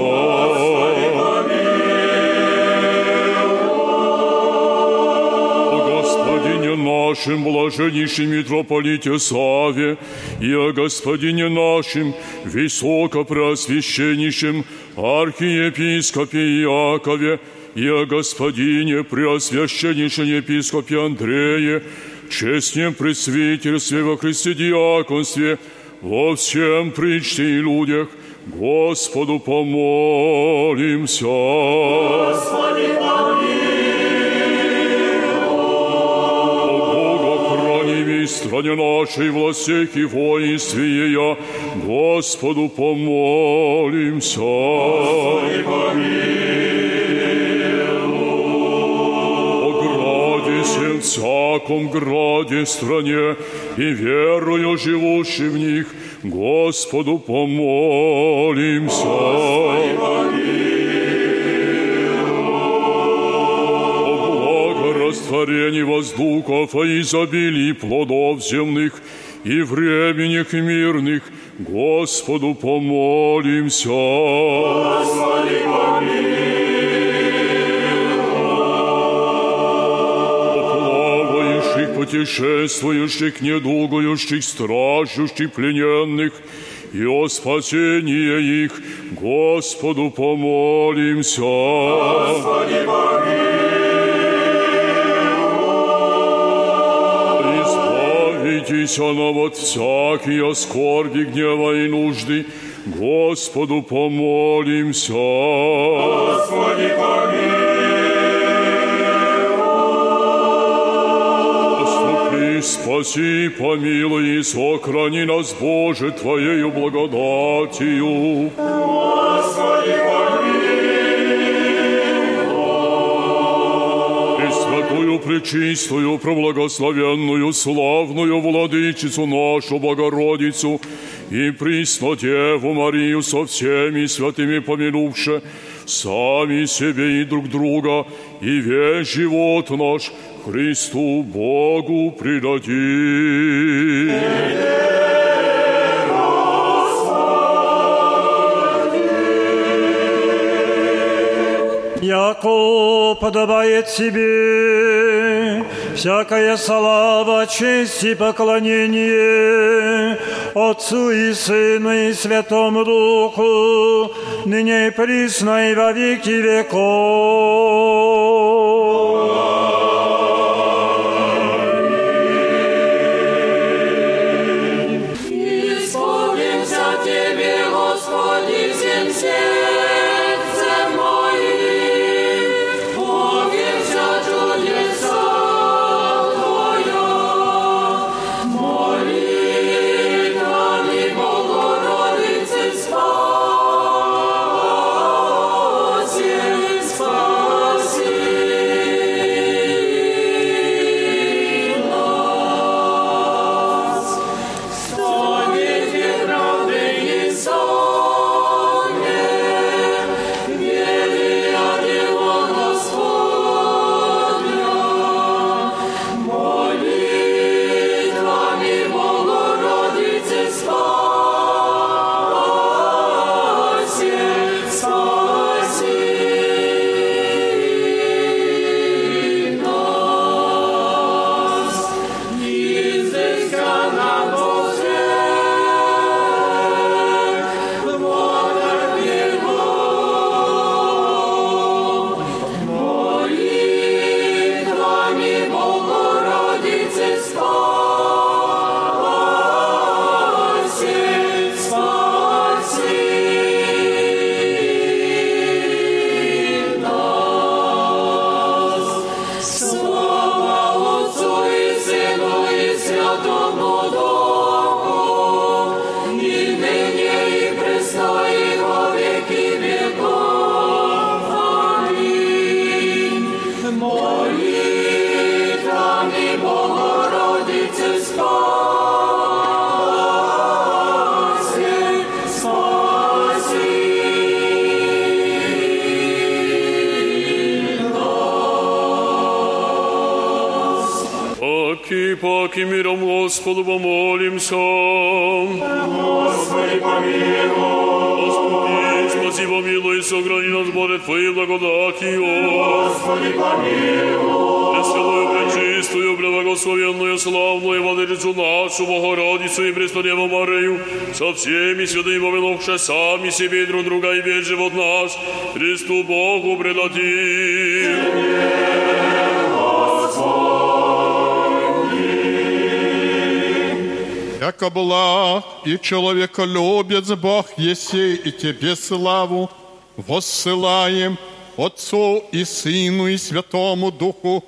О Господине нашим блаженнейшем митрополите Саве и о Господине нашим высокопреосвященнейшем архиепископе Иакове и о Господине преосвященнейшем епископе Андрее, честнем пресвитерстве во Христе диаконстве, во всем причте и людях, Господу помолимся. Господи, Бога в стране нашей, властях и воинстве ее, Господу помолимся. Господи, О всяком граде, стране и верою живущим в них, Господу помолимся. О благорастворении воздухов, о изобилии плодов земных и временях мирных, Господу помолимся. Господи, плавающих, путешествующих, недугающих, страждущих, плененных, и о спасении их Господу помолимся. Господи, Избавитесь нам от всякие скорби, гнева и нужды, Господу помолимся. Господи, Поступи, спаси, помилуй и сохрани нас, Боже, Твоею благодатью. Господи, И святую, пречистую, проблагословенную, славную владычицу нашу Богородицу и присно Деву Марию со всеми святыми помянувши, сами себе и друг друга, и весь живот наш Христу Богу предадим. Яко подобает себе всякая слава, честь и поклонение Отцу и Сыну и Святому Духу, ныне и присно и во веки веков. Паки, миром Господу помолимся. Господи, помилуй. Господи, спаси, помилуй, сохрани нас, Боже, Твоей благодатью. Господи, помилуй. Пресвятую, пречистую, преблагословенную, славную Владычицу нашу, Богородицу и Преснодеву Марию, со всеми святыми помянувши сами себе и друг друга и весь живот наш, Христу Богу предадим. яко была, и человеколюбец Бог еси, и Тебе славу воссылаем Отцу и Сыну и Святому Духу,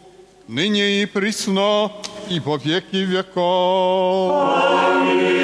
ныне и присно, и во веки веков. Аминь.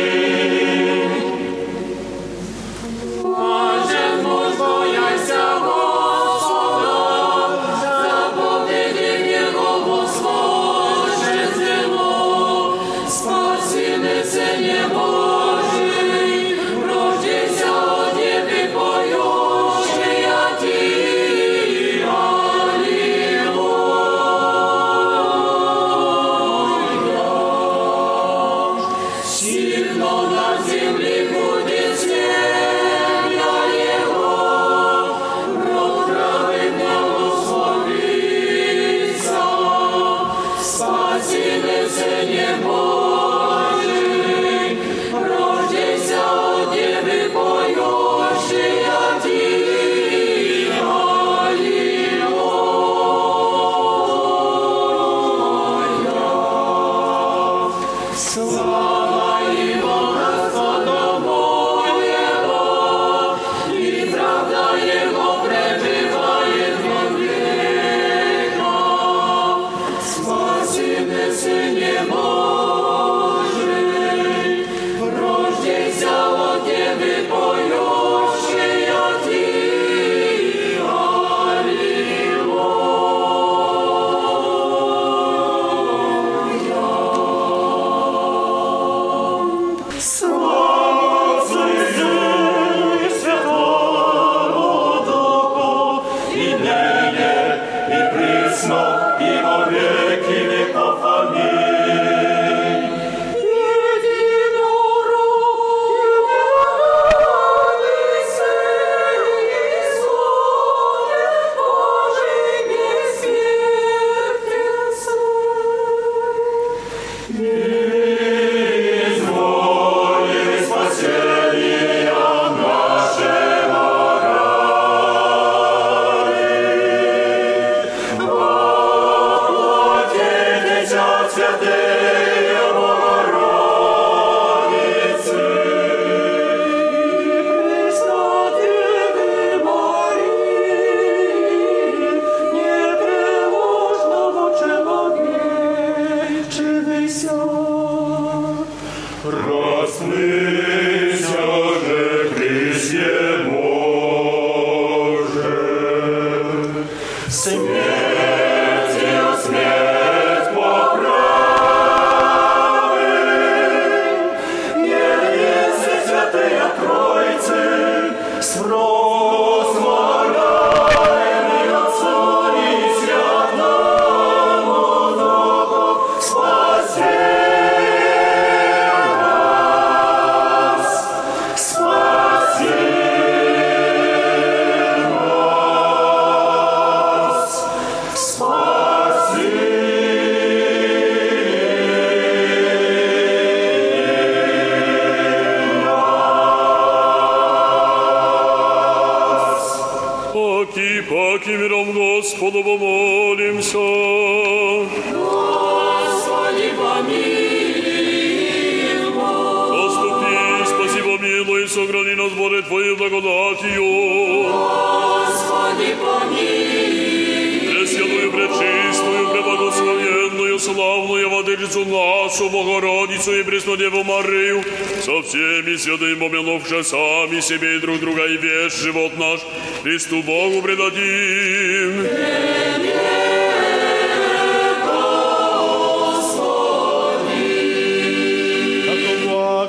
Христу Богу предадим.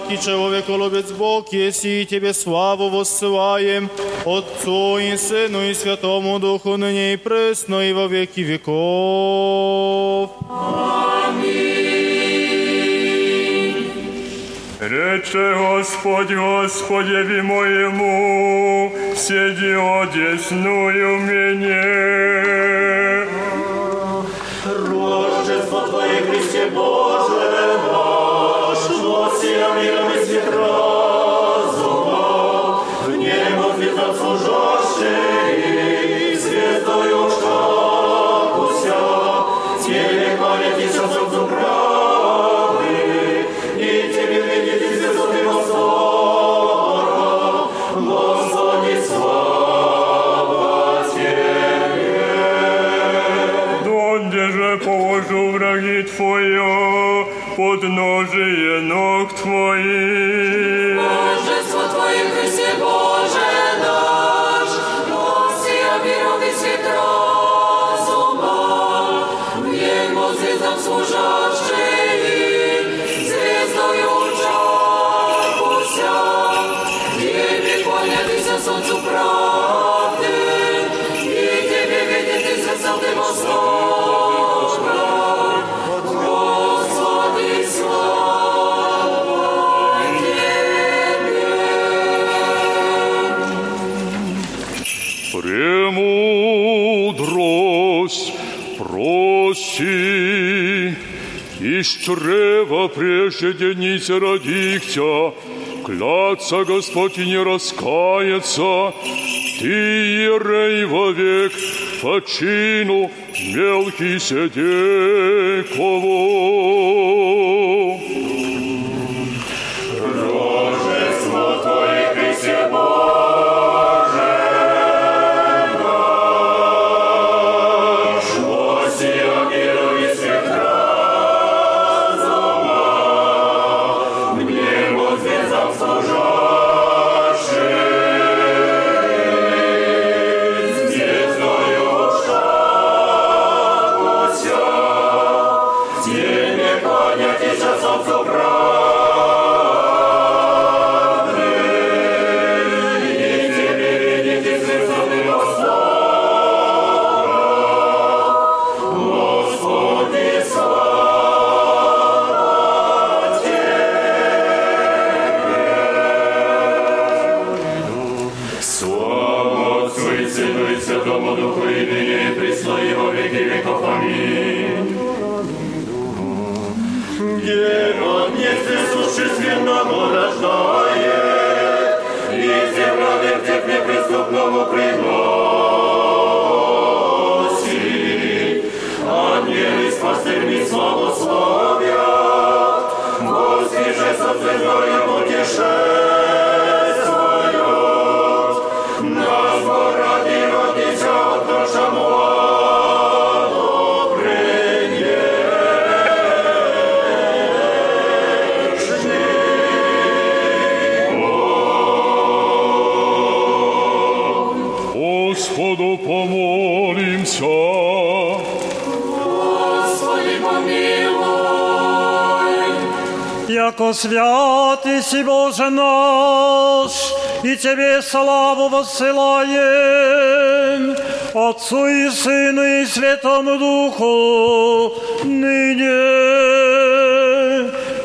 И человеколюбец Бог, если и Тебе славу воссылаем, Отцу и Сыну и Святому Духу, ныне и пресно, и во веки веков. Аминь. Рече Господь, Господеви моему, седи одесную меня. noch Из чрева прежде деница родихтя, Клятся Господь и не раскается, Ты, Ерей, вовек по чину мелкий седековой. Lord. Яко святый си Боже наш, и Тебе славу воссылаем, Отцу и Сыну и Святому Духу, ныне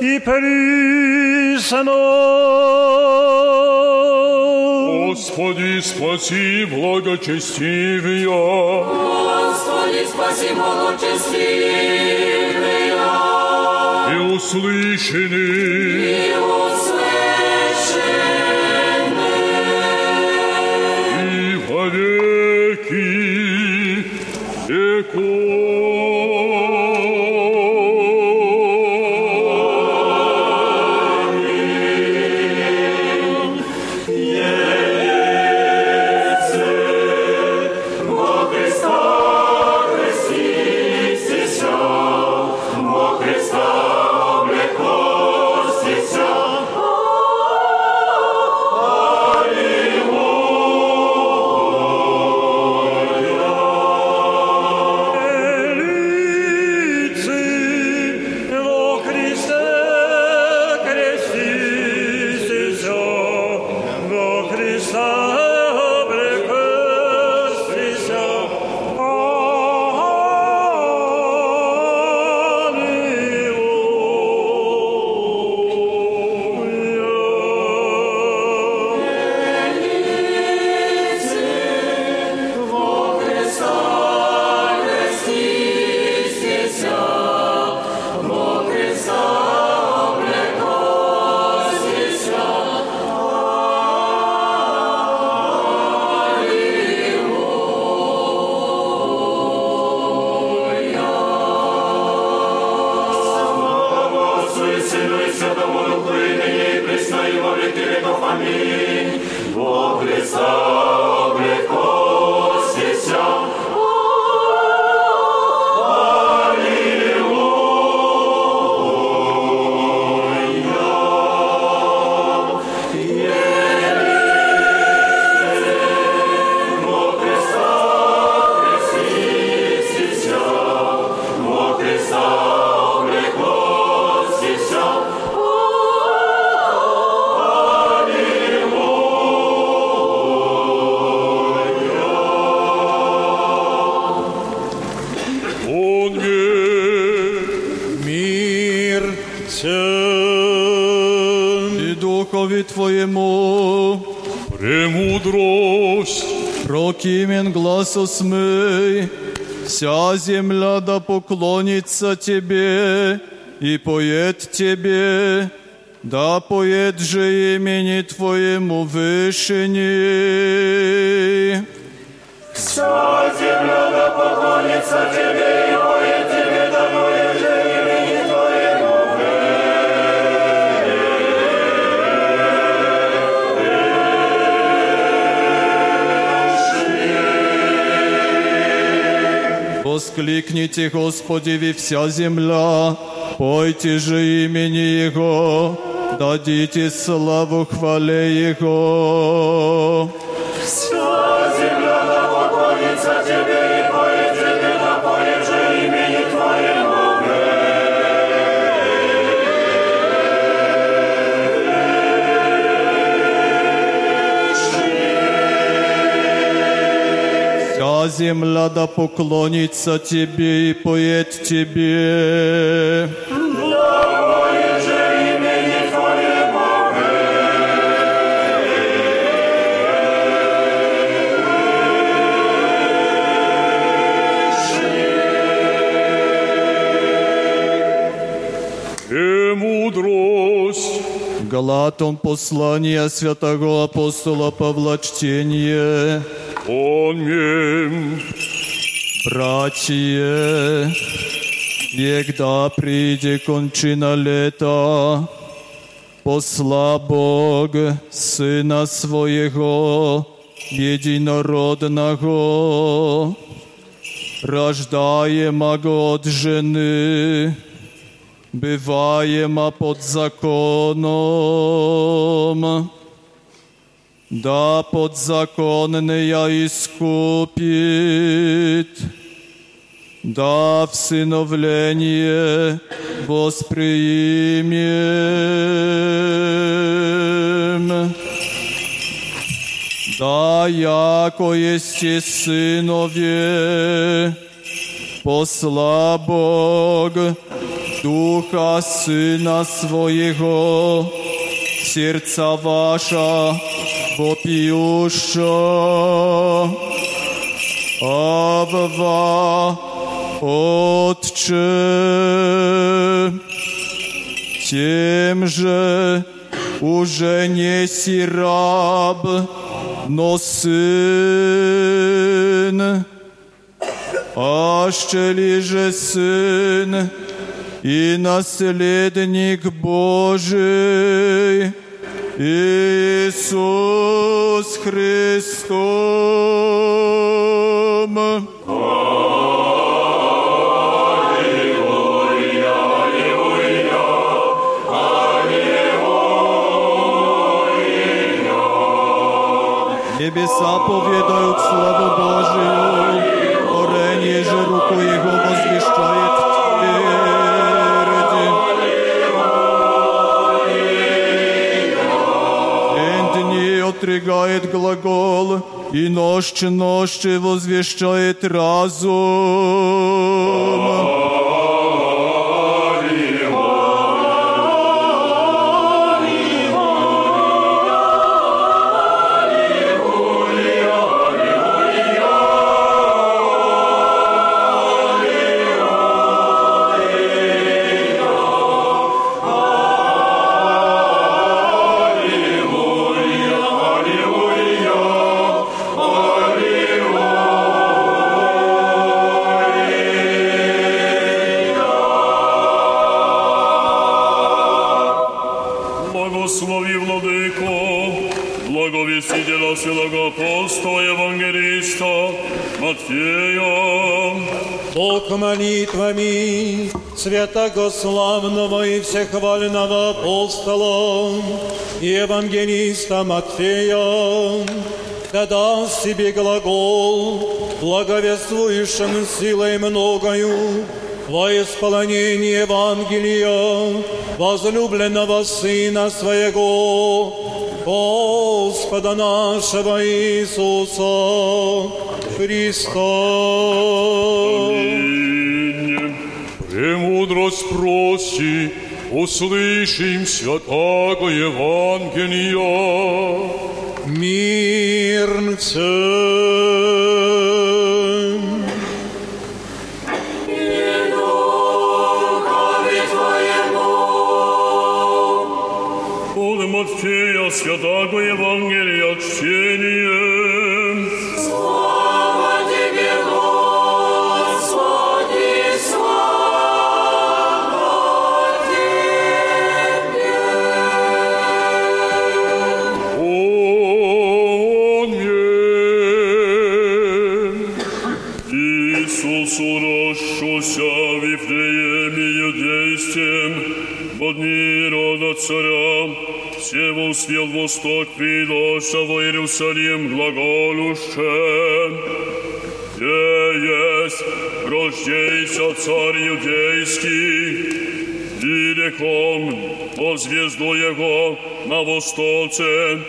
и присно. Господи, спаси благочестивия! Господи, спаси благочестивия! услышаны. Не услышаны. Глаз осмый, вся земля да поклонится Тебе и поет Тебе, да поет же имени Твоему вышини. Воскликните, Господи, ви вся земля, пойте же имени Его, дадите славу хвале Его. Да поклонится Тебе и поет Тебе. Поет же имени Твоему Премудрость. Галатам послание святого апостола Павла чтение. Аминь. Братья, когда приде кончина лета, посла Бог Сына Своего, единородного, рождаемого от жены, бываема под законом, да подзаконная искупит, да всыновление восприимем. Да, яко есть сынове, посла Бог Духа Сына Своего, сердца ваша вопиюша. Абва, Отче, тем же уже не си раб, но сын, аще ли же сын и наследник Божий, Иисус Христом. Небеса поведают славу Божию, горение же руку Его возвещает Отригает глагол, и ночь ночи возвещает разум. Святого славного и всехвального апостола и евангелиста Матфея, да даст себе глагол, благовествующим силой многою, во исполнение Евангелия возлюбленного Сына Своего, Господа нашего Иисуса Христа. Премудрость проси, услышим святого Евангелия. Мирцем. успел восток придоша во Иерусалим глаголуще. Где есть рождейся царь юдейский, Великом по звезду его на востоце,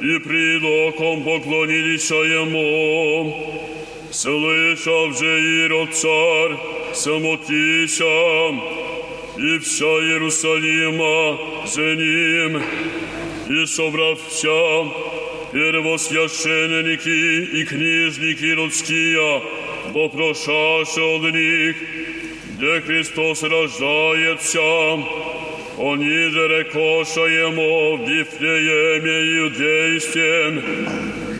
и придоком поклонились ему. Слышав же Ирод царь, самотися, и вся Иерусалима за ним, и собрався первосвященники и книжники людские, вопрошаши от них, где Христос рождается, они же рекоша ему в Вифлееме Иудейским,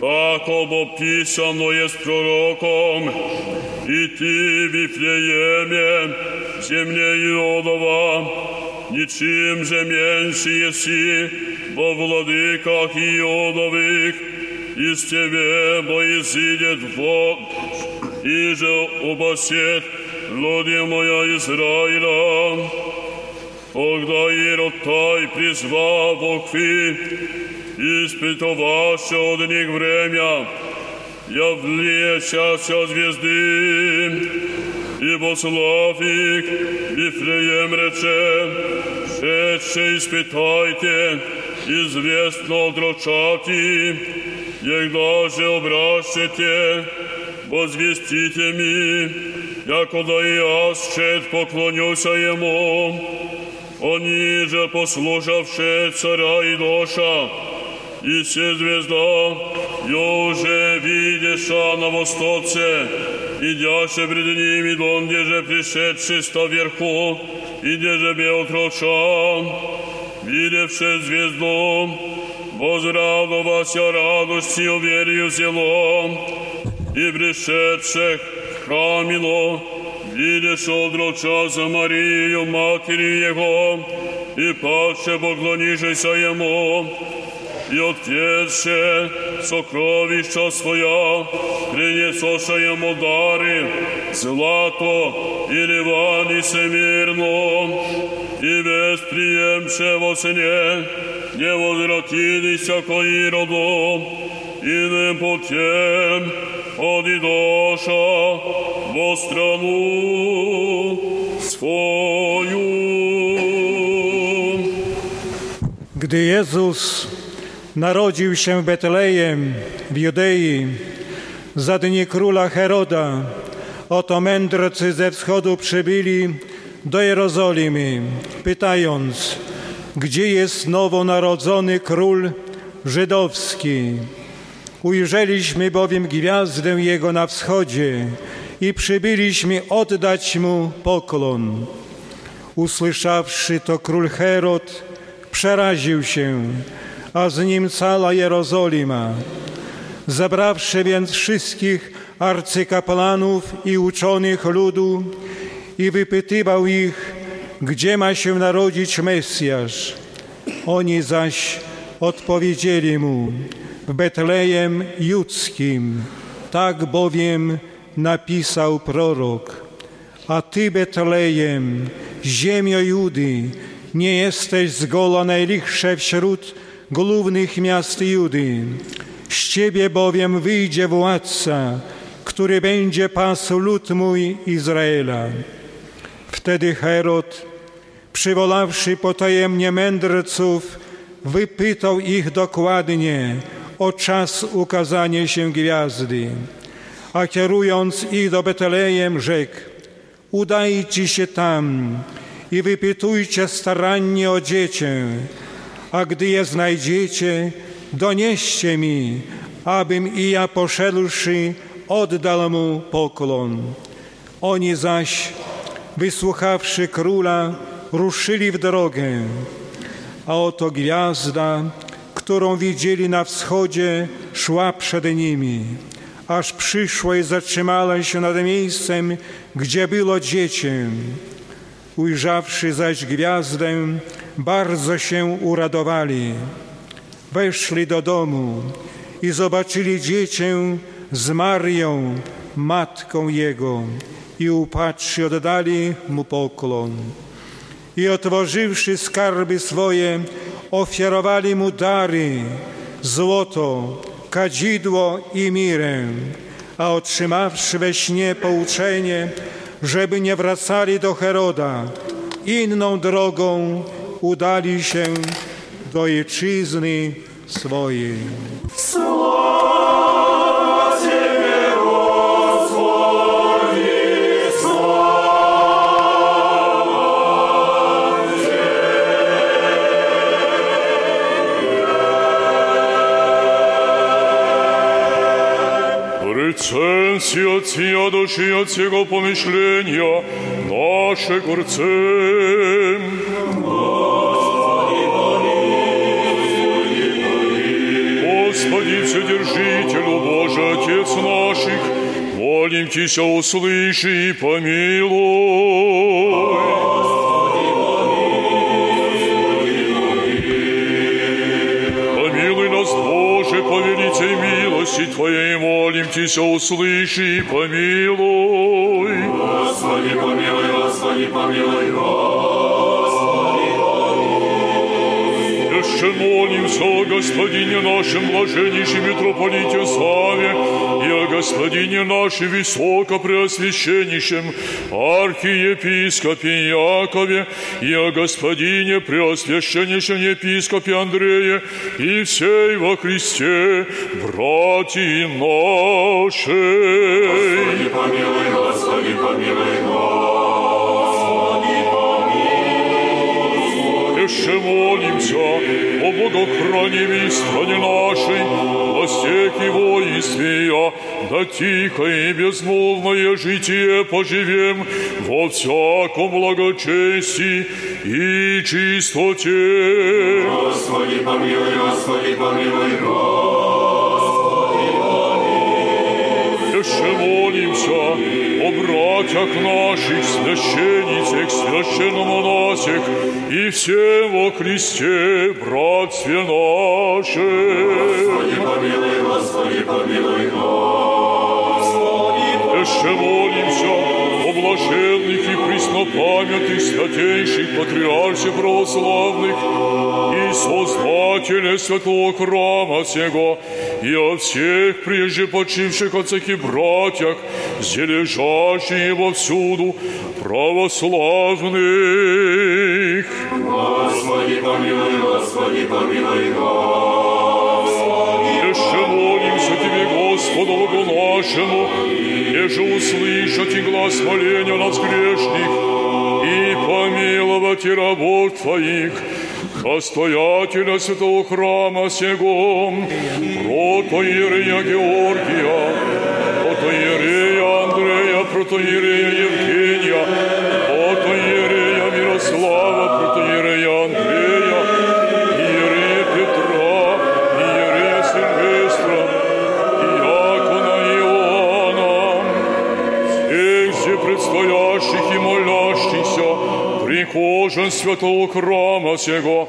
как обописано есть пророком, и ты, Вифлееме, земле Иодова, ничем же меньше еси во владыках Иодовых, из тебе боизидет Бог, и же убасет Лодия моя Израиля. Тогда Ирод Тай призвал Богви, испытовавши от них время, явлещася звезды, и послав их, Вифлеем рече, шедше испытайте, известно отрочати, егда же обращете, возвестите ми, якода и аз шед поклонюся ему, они же послушавши царя и доша, и се звезда, уже видеша на востоце, идяше пред ними, донде же пришедший ста вверху, где же бел трочан, видевши звезду, возрадовался радостью верою зелом, и пришедших храмило, видишь одроча за Марию, матери Его, и паче поклонишься Ему, и отведше сокровища своя, принесоша Ему дары, злато и ливан и семирно, и восприемше во сне, не возвратились ко Ироду, иным путем одидоша во страну свою. Gdy Jezus narodził się w Betlejem w Judei za dni króla Heroda, oto mędrcy ze wschodu przybyli do Jerozolimy, pytając, gdzie jest nowonarodzony król żydowski. Ujrzeliśmy bowiem gwiazdę Jego na wschodzie i przybyliśmy oddać Mu poklon. Usłyszawszy to król Herod, przeraził się, a z nim cała Jerozolima. Zabrawszy więc wszystkich arcykapłanów i uczonych ludu i wypytywał ich, gdzie ma się narodzić Mesjasz. Oni zaś odpowiedzieli mu, w Betlejem Judzkim, tak bowiem napisał prorok. A ty, Betlejem, ziemio Judy, nie jesteś zgoła najlichsze wśród głównych miast Judy. Z ciebie bowiem wyjdzie władca, który będzie pasł lud mój Izraela. Wtedy Herod, przywoławszy potajemnie mędrców, wypytał ich dokładnie o czas ukazania się gwiazdy, a kierując ich do Betlejem rzekł, udajcie się tam i wypytujcie starannie o dziecię, a gdy je znajdziecie, donieście mi, abym i ja poszedłszy oddał mu poklon. Oni zaś, wysłuchawszy króla, ruszyli w drogę, a oto gwiazda, którą widzieli na wschodzie, szła przed nimi, aż przyszła i zatrzymała się nad miejscem, gdzie było dziecię. Ujrzawszy zaś gwiazdę, bardzo się uradowali. Weszli do domu i zobaczyli dziecię z Marią, matką jego, i upatrzy oddali mu poklon. I otworzywszy skarby swoje, ofiarowali mu dary, złoto, kadzidło i mirę, a otrzymawszy we śnie pouczenie, żeby nie wracali do Heroda, inną drogą udali się do ojczyzny swojej. Слава Тебе, Господи, слава Рецензия от сия души от всего помышления наше горцем. Господи, Вседержителю Боже, Отец наших, молим Тися, услыши и помилуй. Помилуй нас, Боже, по милости Твоей, молим Тися, услыши и помилуй. Господи, помилуй, Господи, помилуй, Господи, Еще молимся о Господине нашем блаженнейшем митрополите Саве и о Господине нашем высокопреосвященнейшем архиепископе Якове и о Господине преосвященнейшем епископе Андрее и всей во Христе братья нашей. Господи, помилуй, Господи, помилуй, Господи, Еще молимся о богохранимой стране нашей, властях и воинстве, да тихо и безмолвное житие поживем во всяком благочестии и чистоте. Господи, помилуй, Господи, помилуй, Господи, Еще молимся о братьях наших, священницах, священномонасях и всем во Христе, братстве наше. Господи, помилуй, Господи, помилуй, Господи, Еще молимся блаженных и преснопамятных святейших патриарших православных и Создателя святого храма сего, и о всех прежде почивших отцах и братьях, где лежащие вовсюду православных. Господи, помилуй, Господи, помилуй, Господи, Господу Богу нашему, еже услышать и глаз моления нас грешных, и помиловать и рабов Твоих, настоятеля святого храма сего, протоиерея Георгия, протоиерея Андрея, протоиерея Евгения, прихожан святого храма сего,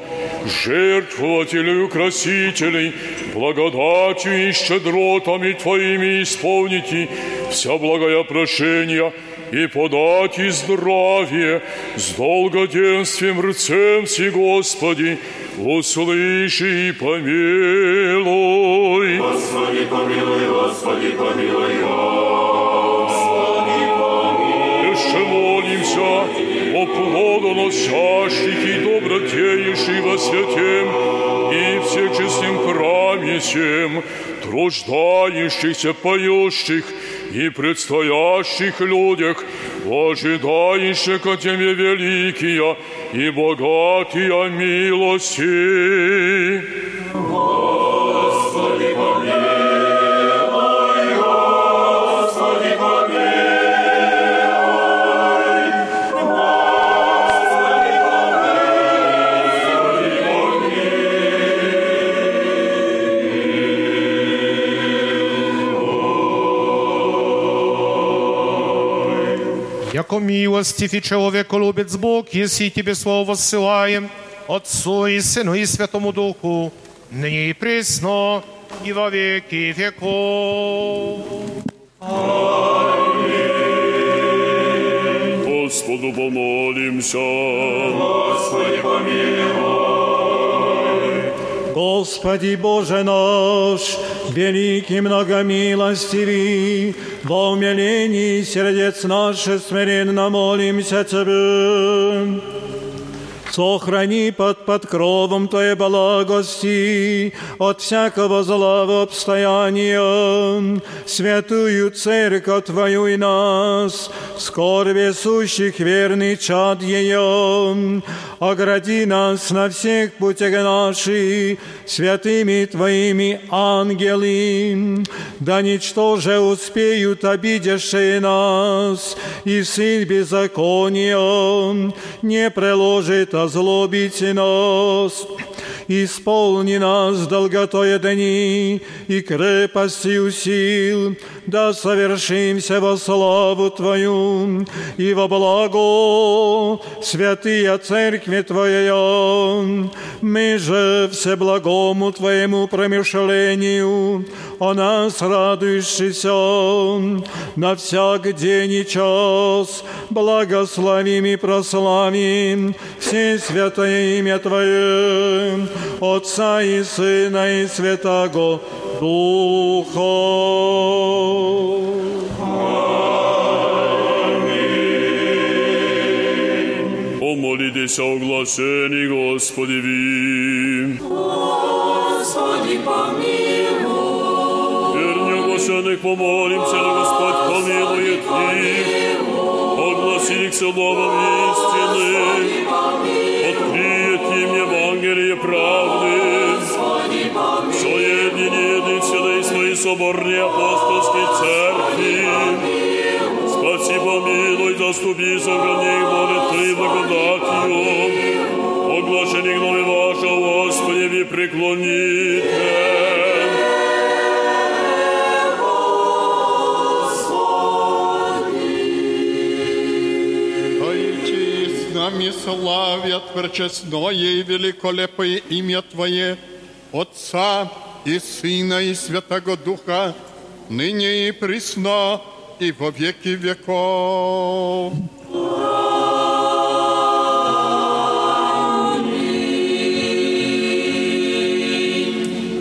жертвователей и украсителей, благодатью и щедротами Твоими исполните вся благая прошения и подать и здравие с долгоденствием рцем си, Господи, услыши и помилуй. Господи, помилуй, Господи, помилуй, Господи, Еще молимся о плодоносящих и добродеющих во святем и всечестном храме сем, труждающихся, поющих и предстоящих людях, ожидающие ко Тебе великие и богатые милости. Господи, Яко милостив и человеколюбец Бог, если Тебе слово воссылаем, Отцу и Сыну и Святому Духу, ныне и пресно, и во веки веков. Господу помолимся. Господи, помилуй. Господи Боже наш, великий многомилостивый, во умилении сердец наших смиренно молимся Тебе. Сохрани под подкровом Твоей благости от всякого злого обстояния святую церковь Твою и нас, скорбе сущих верный чад ее, огради нас на всех путях наших святыми Твоими ангелы, да ничтоже успеют обидевшие нас, и сын беззакония не приложит озлобить нас. Исполни нас долготою дни и крепостью сил, да совершимся во славу Твою и во благо святые Церкви Твоей. Мы же все благому Твоему промышлению о нас радующийся на всяк день и час, благословим и прославим все святое имя Твое, Отца и Сына и Святого Духа. Помолитесь о оглашении Господеви. Господи, помилуй. Верни оглашенных помолимся, да Господь помилует их. Огласили к словам истины. Откриет им Евангелие правды. Соединение нашій соборній апостольській церкві. Спаси, помилуй, заступи, сохрани, молитви, благодатью, оглашені гнови вашого, Господи, преклоніте. нами славят пречестное и великолепое имя Твое, Отца, и Сына и Святого Духа, ныне и присно, и во веки веков.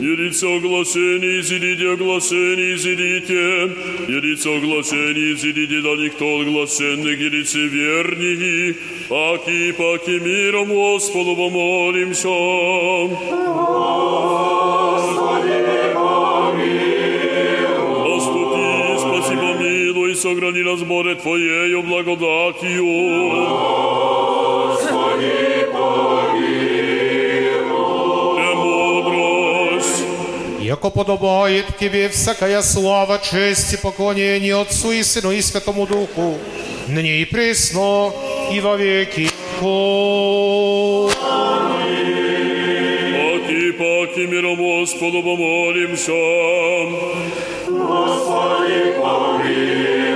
Едица оглашение, изидите, оглашение, изидите. Едица оглашение, изидите, да никто оглашенных, едицы верни. Паки, паки, миром Господу помолимся. Заступи, сохрани нас, Боже, Твоею благодатью. Премудрость. Яко подобает Тебе всякая слава, честь и поклонение Отцу и Сыну и Святому Духу, ныне и пресно, и во веки. Паки, паки, миром Господу помолимся. Господи, помилуй.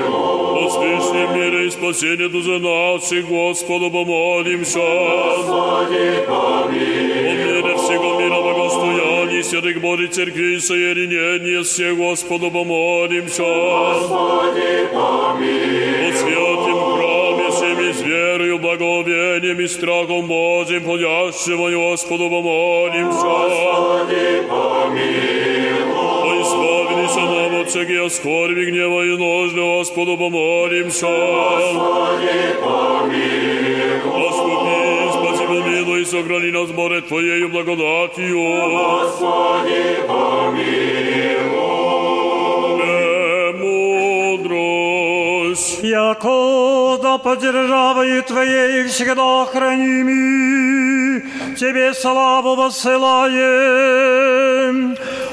Поспешни мира и спасения дузы наших, Господу помолимся. Господи, помилуй. О мире всего мира благостоянии, святых Божьей Церкви и соединение все, Господу помолимся. Господи, помилуй. О святым храме всеми с верою, благовением и страхом Божьим, ходящего Господу помолимся. Господи, помилуй. О избавилися нам от всякие скорби, гнева и нужды, Господу помолимся. Господи, помилуй. Оступи, спаси, помилуй, сохрани нас, Боже, Твоею благодатью. Господи, помилуй. Премудрость. Яко Господа поддержаваю Твоей всегда храними, Тебе славу воссылаем,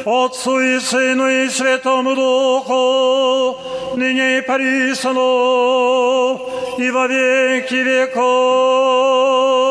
Отцу и Сыну и Святому Духу, ныне и присно, и во веки веков.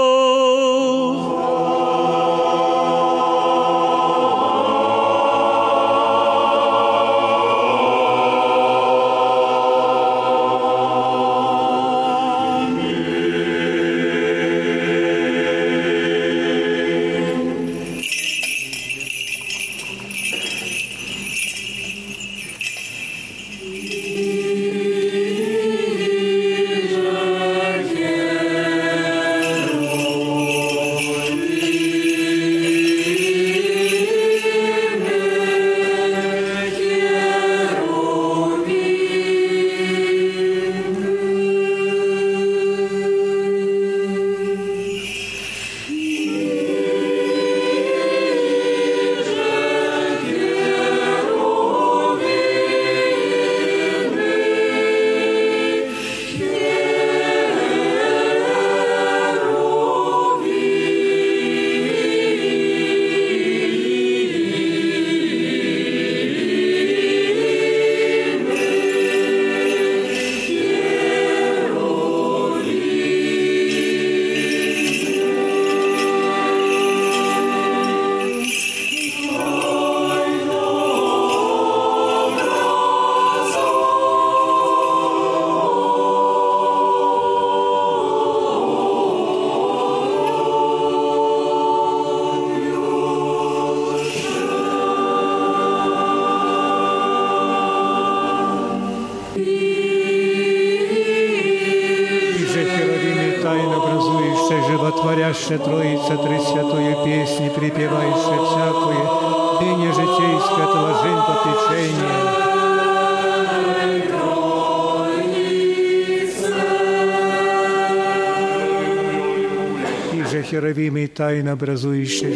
na Brazuíche,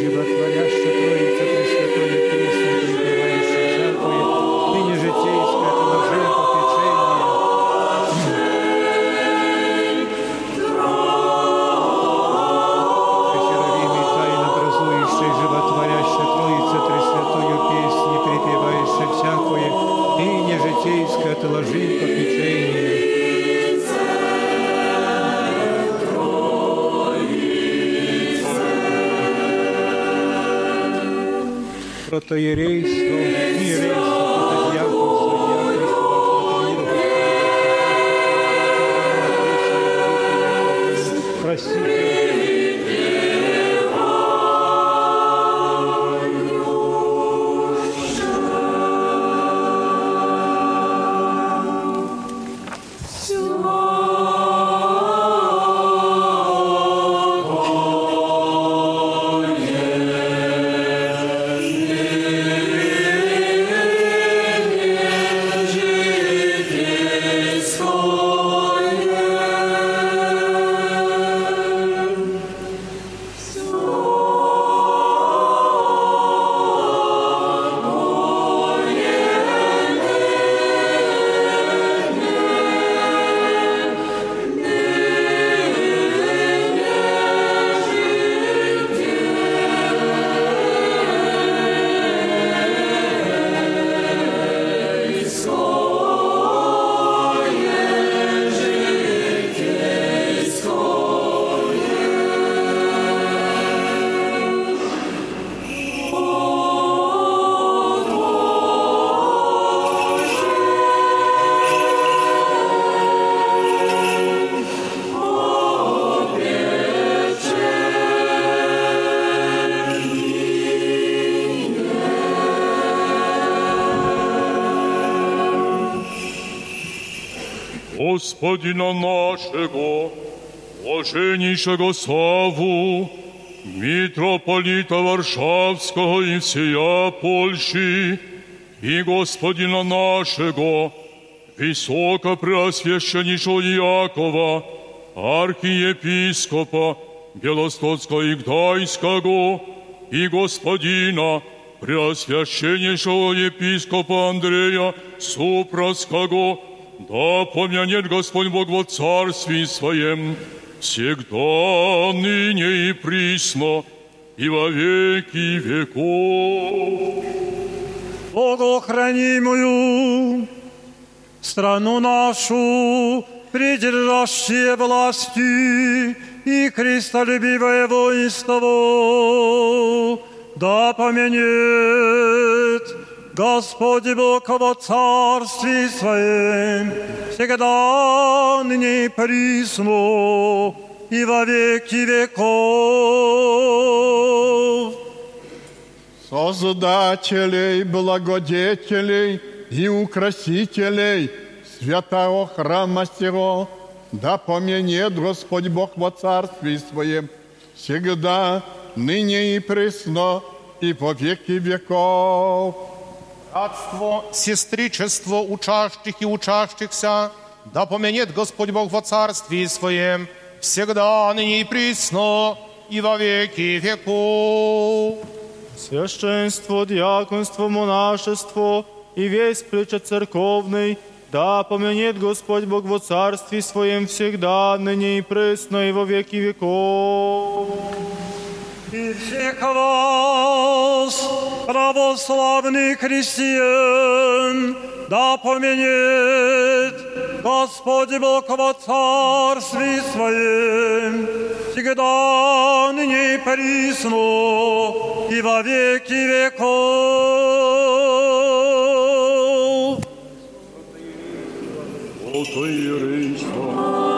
Протоерейство, Господина нашего, блаженнейшего Саву, митрополита Варшавского и всея Польши, и Господина нашего, высокопреосвященнейшего Якова, архиепископа Белостоцкого и Гдайского, и Господина Преосвященнейшего епископа Андрея Супровского, Да помянет Господь Бог во Царстве Своем, всегда, ныне и присно, и во веки веков. Богохранимую страну нашу, придержащие власти и крестолюбивое воинство, да поменет Господь Бог во Царстве Своем, всегда ныне и присно, и во веки веков. Создателей, благодетелей и украсителей святого храма сего, да поменет Господь Бог во Царстве Своем, всегда, ныне и пресно, и по веки веков. Братство, сестричество учащих и учащихся, да поменет Господь Бог во Царстве Своем, всегда, ныне и присно, и во веки веков. Священство, диаконство, монашество и весь причет церковный, да поменет Господь Бог во Царстве Своем всегда, ныне и пресно, и во веки веков. И всех вас, православных христиан, да поменет Господь Бог во Царстве Своем, всегда, ныне и присно, и во веки веков. Ото єрейство.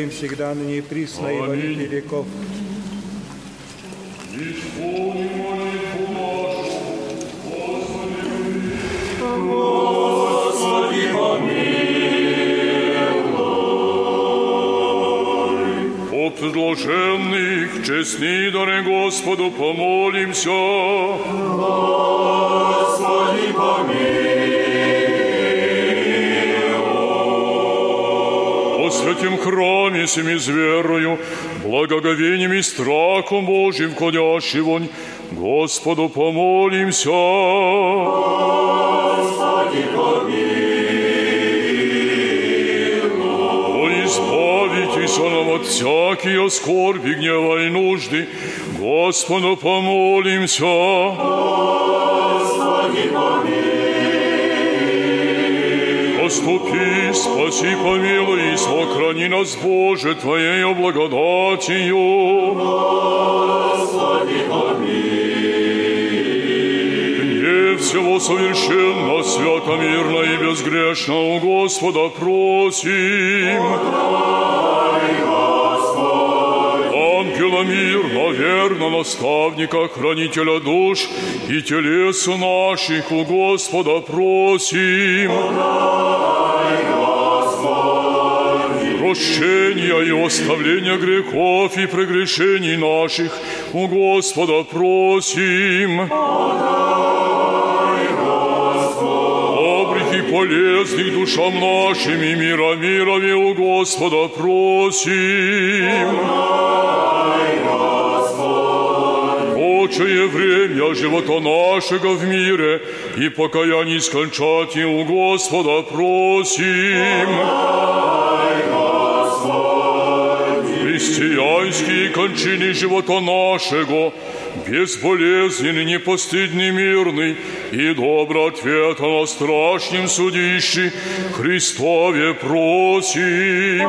Своем всегда, ныне и присно, и во веки веков. Господи, О предложенных, честни даре Господу, помолимся. Господи, О святем храме семи с верою, благоговением и страхом Божьим входящий вонь, Господу помолимся. Господи, О, избавитесь нам от всякие скорби, гнева и нужды, Господу помолимся. Господи, Поступи, спаси, помилуй и сохрани нас, Боже, Твоею благодатью. Господи, Не всего совершенно, свято, мирно и безгрешно у Господа просим. Ангела мирно, верно, наставника, хранителя душ и телес наших у Господа просим. Прощения и оставления грехов и прегрешений наших у Господа просим. Добрых и полезных душам нашим и мира мирове у Господа просим. Прочее время живота нашего в мире и покаяние скончать и у Господа просим. Христианские кончины живота нашего, безболезненный, непостыдный, мирный и добро ответа на страшном судище Христове просим.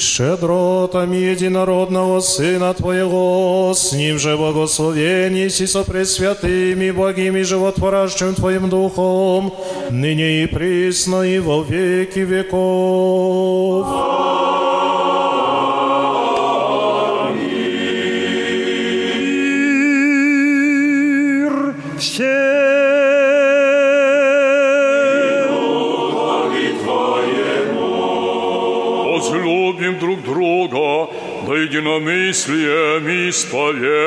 Щедротами единородного Сына Твоего, с Ним же благословение си со пресвятыми, благими животворящим Твоим Духом, ныне и присно и во веки веков. Мир единомыслием исповеми.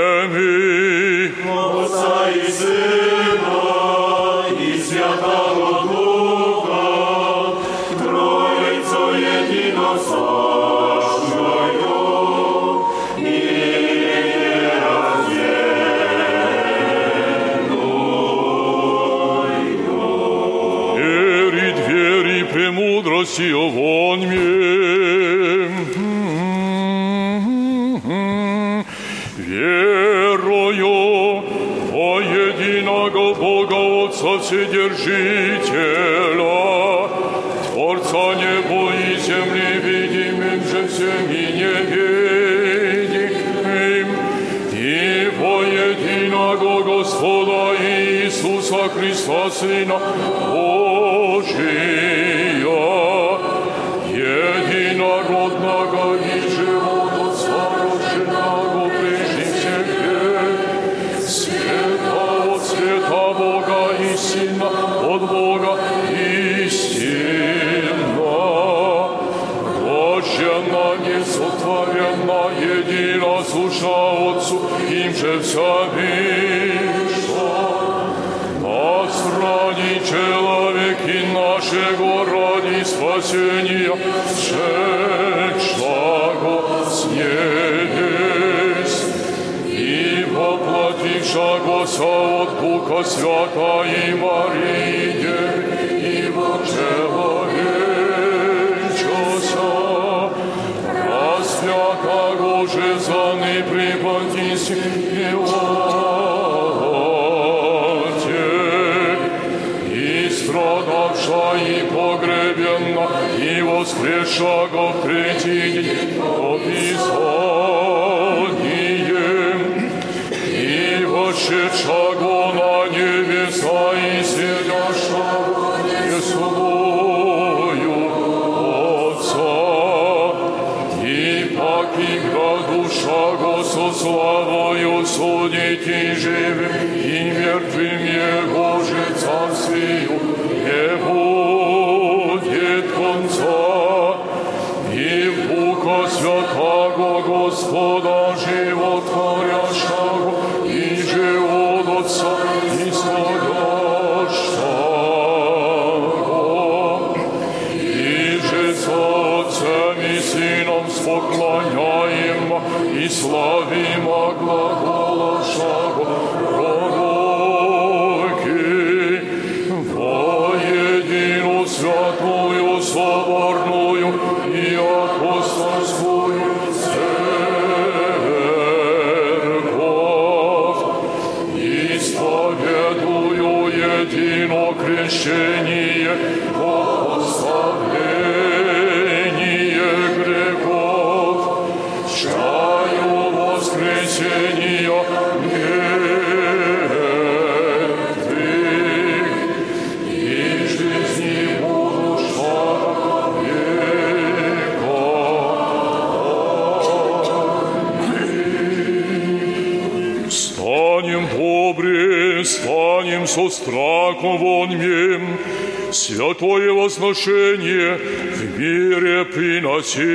Святое возношение в мире приносите.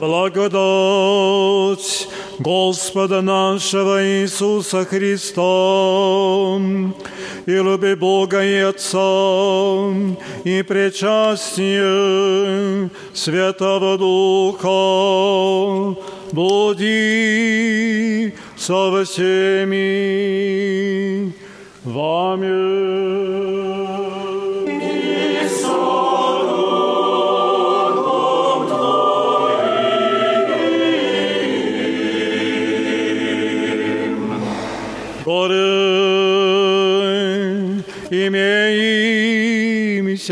Благодать Господа нашего Иисуса Христа и люби Бога и Отца и причастие Святого Духа. Буди со всеми имеем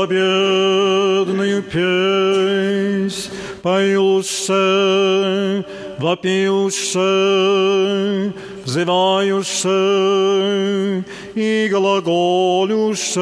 победную песнь поющая, вопиющая, взывающая и глаголющая.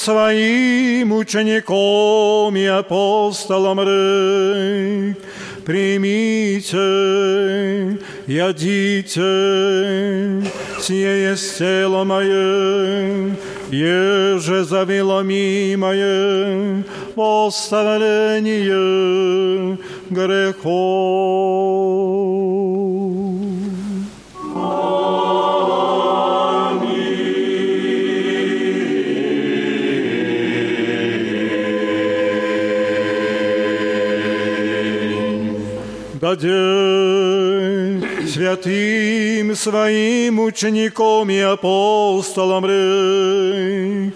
Своим учеником и апостолом рык, примите, ядите, сие есть тело мое, еже завело мимое восставление грехов. Своим учеником и апостолам рей,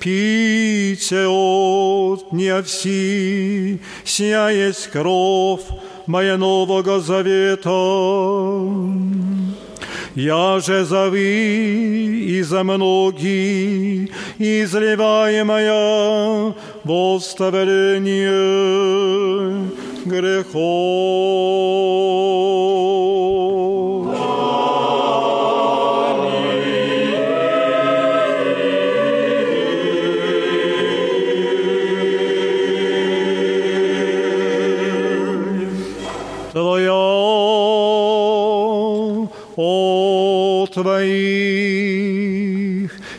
пейте от не все, сия есть кровь моя нового завета. Я же за вы и за многие, изливаемая в оставление грехов.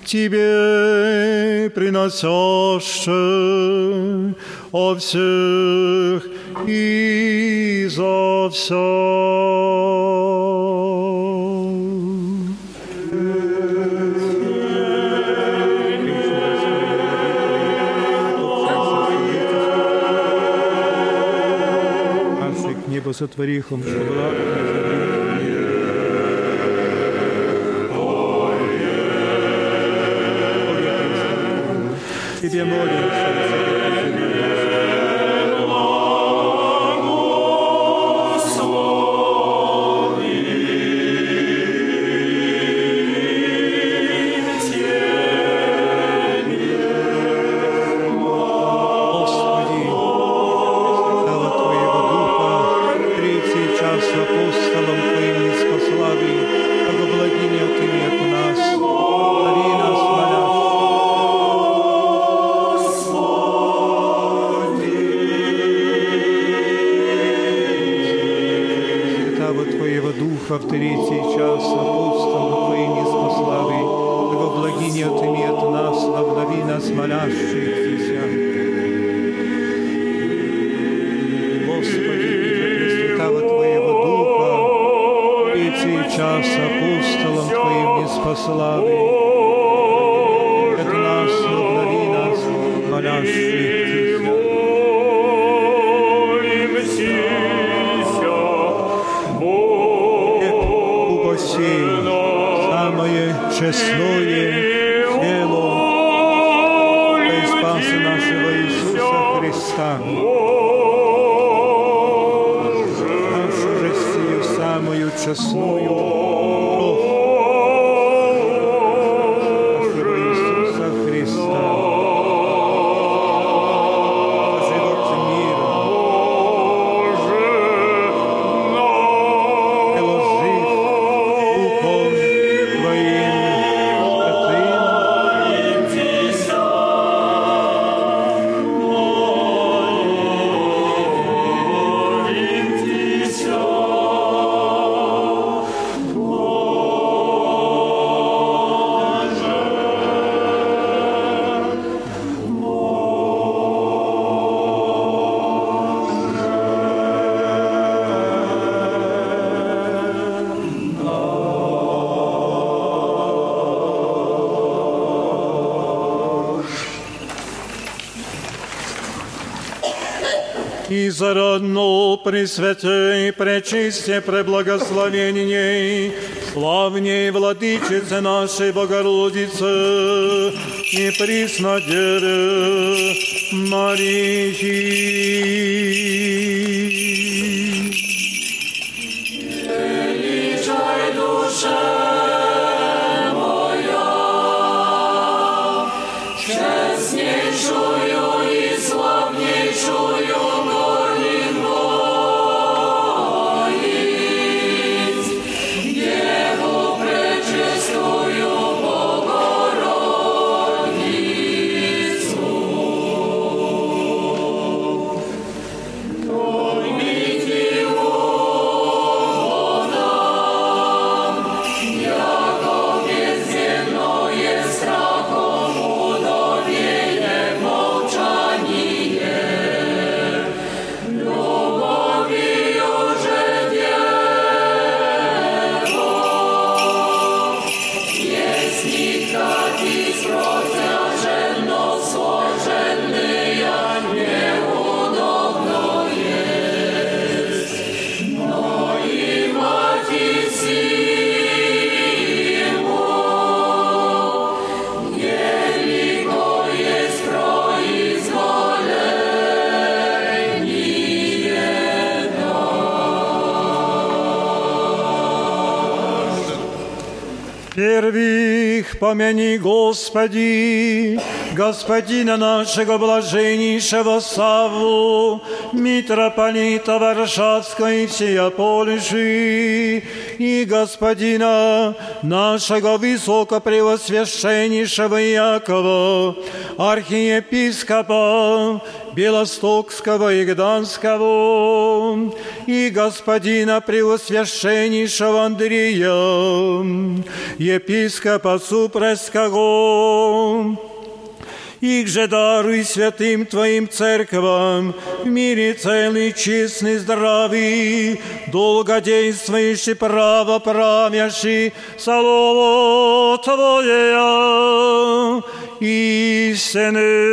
Тебе приносяще о всех и за все. К небу сотворихом, что die dir morgen. Третий час апостолом Твоим не спослави, благовладение Ты от нас, обнови нас, молящихся. Господи, Святого Твоего Духа, третий час апостолом Твоим не и зародно пресвяте, пречисте, преблагословенней, славней владычице нашей Богородице и Преснодере Марии. Помяни, Господи, Господина нашего блаженнейшего Савву, митрополита Варшавского и всея Польши, и Господина нашего высокопревосвященнейшего Якова, архиепископа Белостокского и Гданского, и господина Преосвященнейшего Андрея, епископа Супресского, их же даруй святым Твоим церквам в мире целый, честный, здравый, долгодействующий, правоправящий, слово Твое истины.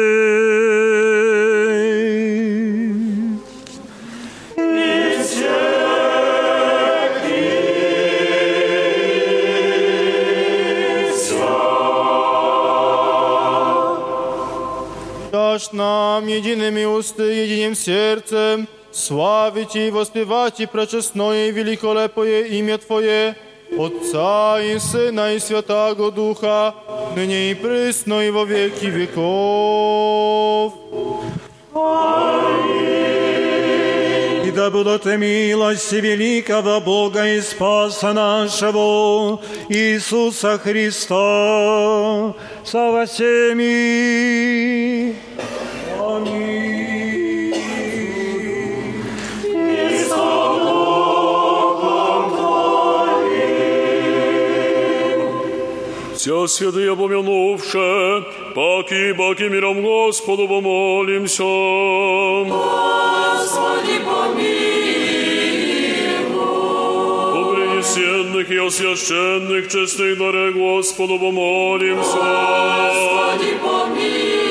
Дашь нам едиными усты, единым сердцем, славить и воспевать и прочестное и великолепое имя Твое, Отца и Сына и Святаго Духа, ныне и присно и во веки веков. И да будут милости великого Бога и Спаса нашего Иисуса Христа со всеми. Вся святые помянувши, паки, баки миром Господу помолимся. Господи, помилуй. О принесенных и освященных честных даре Господу помолимся. Господи, помилуй.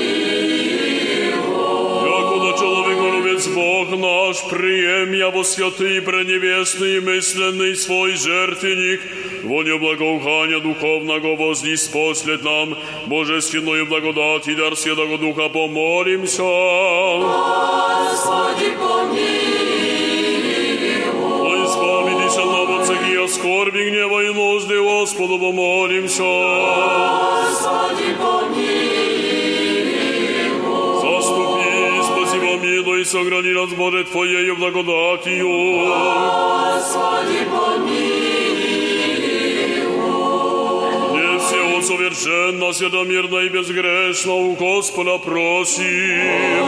прием я во святый, пренебесный, мысленный свой жертвенник, Воню благоухания духовного вознись послед нам, божественную благодать и дар Святого Духа помолимся. Господи, помилуй. О, избавитесь от нам всякие скорби, гнева и нужды, Господу помолимся. Господи, помилуй. помилуй, сохрани нас, Боже, Твоею благодатью. Господи, помилуй. Не все совершенно, святомирно и безгрешно у Господа просим.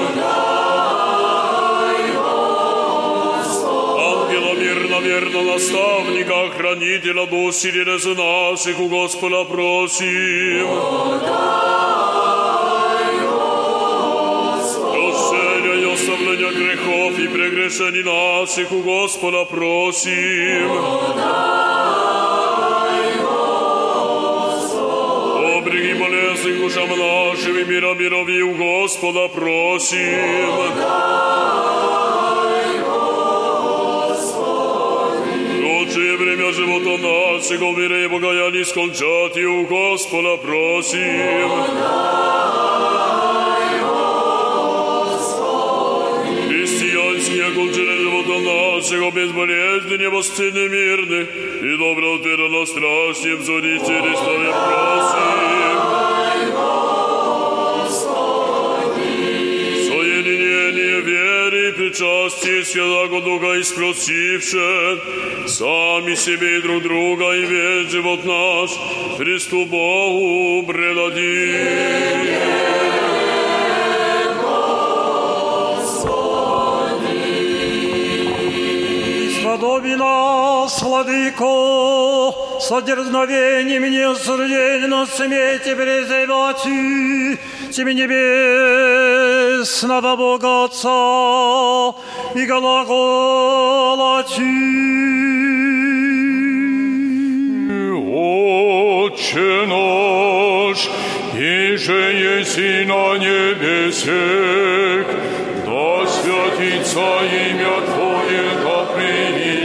Ангела мирно, верно, наставника, хранителя душ и через наших у Господа просим. Прощения i pregreseni nasiku Gospoda prosim. Dobrih i bolesnih dušama našim i mira mirovi u Gospoda prosim. Doće vremena života našega, skončati u Gospoda prosim. Господа просим. Христианские окончили живота нашего безболезненны, невостынны, мирны, и добро ответа на страшнем суде через Твое просим. Соединение веры и причастие Святого Духа испросивши, сами себе и друг друга, и весь живот наш Христу Богу предадим. Сподоби нас, Владыко, со дерзновением неосужденно смейте призывать Тебе небесного Бога Отца и глаголать. Отче наш, иже еси на небесех, да святится имя Твое, да приидет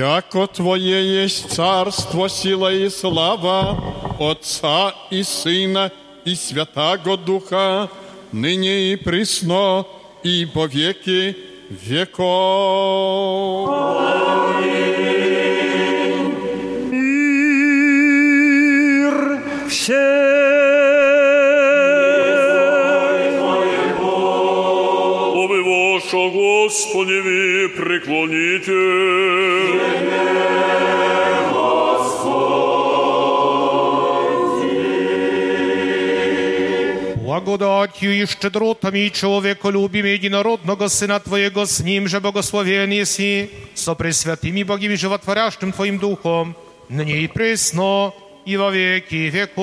Яко Твое есть царство, сила и слава Отца и Сына и Святаго Духа, ныне и присно, и по веки веков. Мир Оби Господи, ви преклоните. Благодатью и щедротами и человеколюбием единородного Сына Твоего с Ним же благословен еси, со пресвятым и Богим и животворящим Твоим Духом, ныне и пресно, и во веки веков.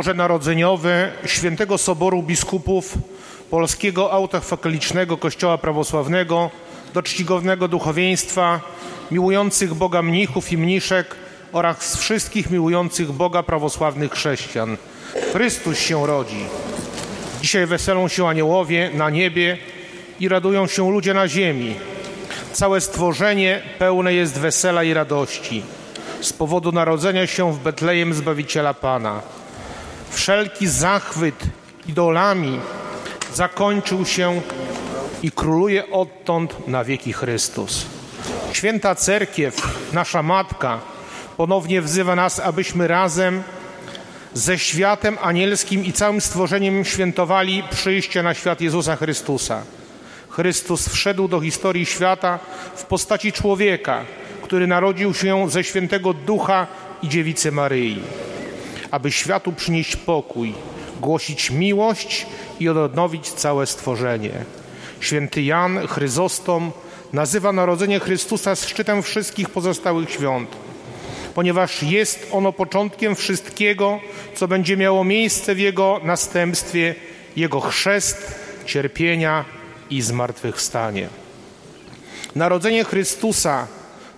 Bożonarodzeniowy Świętego Soboru Biskupów Polskiego Autochefakalicznego Kościoła Prawosławnego do czcigodnego duchowieństwa, miłujących Boga mnichów i mniszek oraz wszystkich miłujących Boga prawosławnych chrześcijan. Chrystus się rodzi. Dzisiaj weselą się aniołowie na niebie i radują się ludzie na ziemi. Całe stworzenie pełne jest wesela i radości z powodu narodzenia się w Betlejem Zbawiciela Pana. Wszelki zachwyt idolami zakończył się i króluje odtąd na wieki Chrystus. Święta Cerkiew, nasza Matka, ponownie wzywa nas, abyśmy razem ze światem anielskim i całym stworzeniem świętowali przyjście na świat Jezusa Chrystusa. Chrystus wszedł do historii świata w postaci człowieka, który narodził się ze świętego Ducha i Dziewicy Maryi, aby światu przynieść pokój, głosić miłość i odnowić całe stworzenie. Święty Jan Chryzostom nazywa narodzenie Chrystusa szczytem wszystkich pozostałych świąt, ponieważ jest ono początkiem wszystkiego, co będzie miało miejsce w Jego następstwie, Jego chrzest, cierpienia i zmartwychwstanie. Narodzenie Chrystusa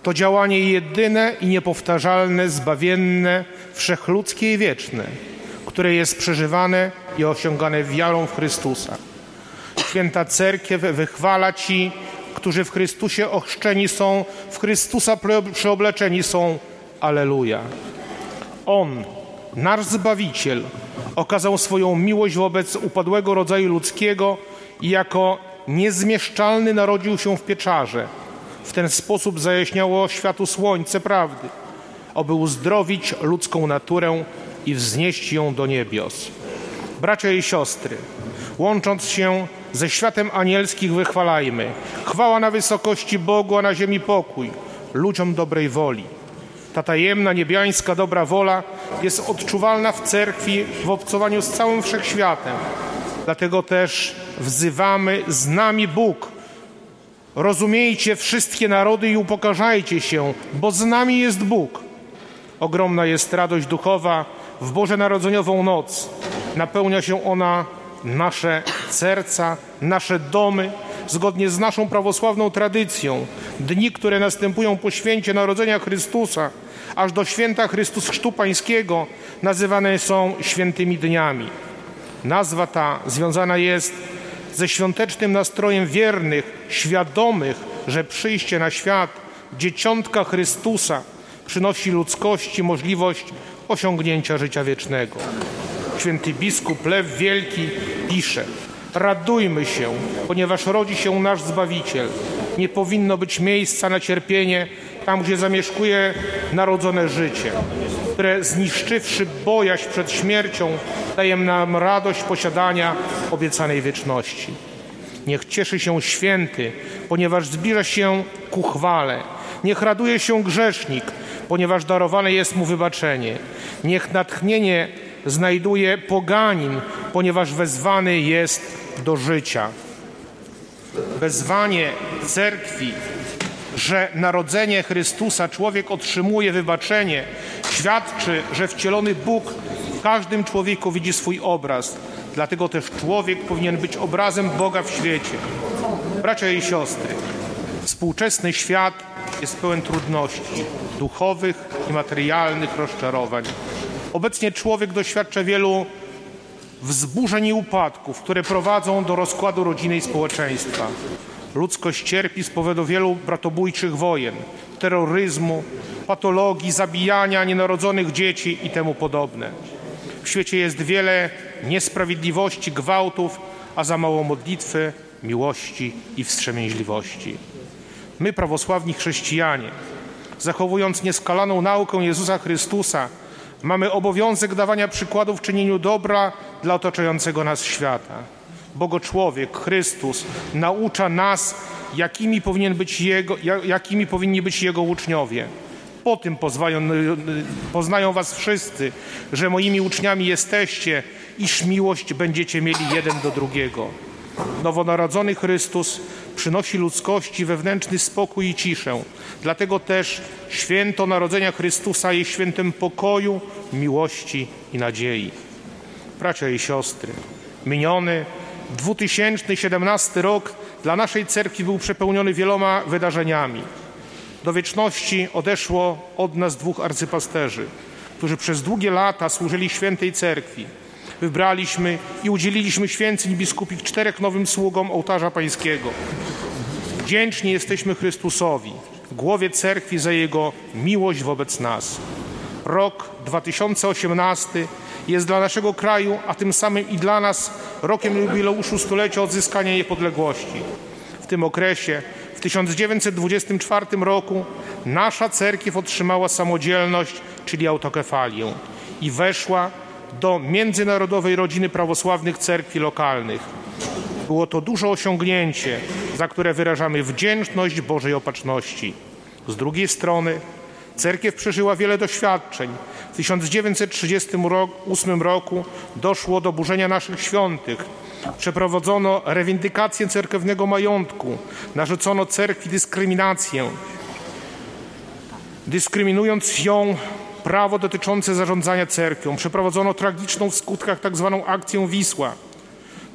to działanie jedyne i niepowtarzalne, zbawienne, wszechludzkie i wieczne, które jest przeżywane i osiągane wiarą w Chrystusa. Święta Cerkiew wychwala ci, którzy w Chrystusie ochrzczeni są, w Chrystusa przeobleczeni są. Aleluja. On, Nasz Zbawiciel okazał swoją miłość wobec upadłego rodzaju ludzkiego i jako niezmieszczalny narodził się w pieczarze. W ten sposób zajaśniało światu słońce prawdy, aby uzdrowić ludzką naturę i wznieść ją do niebios. Bracia i siostry, łącząc się ze światem anielskich wychwalajmy. Chwała na wysokości Bogu, a na ziemi pokój, ludziom dobrej woli. Ta tajemna, niebiańska dobra wola jest odczuwalna w cerkwi w obcowaniu z całym wszechświatem. Dlatego też wzywamy z nami Bóg. Rozumiejcie wszystkie narody i upokarzajcie się, bo z nami jest Bóg. Ogromna jest radość duchowa w Boże Narodzeniową noc. Napełnia się ona nasze serca, nasze domy, zgodnie z naszą prawosławną tradycją. Dni, które następują po święcie Narodzenia Chrystusa, aż do święta Chrystus Chrztu Pańskiego, nazywane są świętymi dniami. Nazwa ta związana jest ze świątecznym nastrojem wiernych, świadomych, że przyjście na świat dzieciątka Chrystusa przynosi ludzkości możliwość osiągnięcia życia wiecznego. Święty biskup Lew Wielki pisze: Radujmy się, ponieważ rodzi się nasz Zbawiciel. Nie powinno być miejsca na cierpienie tam, gdzie zamieszkuje narodzone życie, które zniszczywszy bojaźń przed śmiercią, daje nam radość posiadania obiecanej wieczności. Niech cieszy się święty, ponieważ zbliża się ku chwale. Niech raduje się grzesznik, ponieważ darowane jest mu wybaczenie. Niech natchnienie znajduje poganin, ponieważ wezwany jest do życia. Wezwanie cerkwi, że narodzenie Chrystusa człowiek otrzymuje wybaczenie, świadczy, że wcielony Bóg w każdym człowieku widzi swój obraz. Dlatego też człowiek powinien być obrazem Boga w świecie. Bracia i siostry, współczesny świat jest pełen trudności duchowych i materialnych rozczarowań. Obecnie człowiek doświadcza wielu wzburzeń i upadków, które prowadzą do rozkładu rodziny i społeczeństwa. Ludzkość cierpi z powodu wielu bratobójczych wojen, terroryzmu, patologii, zabijania nienarodzonych dzieci i temu podobne. W świecie jest wiele niesprawiedliwości, gwałtów, a za mało modlitwy, miłości i wstrzemięźliwości. My, prawosławni chrześcijanie, zachowując nieskalaną naukę Jezusa Chrystusa, mamy obowiązek dawania przykładów w czynieniu dobra dla otaczającego nas świata. Bogo człowiek, Chrystus, naucza nas, jakimi, powinien być jego, jakimi powinni być Jego uczniowie. Po tym pozwają, poznają was wszyscy, że moimi uczniami jesteście, iż miłość będziecie mieli jeden do drugiego. Nowonarodzony Chrystus przynosi ludzkości wewnętrzny spokój i ciszę. Dlatego też święto Narodzenia Chrystusa jest świętem pokoju, miłości i nadziei. Bracia i siostry, miniony 2017 rok dla naszej cerkwi był przepełniony wieloma wydarzeniami. Do wieczności odeszło od nas dwóch arcypasterzy, którzy przez długie lata służyli świętej cerkwi. Wybraliśmy i udzieliliśmy święceń biskupich czterech nowym sługom ołtarza pańskiego. Wdzięczni jesteśmy Chrystusowi, głowie cerkwi za jego miłość wobec nas. Rok 2018 jest dla naszego kraju, a tym samym i dla nas rokiem jubileuszu stulecia odzyskania niepodległości. W tym okresie, w 1924 roku, nasza cerkiew otrzymała samodzielność, czyli autokefalię i weszła do międzynarodowej rodziny prawosławnych cerkwi lokalnych. Było to duże osiągnięcie, za które wyrażamy wdzięczność Bożej Opatrzności. Z drugiej strony cerkiew przeżyła wiele doświadczeń. W 1938 roku doszło do burzenia naszych świątyń. Przeprowadzono rewindykację cerkewnego majątku. Narzucono cerkwi dyskryminację, dyskryminując ją prawo dotyczące zarządzania cerkwią. Przeprowadzono tragiczną w skutkach tzw. Tak akcję Wisła.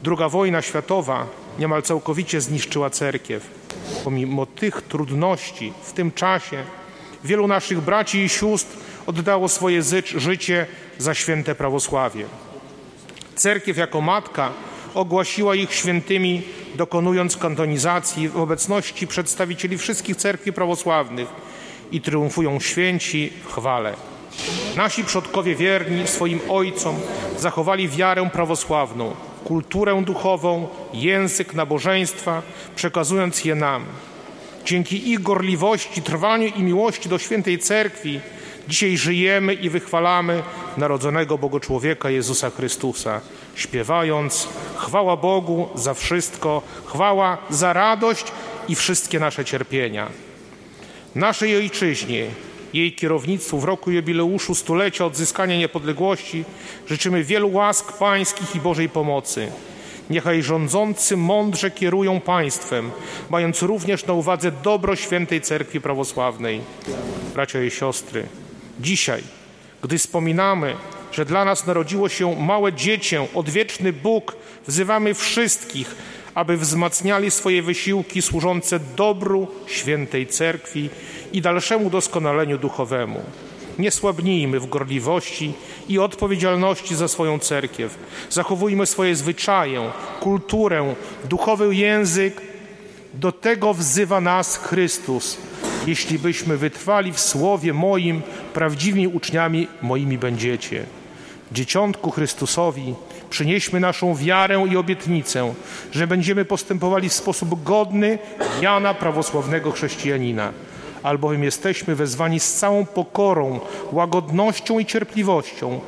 Druga wojna światowa niemal całkowicie zniszczyła cerkiew. Pomimo tych trudności w tym czasie wielu naszych braci i sióstr oddało swoje życie za święte prawosławie. Cerkiew jako matka ogłosiła ich świętymi, dokonując kantonizacji w obecności przedstawicieli wszystkich cerkwi prawosławnych i triumfują święci w chwale. Nasi przodkowie wierni swoim ojcom zachowali wiarę prawosławną, kulturę duchową, język nabożeństwa, przekazując je nam. Dzięki ich gorliwości, trwaniu i miłości do świętej cerkwi dzisiaj żyjemy i wychwalamy narodzonego Bogu człowieka Jezusa Chrystusa, śpiewając chwała Bogu za wszystko, chwała za radość i wszystkie nasze cierpienia. Naszej ojczyźnie, jej kierownictwu w roku jubileuszu stulecia odzyskania niepodległości życzymy wielu łask pańskich i Bożej pomocy. Niechaj rządzący mądrze kierują państwem, mając również na uwadze dobro świętej cerkwi prawosławnej. Bracia i siostry, dzisiaj, gdy wspominamy, że dla nas narodziło się małe dziecię, odwieczny Bóg, wzywamy wszystkich, aby wzmacniali swoje wysiłki służące dobru świętej cerkwi i dalszemu doskonaleniu duchowemu. Nie słabnijmy w gorliwości i odpowiedzialności za swoją cerkiew. Zachowujmy swoje zwyczaje, kulturę, duchowy język. Do tego wzywa nas Chrystus. Jeśli byśmy wytrwali w słowie moim, prawdziwymi uczniami moimi będziecie. Dzieciątku Chrystusowi przynieśmy naszą wiarę i obietnicę, że będziemy postępowali w sposób godny Jana prawosławnego chrześcijanina albowiem jesteśmy wezwani z całą pokorą, łagodnością i cierpliwością,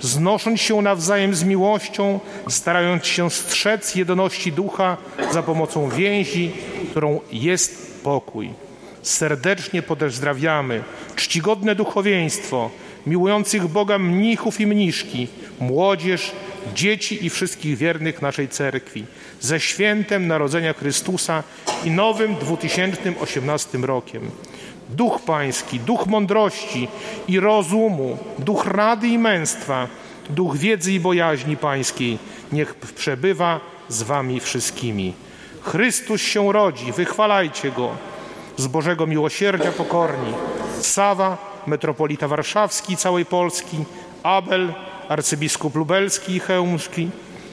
znosząc się nawzajem z miłością, starając się strzec jedności ducha za pomocą więzi, którą jest pokój. Serdecznie pozdrawiamy czcigodne duchowieństwo, miłujących Boga mnichów i mniszki, młodzież, dzieci i wszystkich wiernych naszej cerkwi ze świętem Narodzenia Chrystusa i nowym 2018 rokiem. Duch Pański, duch mądrości i rozumu, duch rady i męstwa, duch wiedzy i bojaźni Pańskiej, niech przebywa z Wami wszystkimi. Chrystus się rodzi, wychwalajcie Go. Z Bożego miłosierdzia pokorni. Sawa, metropolita warszawski całej Polski, Abel, arcybiskup lubelski i chełmski,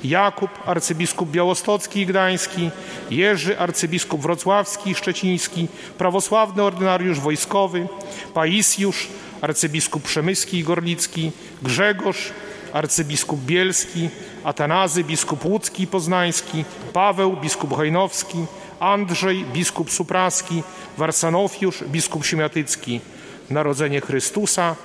Jakub, arcybiskup białostocki i gdański, Jerzy, arcybiskup wrocławski i szczeciński, prawosławny ordynariusz wojskowy, Paisjusz, arcybiskup przemyski i gorlicki, Grzegorz, arcybiskup bielski, Atanazy, biskup łódzki i poznański, Paweł, biskup hojnowski, Andrzej, biskup supraski, Warsanofiusz, biskup siemiatycki. Narodzenie Chrystusa,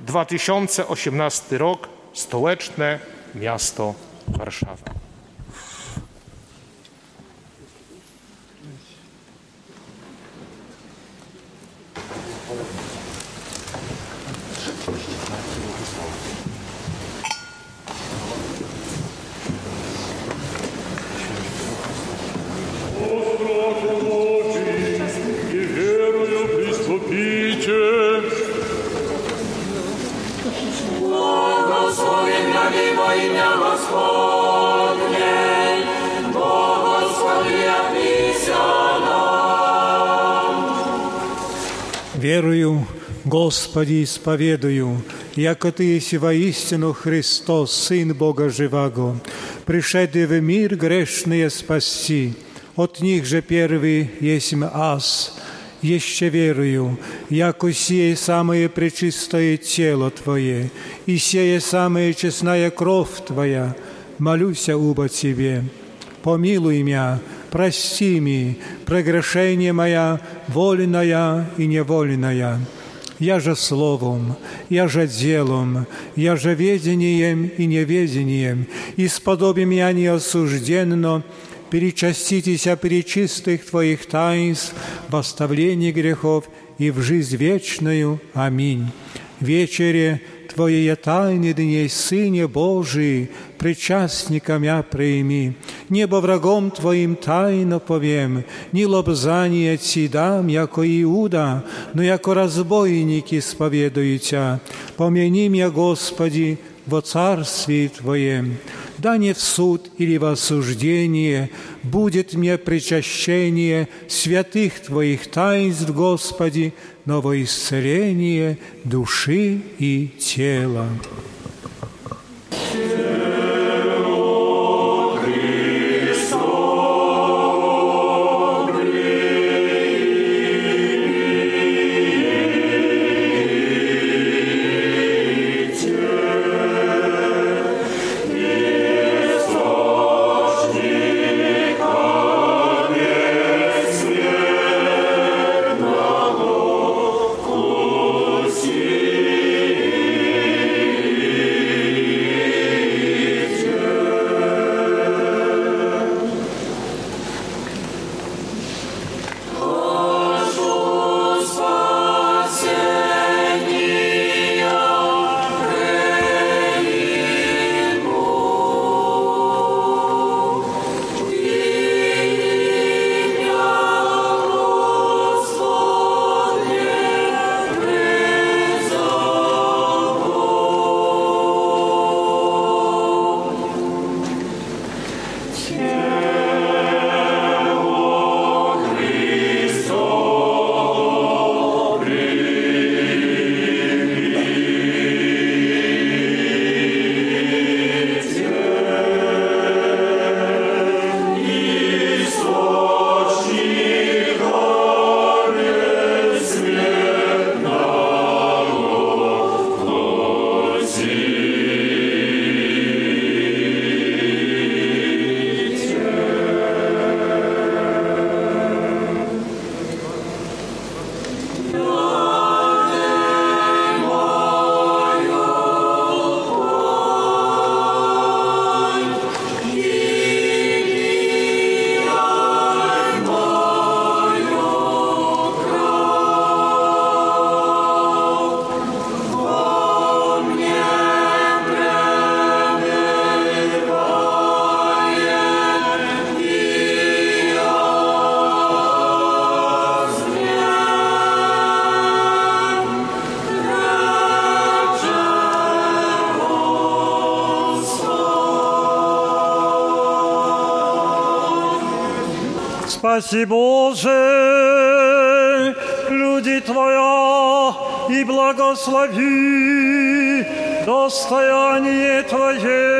2018 rok, stołeczne miasto Warszawa. и верую приступите. Верую, Господи, исповедую, яко Ты есть воистину Христос, Сын Бога Живаго, пришедший в мир грешные спасти. От них же первый есть аз, еще верую, яко сие самое пречистое тело Твое, и сие самая честная кровь Твоя, молюся уба Тебе. Помилуй меня, прости ми, прегрешение моя, вольная и невольная. Я же словом, я же делом, я же ведением и неведением, и сподобие меня неосужденно, перечаститеся при чистых Твоих таинств, в оставлении грехов и в жизнь вечную. Аминь. Вечере Твоей тайны дней, Сыне Божий, причастником я прими. Небо врагом Твоим тайно повем, ни лобзание Ти дам, яко Иуда, но яко разбойники споведуются. Помяни меня, Господи, во Царстве Твоем. Да не в суд или в осуждение будет мне причащение святых Твоих таинств, Господи, но во исцеление души и тела. Спаси Боже, люди Твоя, и благослови достояние Твое.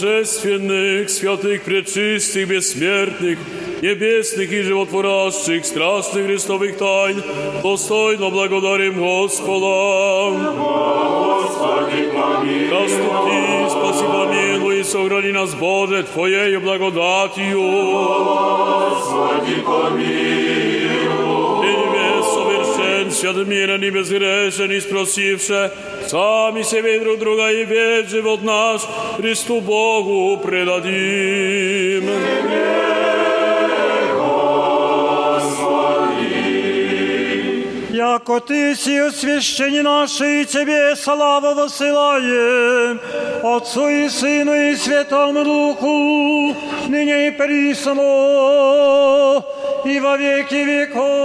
божественных, святых, пречистых, бессмертных, небесных и животворящих, страстных Христовых тайн, достойно благодарим Господа. Господи, помилуй. Заступи, спаси, помилуй и сохрани нас, Боже, Твоею благодатью. Господи, помилуй. И небес совершен, свят мирен и безгрешен, и спросивше, сами себе и друг друга и весь живот наш Христу Богу предадим. Яко Ты си священи наши, и Тебе славу высылаем, Отцу и Сыну и Святому Духу, ныне и присно, и во веки веков.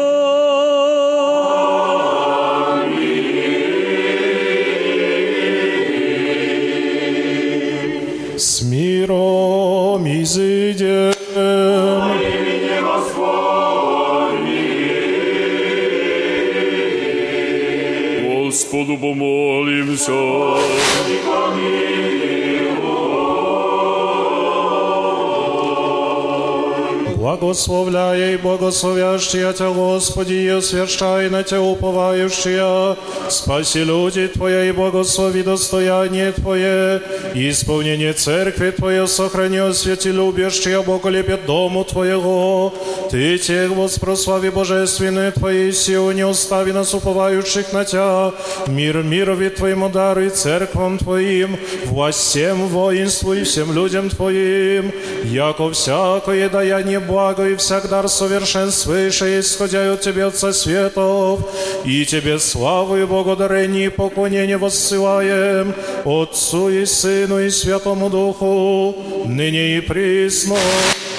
Благословляя и благословящая Тебя, Господи, и освящай на Тебя уповающая, спаси люди Твоя и благослови достояние Твое, и исполнение церкви Твое сохрани, освети любящая, Боголепет дому Твоего. Ты тех воспрослави божественные Твои силы, не остави нас уповающих на Тебя, мир мирови Твоему дару и церквам Твоим, власть всем воинству и всем людям Твоим, яко всякое даяние благо и всяк дар совершен свыше, исходя от Тебя, Отца Светов, и Тебе славу и благодарение и поклонение воссылаем Отцу и Сыну и Святому Духу, ныне и присно,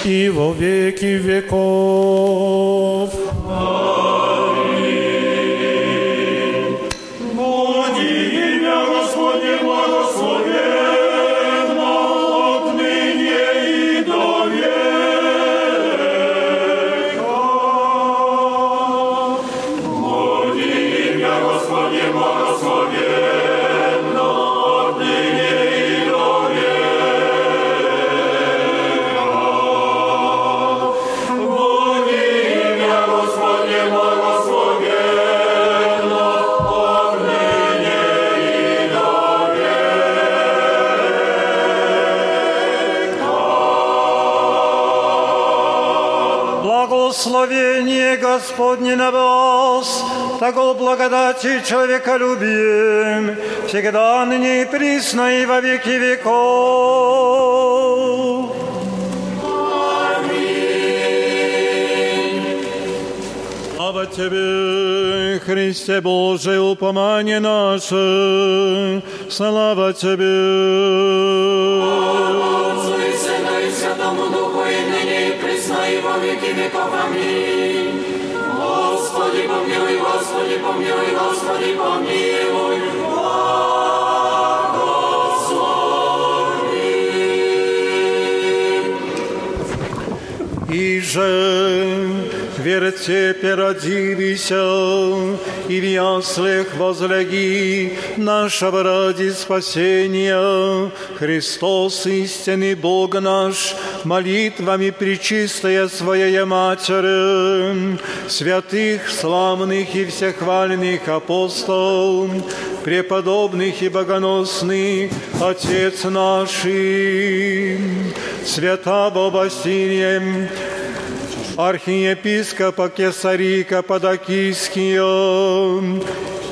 i wo wieki wieków. Господне на вас, того благодати человеколюбием, всегда ныне и присно и во веки веков. Слава Тебе, Христе Божий, упомание наше, слава Тебе. Же вертепе родилися, и в яслях возляги нашего ради спасения. Христос, истинный Бог наш, молитвами причистая Своя Матерь, святых, славных и всехвальных апостол, преподобных и богоносных, Отец наший, святого Василия, архиепископа Кесарика Подокийския,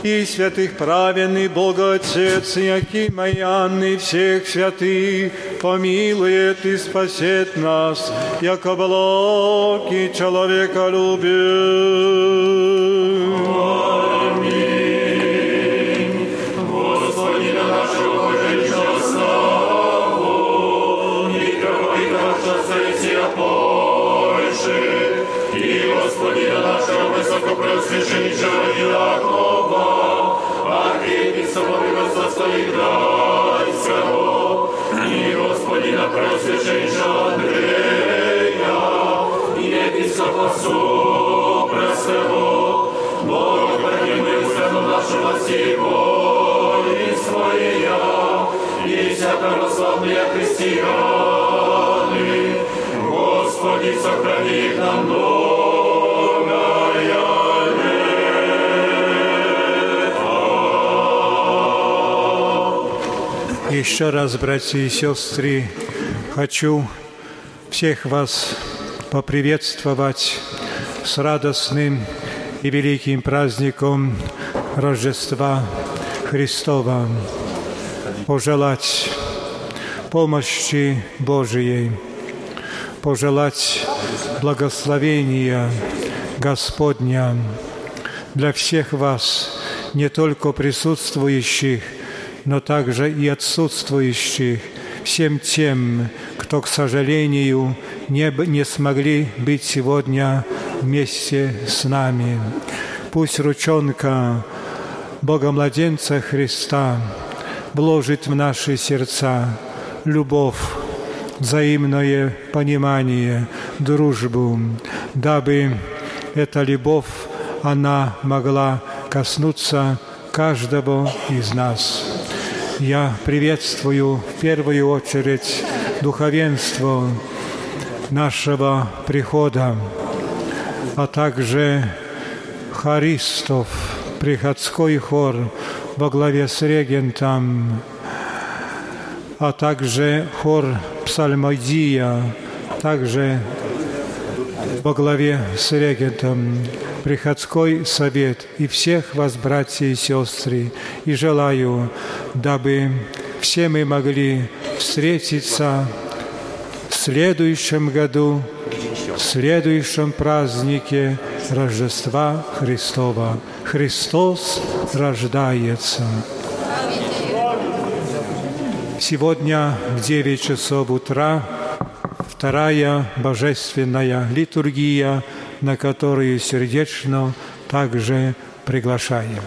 и святых праведный Богоотец Якима и Анны, всех святых, помилует и спасет нас, яко благ и человека Господина Высокопреосвященнейшего Иакова, архиепископа Богословства Игнатьевского, и Господина Преосвященнейшего Андрея, и епископа Супресского, Бога, сыну нашего сего, и своя, и вся православные христианы, Господи, сохрани их на многое Еще раз, братья и сестры, хочу всех вас поприветствовать с радостным и великим праздником Рождества Христова. Пожелать помощи Божией, пожелать благословения Господня для всех вас, не только присутствующих, но также и отсутствующих, всем тем, кто, к сожалению, не, не смогли быть сегодня вместе с нами. Пусть ручонка Бога-младенца Христа вложит в наши сердца любовь, взаимное понимание, дружбу, дабы эта любовь, она могла коснуться каждого из нас. Я приветствую в первую очередь духовенство нашего прихода, а также хористов, приходской хор во главе с регентом, а также хор псалмодия, также во главе с регентом, приходской совет и всех вас, братья и сестры, и желаю, дабы все мы могли встретиться в следующем году, в следующем празднике Рождества Христова. Христос рождается. Сегодня в 9 часов утра вторая божественная литургия, на которую сердечно также приглашаем.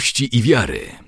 Miłości i Wiary.